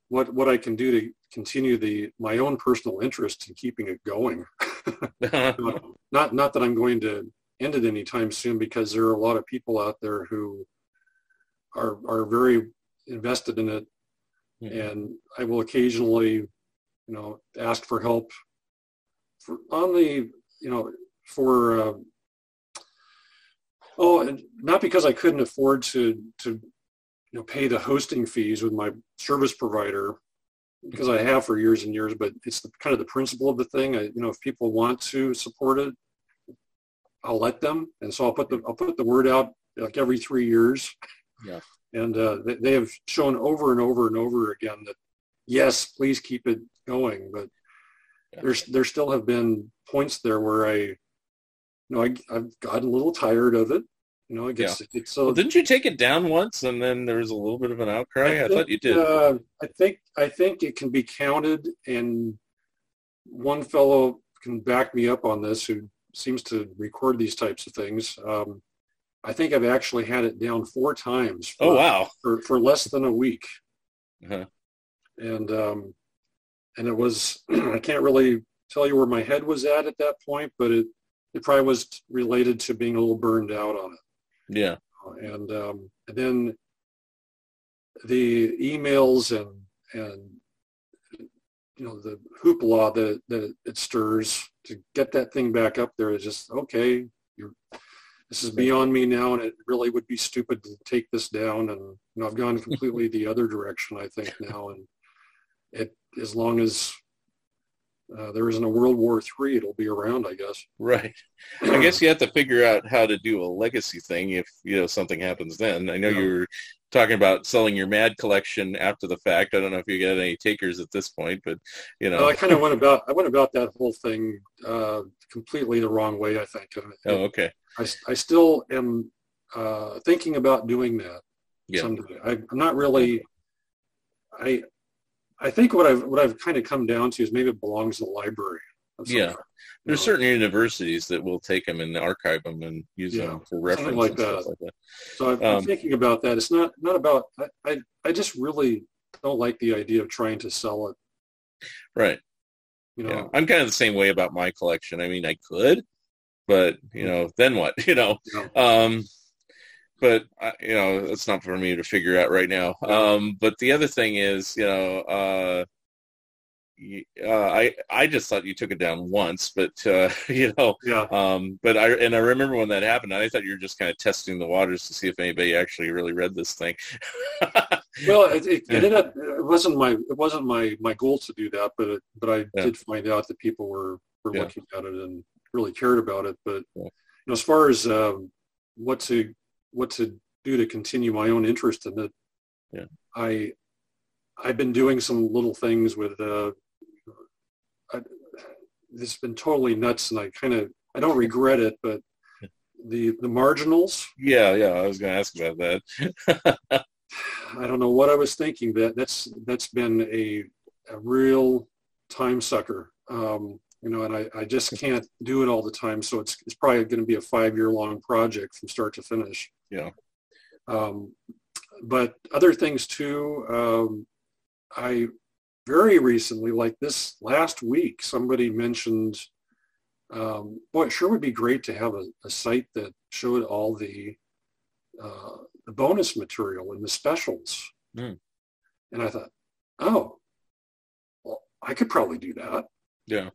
what what I can do to continue the my own personal interest in keeping it going. not not that I'm going to end it anytime soon because there are a lot of people out there who are are very invested in it Mhm. and I will occasionally you know ask for help for on the you know for uh, oh and not because I couldn't afford to to you know pay the hosting fees with my service provider because I have for years and years but it's the, kind of the principle of the thing I, you know if people want to support it I'll let them and so I'll put the I'll put the word out like every three years Yeah. and uh, they, they have shown over and over and over again that yes please keep it going but Yeah. there's there still have been points there where I you know I, I've gotten a little tired of it you know guess gets it's so Well, didn't you take it down once, and then there was a little bit of an outcry? I, think, thought you did. Uh, I think I think it can be counted, and one fellow can back me up on this who seems to record these types of things. Um, I think I've actually had it down four times. For, oh wow! For, for less than a week, Uh-huh. and um, and it was I can't really tell you where my head was at at that point, but it it probably was related to being a little burned out on it Yeah, and um, and then the emails and and you know the hoopla that that it stirs to get that thing back up there is just okay. You're this is beyond me now, and it really would be stupid to take this down. And you know, I've gone completely the other direction. I think now, and it as long as uh, there isn't a World War Three, it'll be around, I guess. right. I guess you have to figure out how to do a legacy thing if you know something happens. Then I know Yeah. you were talking about selling your Mad collection after the fact. I don't know if you got any takers at this point, but you know. Well, I kind of went about I went about that whole thing uh, completely the wrong way. I think. And oh, okay. I, I still am uh, thinking about doing that Yeah. someday. I, I'm not really. I I think what I've what I've kind of come down to is maybe it belongs in the library. Yeah. kind, There's know. certain universities that will take them and archive them and use Yeah, them for reference like that. like that. So I'm, um, thinking about that. It's not not about. I, I I just really don't like the idea of trying to sell it. Right. You know. Yeah. I'm kind of the same way about my collection. I mean, I could, but you know, then what? You know, you know. um, but I- you know, it's not for me to figure out right now. Um, but the other thing is, you know, uh, uh, I I just thought you took it down once, but uh, you know, yeah. um, but I and I remember when that happened, I thought you were just kind of testing the waters to see if anybody actually really read this thing. Well, it, it, it ended up. It wasn't my. It wasn't my my goal to do that, but it, but I Yeah. did find out that people were were Yeah. looking at it and really cared about it. But you know, as far as um, what to what to do to continue my own interest in it, Yeah. I I've been doing some little things with. Uh, I, this has been totally nuts, and I kind of I don't regret it, but the the marginals. yeah, yeah, I was going to ask about that. I don't know what I was thinking. That that's that's been a a real time sucker. Um, you know, and I, I just can't do it all the time. So it's it's probably going to be a five year long project from start to finish. Yeah. Um, but other things too. Um, I very recently, like this last week, somebody mentioned. Um, boy, it sure would be great to have a, a site that showed all the uh, the bonus material and the specials. Hmm. And I thought, oh, well, I could probably do that. Yeah.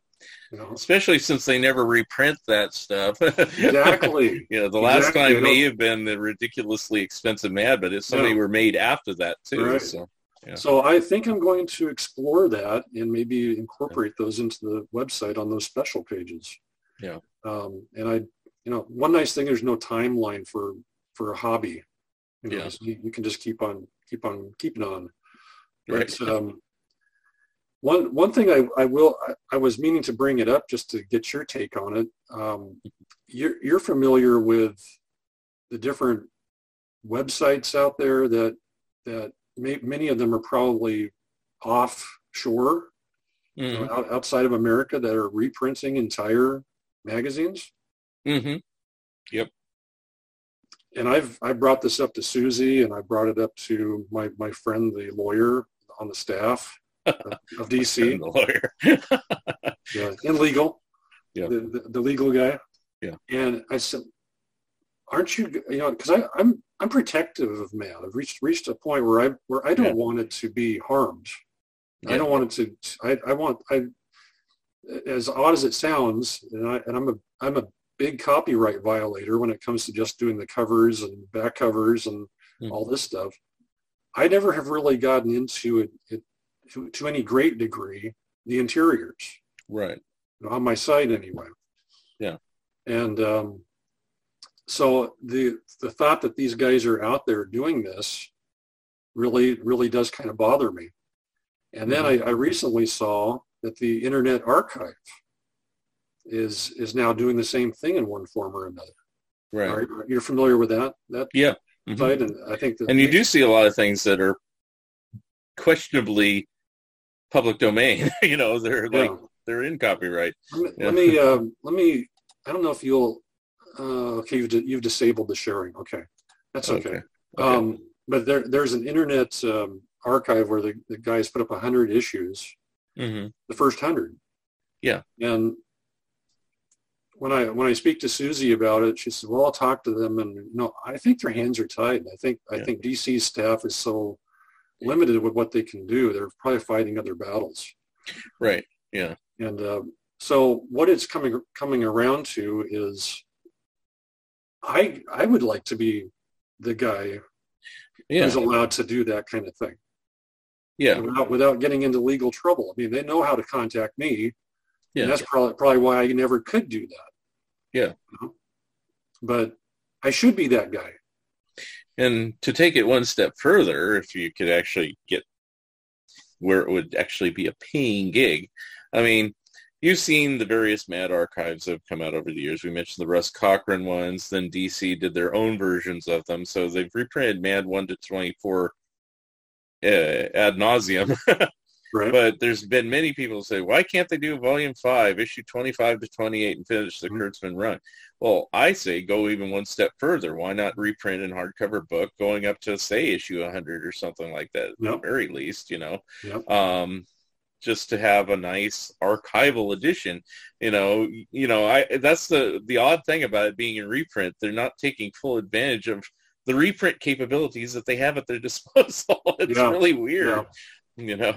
Know, Especially since they never reprint that stuff. exactly. you know, the last Exactly. time may have been the ridiculously expensive Mad, but it's some Yeah. were made after that too. Right. So Yeah. So I think I'm going to explore that and maybe incorporate those into the website on those special pages. Yeah. Um, and I, you know, one nice thing, there's no timeline for, for a hobby. You know, Yeah. so you, you can just keep on keep on keeping on. Right. But um, one one thing I, I will I, I was meaning to bring it up just to get your take on it. Um, you're you're familiar with the different websites out there that that may, many of them are probably offshore Mm-hmm. out, outside of America that are reprinting entire magazines. Mm-hmm. And I've I brought this up to Susie and I brought it up to my my friend the lawyer on the staff of of DC. The lawyer. yeah, in legal, Yeah. the, the, the legal guy. Yeah. And I said, aren't you, you know, because I'm, I'm protective of Mad. I've reached, reached a point where I, where I don't Yeah. want it to be harmed. I don't want it to, I, I want, I, as odd as it sounds, and I, and I'm a, I'm a big copyright violator when it comes to just doing the covers and back covers and Hmm. all this stuff. I never have really gotten into it, it to, to any great degree, the interiors right. on my site anyway. Yeah. And um, so the the thought that these guys are out there doing this really really does kind of bother me. And then I, I recently saw that the Internet Archive is is now doing the same thing in one form or another. Right. Are- You're familiar with that that Yeah. Mhm. site, and I think that And you do see a lot of things that are questionably public domain. you know, they're Yeah. like they're in copyright. Let me, Yeah. let me, um, let me, I don't know if you'll, uh, okay, you've, you've disabled the sharing. Okay. That's okay. Okay. Um, but there, there's an internet um, archive where the, the guys put up a hundred issues, hmm the first hundred. Yeah. And when I, when I speak to Susie about it, she says, well, I'll talk to them. And you know, I think their hands are tied. I think, I Yeah. think DC staff is so limited with what they can do. They're probably fighting other battles. Right. Yeah. And uh, so what it's coming coming around to is I I would like to be the guy Yeah. who's allowed to do that kind of thing Yeah. without without getting into legal trouble. I mean, they know how to contact me. Yeah. And that's probably probably why I never could do that. Yeah. You know? But I should be that guy. And to take it one step further, if you could actually get where it would actually be a paying gig, I mean, you've seen the various Mad archives that have come out over the years. We mentioned the Russ Cochran ones, then DC did their own versions of them. So they've reprinted Mad 1 to 24 uh, ad nauseum. Right. But there's been many people say, why can't they do volume five, issue 25 to 28 and finish the Mhm. Kurtzman run? Well, I say go even one step further. Why not reprint in hardcover book going up to say issue 100 or something like that at the very least, you know? Yep. Um, just to have a nice archival edition, you know, you know, I that's the the odd thing about it being in reprint. They're not taking full advantage of the reprint capabilities that they have at their disposal. it's Yeah. really weird, Yeah. you know.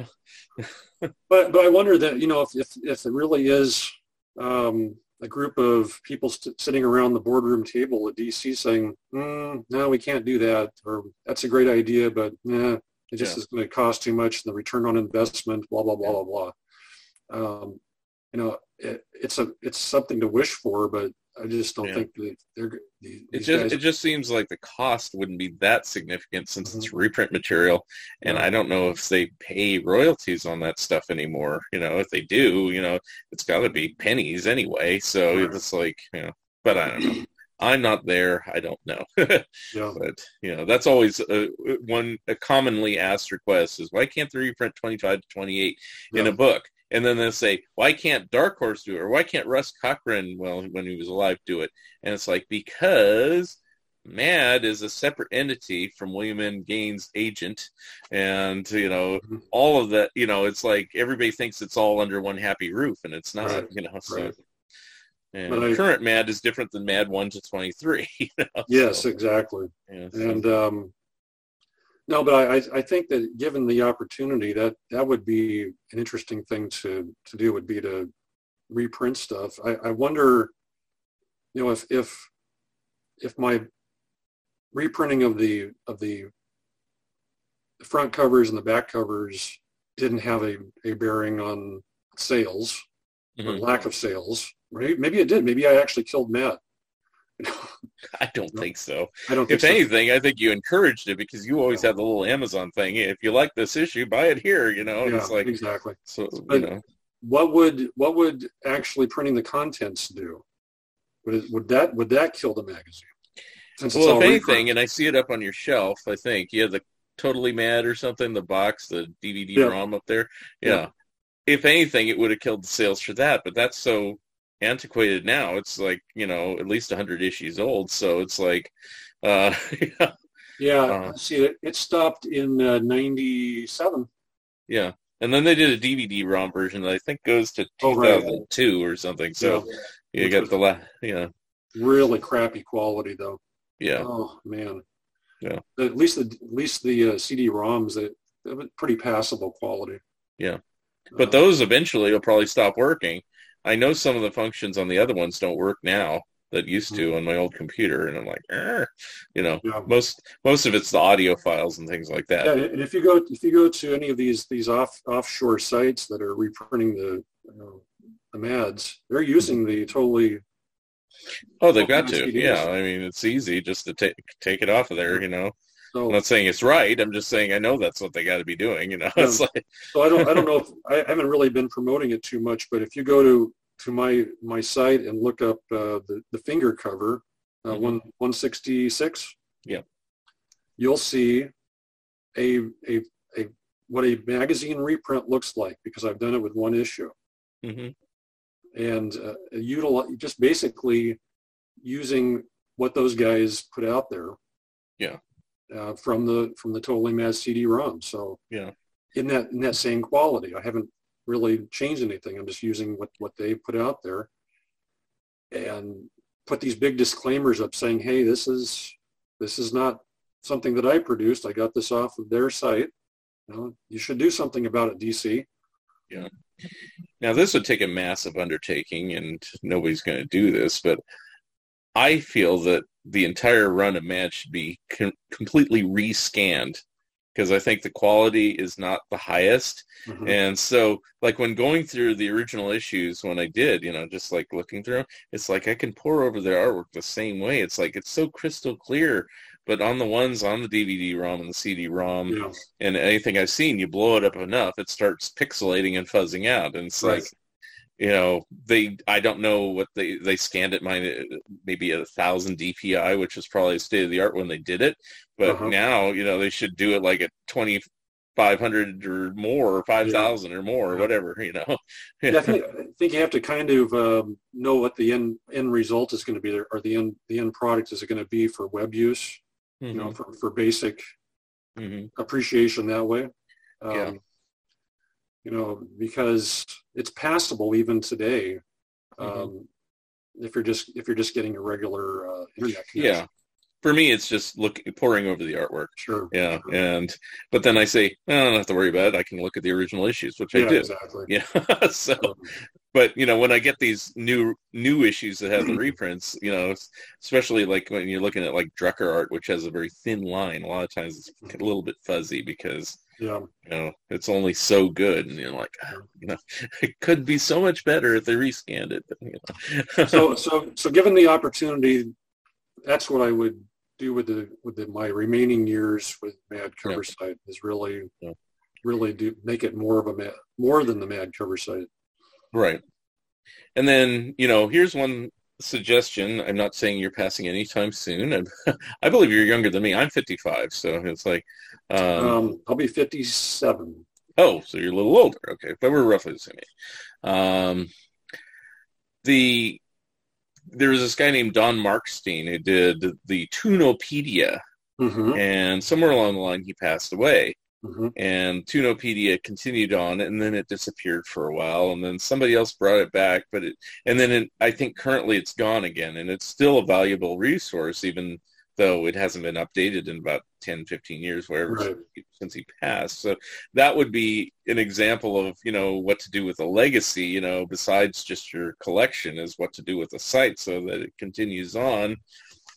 But but I wonder that you know if if, if it really is um, a group of people st- sitting around the boardroom table at DC saying, mm, "No, we can't do that," or "That's a great idea, but nah, it just Yeah. is going to cost too much. And the return on investment, blah blah blah blah blah." Um, you know, it, it's a it's something to wish for, but I just don't Yeah. think that they're these, It just guys. it just seems like the cost wouldn't be that significant since it's Mhm. reprint material, and Yeah. I don't know if they pay royalties on that stuff anymore. You know, if they do, you know, it's got to be pennies anyway. So Right. it's like, you know, but I don't know. I'm not there. I don't know. yeah. but you know, that's always a, one a commonly asked request is why can't they reprint 25 to 28 in a book? And then they'll say, why can't Dark Horse do it? Or why can't Russ Cochran, well, when he was alive, do it? And it's like, because MAD is a separate entity from William M. Gaines' agent. And, you know, Mhm. all of that, you know, it's like everybody thinks it's all under one happy roof, and it's not, Right. you know. So, Right. and I- current MAD is different than MAD 1 to 23. You know? Yes, So, exactly. yeah, so- And um, no, but I, I- think that given the opportunity, that that would be an interesting thing to to do. Would be to reprint stuff. I, I wonder, you know, if if if my reprinting of the of the front covers and the back covers didn't have a, a bearing on sales or Mhm. lack of sales, right? Maybe it did. Maybe I actually killed Mad. I don't think so. I don't think If so. anything, I think you encouraged it because you always have the little Amazon thing. If you like this issue, buy it here. You know, yeah, it's like exactly. so. You know, What would what would actually printing the contents do? Would it, would that would that kill the magazine? Since well, if reprint. anything, and I see it up on your shelf, I think you have the Totally Mad or something, the box, the DVD Yeah. ROM up there. Yeah. Yeah. If anything, it would have killed the sales for that, but that's so antiquated now. It's like you know at least hundred issues old, so it's like, uh, yeah, yeah, uh, see, it, it stopped in uh, '97. yeah. And then they did a DVD ROM version that I think goes to Oh, right. 2002 or something. So you Which got the la- yeah, Really crappy quality though. yeah. Oh man. Yeah. At least the at least the uh, CD-ROMs that pretty passable quality. Yeah. But Uh, those eventually will probably stop working. I know some of the functions on the other ones don't work now that used to on my old computer, and I'm like, "Eh," you know, Yeah. most most of it's the audio files and things like that. Yeah, and if you go if you go to any of these these off offshore sites that are reprinting the you know, the MADs, they're using the totally Oh, they've got to. CDs. Yeah, I mean, it's easy just to take take it off of there. You know, I'm not saying it's right. I'm just saying I know that's what they got to be doing. You know, Yeah. it's like so I don't I don't know if I haven't really been promoting it too much, but if you go to to my my site and look up uh, the the finger cover uh, Mhm. one one sixty six, Yeah. you'll see a a a what a magazine reprint looks like because I've done it with one issue. Mm-hmm. and uh, utilize just basically using what those guys put out there. Yeah. Uh, from the from the Totally Mad CD-ROM. So Yeah. in that in that same quality, I haven't really changed anything. I'm just using what what they put out there, and put these big disclaimers up saying, "Hey, this is this is not something that I produced. I got this off of their site. You know, you should do something about it, DC." Yeah. Now, this would take a massive undertaking, and nobody's going to do this, but I feel that the entire run of Mad should be com- completely rescanned because I think the quality is not the highest. Mhm. And so, like when going through the original issues, when I did, you know, just like looking through them, it's like I can pour over their artwork the same way. It's like it's so crystal clear. But on the ones on the DVD-ROM and the CD-ROM, Yeah. and anything I've seen, you blow it up enough, it starts pixelating and fuzzing out, and it's Right. like, you know, they I don't know what they they scanned it mine maybe a thousand DPI, which was probably state of the art when they did it, but Uh-huh. now you know they should do it like at twenty five hundred or more, or five thousand or more, or whatever, you know. Yeah, I think, I think you have to kind of um, know what the end end result is going to be there, or the end the end product is it going to be for web use. You know, for, for basic Mhm. appreciation that way. Um, Yeah. You know, because it's passable even today. Um, Mhm. If you're just if you're just getting a regular uh, internet connection. yeah. For me, it's just look pouring over the artwork. Sure. Yeah, and but then I say "Oh, I don't have to worry about it. I can look at the original issues, which I Yeah, do. exactly. Yeah. so, but you know, when I get these new new issues that have the reprints, you know, especially like when you're looking at like Drucker art, which has a very thin line, a lot of times it's a little bit fuzzy because yeah. you know it's only so good, and you're like, ah, you know, it could be so much better if they rescanned it. But, you know. so so so given the opportunity that's what i would do with the with the, my remaining years with mad cover site is really Yeah. really do make it more of a mad more than the mad cover site Right. And then, you know, here's one suggestion. I'm not saying you're passing anytime soon. I'm, I believe you're younger than me. I'm 55, so it's like, um, um, i'll be 57 oh, so you're a little older. Okay, but we're roughly the same age. Um, the there was this guy named Don Markstein who did the Toonopedia, hmm and somewhere along the line he passed away hmm and Toonopedia continued on, and then it disappeared for a while, and then somebody else brought it back, but it, and then it, I think currently it's gone again, and it's still a valuable resource, even though it hasn't been updated in about 10, 15 years, whatever, Right. since he passed. So that would be an example of, you know, what to do with a legacy, you know, besides just your collection is what to do with the site so that it continues on,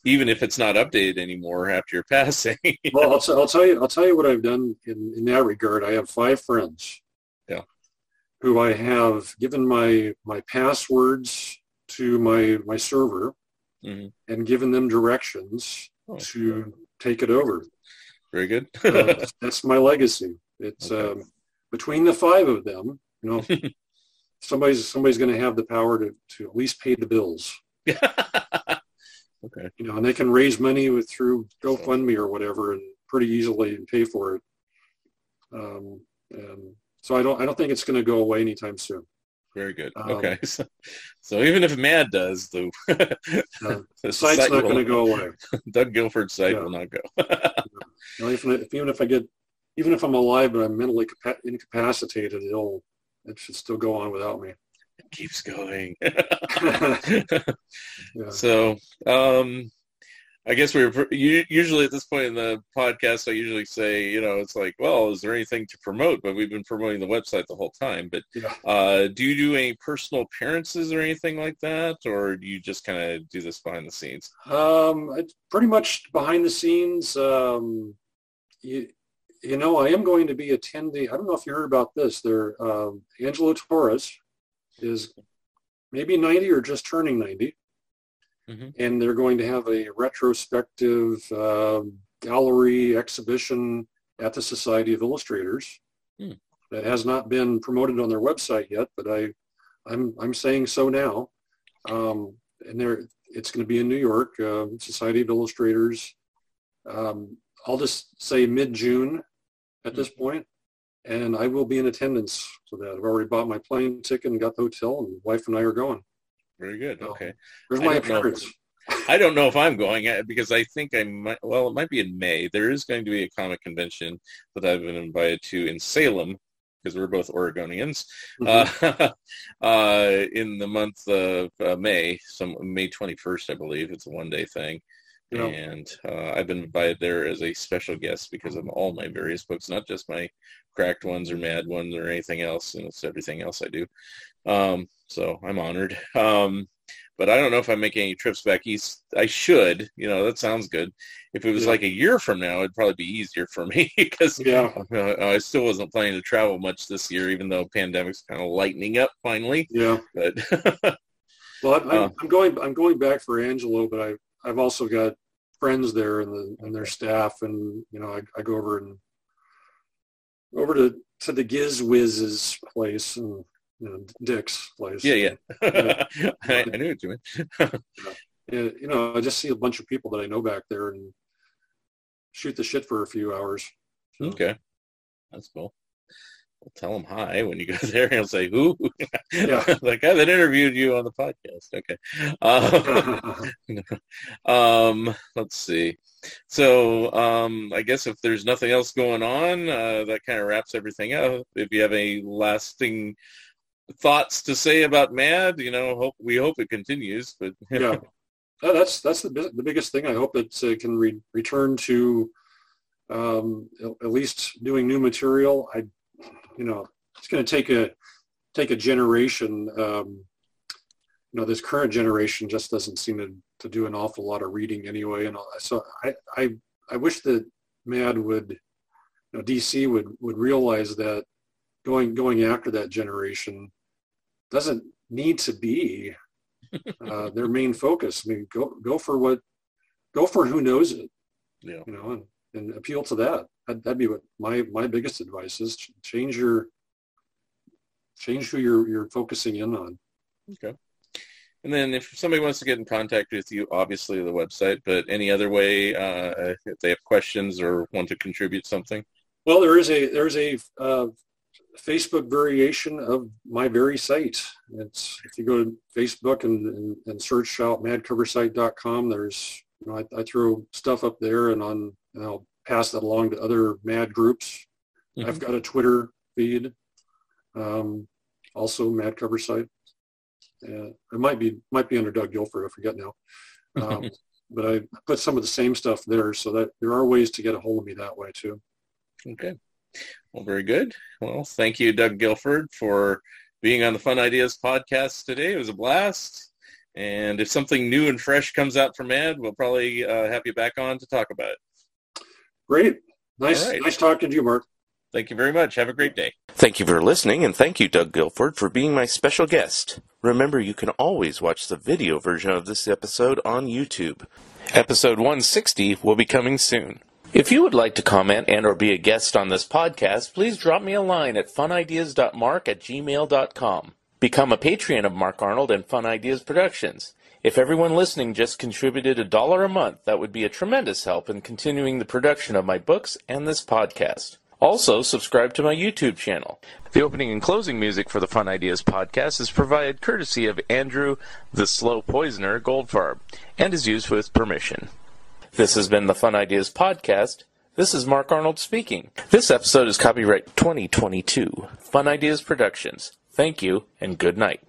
even if it's not updated anymore after your passing. well I'll, t- I'll tell you i'll tell you what i've done in, in that regard i have five friends Yeah. who i have given my my passwords to my my server mm-hmm. and given them directions oh, to take it over. Very good. uh, that's, that's, my legacy. It's okay. um, between the five of them. You know, somebody's somebody's going to have the power to to at least pay the bills. Okay. You know, and they can raise money with through GoFundMe or whatever, and pretty easily and pay for it. Um, and so I don't I don't think it's going to go away anytime soon. Very good. Um, okay, so, so, even if Mad does, the, uh, the site's site not going to go away. Doug Gilford's site yeah. will not go. even, if, even if I get, even if I'm alive but I'm mentally capa- incapacitated, it'll it should still go on without me. It keeps going. yeah. So, um, I guess we are usually at this point in the podcast. I usually say, you know, it's like, well, is there anything to promote? But we've been promoting the website the whole time. But yeah. uh, do you do any personal appearances or anything like that, or do you just kind of do this behind the scenes? Um, it's pretty much behind the scenes. Um, you, you know, I am going to be attending. I don't know if you heard about this. There, um, Angelo Torres is maybe 90 or just turning 90. Mm-hmm. And they're going to have a retrospective uh, gallery exhibition at the Society of Illustrators. Mm. That has not been promoted on their website yet, but I, I'm I'm saying so now. Um, and there, it's going to be in New York, uh, Society of Illustrators. Um, I'll just say mid-June at mm. this point, and I will be in attendance for that. I've already bought my plane ticket and got the hotel, and wife and I are going. Very good. Okay. Where's my appearance? I don't know if I'm going uh, because I think I might. Well, it might be in May. There is going to be a comic convention that I've been invited to in Salem because we're both Oregonians mm-hmm. uh, uh, in the month of uh, May, some May 21st, I believe. It's a one-day thing. And uh, I've been invited there as a special guest because of all my various books, not just my cracked ones or mad ones or anything else, and it's everything else I do. Um, so I'm honored. Um, but I don't know if I'm making any trips back east. I should, you know, that sounds good. If it was yeah. like a year from now, it'd probably be easier for me because yeah. uh, I still wasn't planning to travel much this year, even though pandemic's kind of lightening up finally. Yeah. But well, I'm, uh, I'm, going. I'm going back for Angelo, but I I've also got friends there and the and their staff, and you know, I, I go over and over to to the Giz Wiz's place and you know, Dick's place. Yeah, yeah. I, I, knew what you meant. yeah, you know, I just see a bunch of people that I know back there and shoot the shit for a few hours. So. Okay, that's cool. Well, tell them hi when you go there. He'll say, "Who?" Yeah, like I haven't interviewed you on the podcast. Okay. Um, um, let's see. So um, I guess if there's nothing else going on, uh, that kind of wraps everything up. If you have any lasting thoughts to say about Mad. You know, hope we hope it continues. But yeah, that's that's the the biggest thing. I hope it uh, can re- return to um, at least doing new material. I, you know, it's going to take a take a generation. Um, you know, this current generation just doesn't seem to, to do an awful lot of reading anyway. And so I, I, I wish that Mad would, you know, DC would, would realize that going going after that generation doesn't need to be uh, their main focus. I mean, go go for what, go for who knows it. Yeah. You know, and, and appeal to that. That'd, be what my my biggest advice is: change your change who you're you're focusing in on. Okay. And then if somebody wants to get in contact with you, obviously the website, but any other way, uh, if they have questions or want to contribute something? Well, there is a there's a uh, Facebook variation of my very site. It's if you go to Facebook and, and, and search out madcoversite.com, there's you know I, I, throw stuff up there and on and I'll pass that along to other mad groups. Mm-hmm. I've got a Twitter feed, um, also Mad Cover Site. Uh, it might be might be under Doug Gilford. I forget now. Um, but I put some of the same stuff there, so that there are ways to get a hold of me that way too. Okay. Well, very good. Well, thank you, Doug Gilford, for being on the Fun Ideas podcast today. It was a blast. And if something new and fresh comes out from Ed, we'll probably uh, have you back on to talk about it. Great. Nice, right. nice talking to you, Mark. Thank you very much. Have a great day. Thank you for listening, and thank you, Doug Gilford, for being my special guest. Remember, you can always watch the video version of this episode on YouTube. Episode 160 will be coming soon. If you would like to comment and or be a guest on this podcast, please drop me a line at funideas.mark at gmail.com. Become a Patreon of Mark Arnold and Fun Ideas Productions. If everyone listening just contributed a dollar a month, that would be a tremendous help in continuing the production of my books and this podcast. Also, subscribe to my YouTube channel. The opening and closing music for the Fun Ideas podcast is provided courtesy of Andrew the Slow Poisoner Goldfarb and is used with permission. This has been the Fun Ideas podcast. This is Mark Arnold speaking. This episode is copyright 2022. Fun Ideas Productions. Thank you and good night.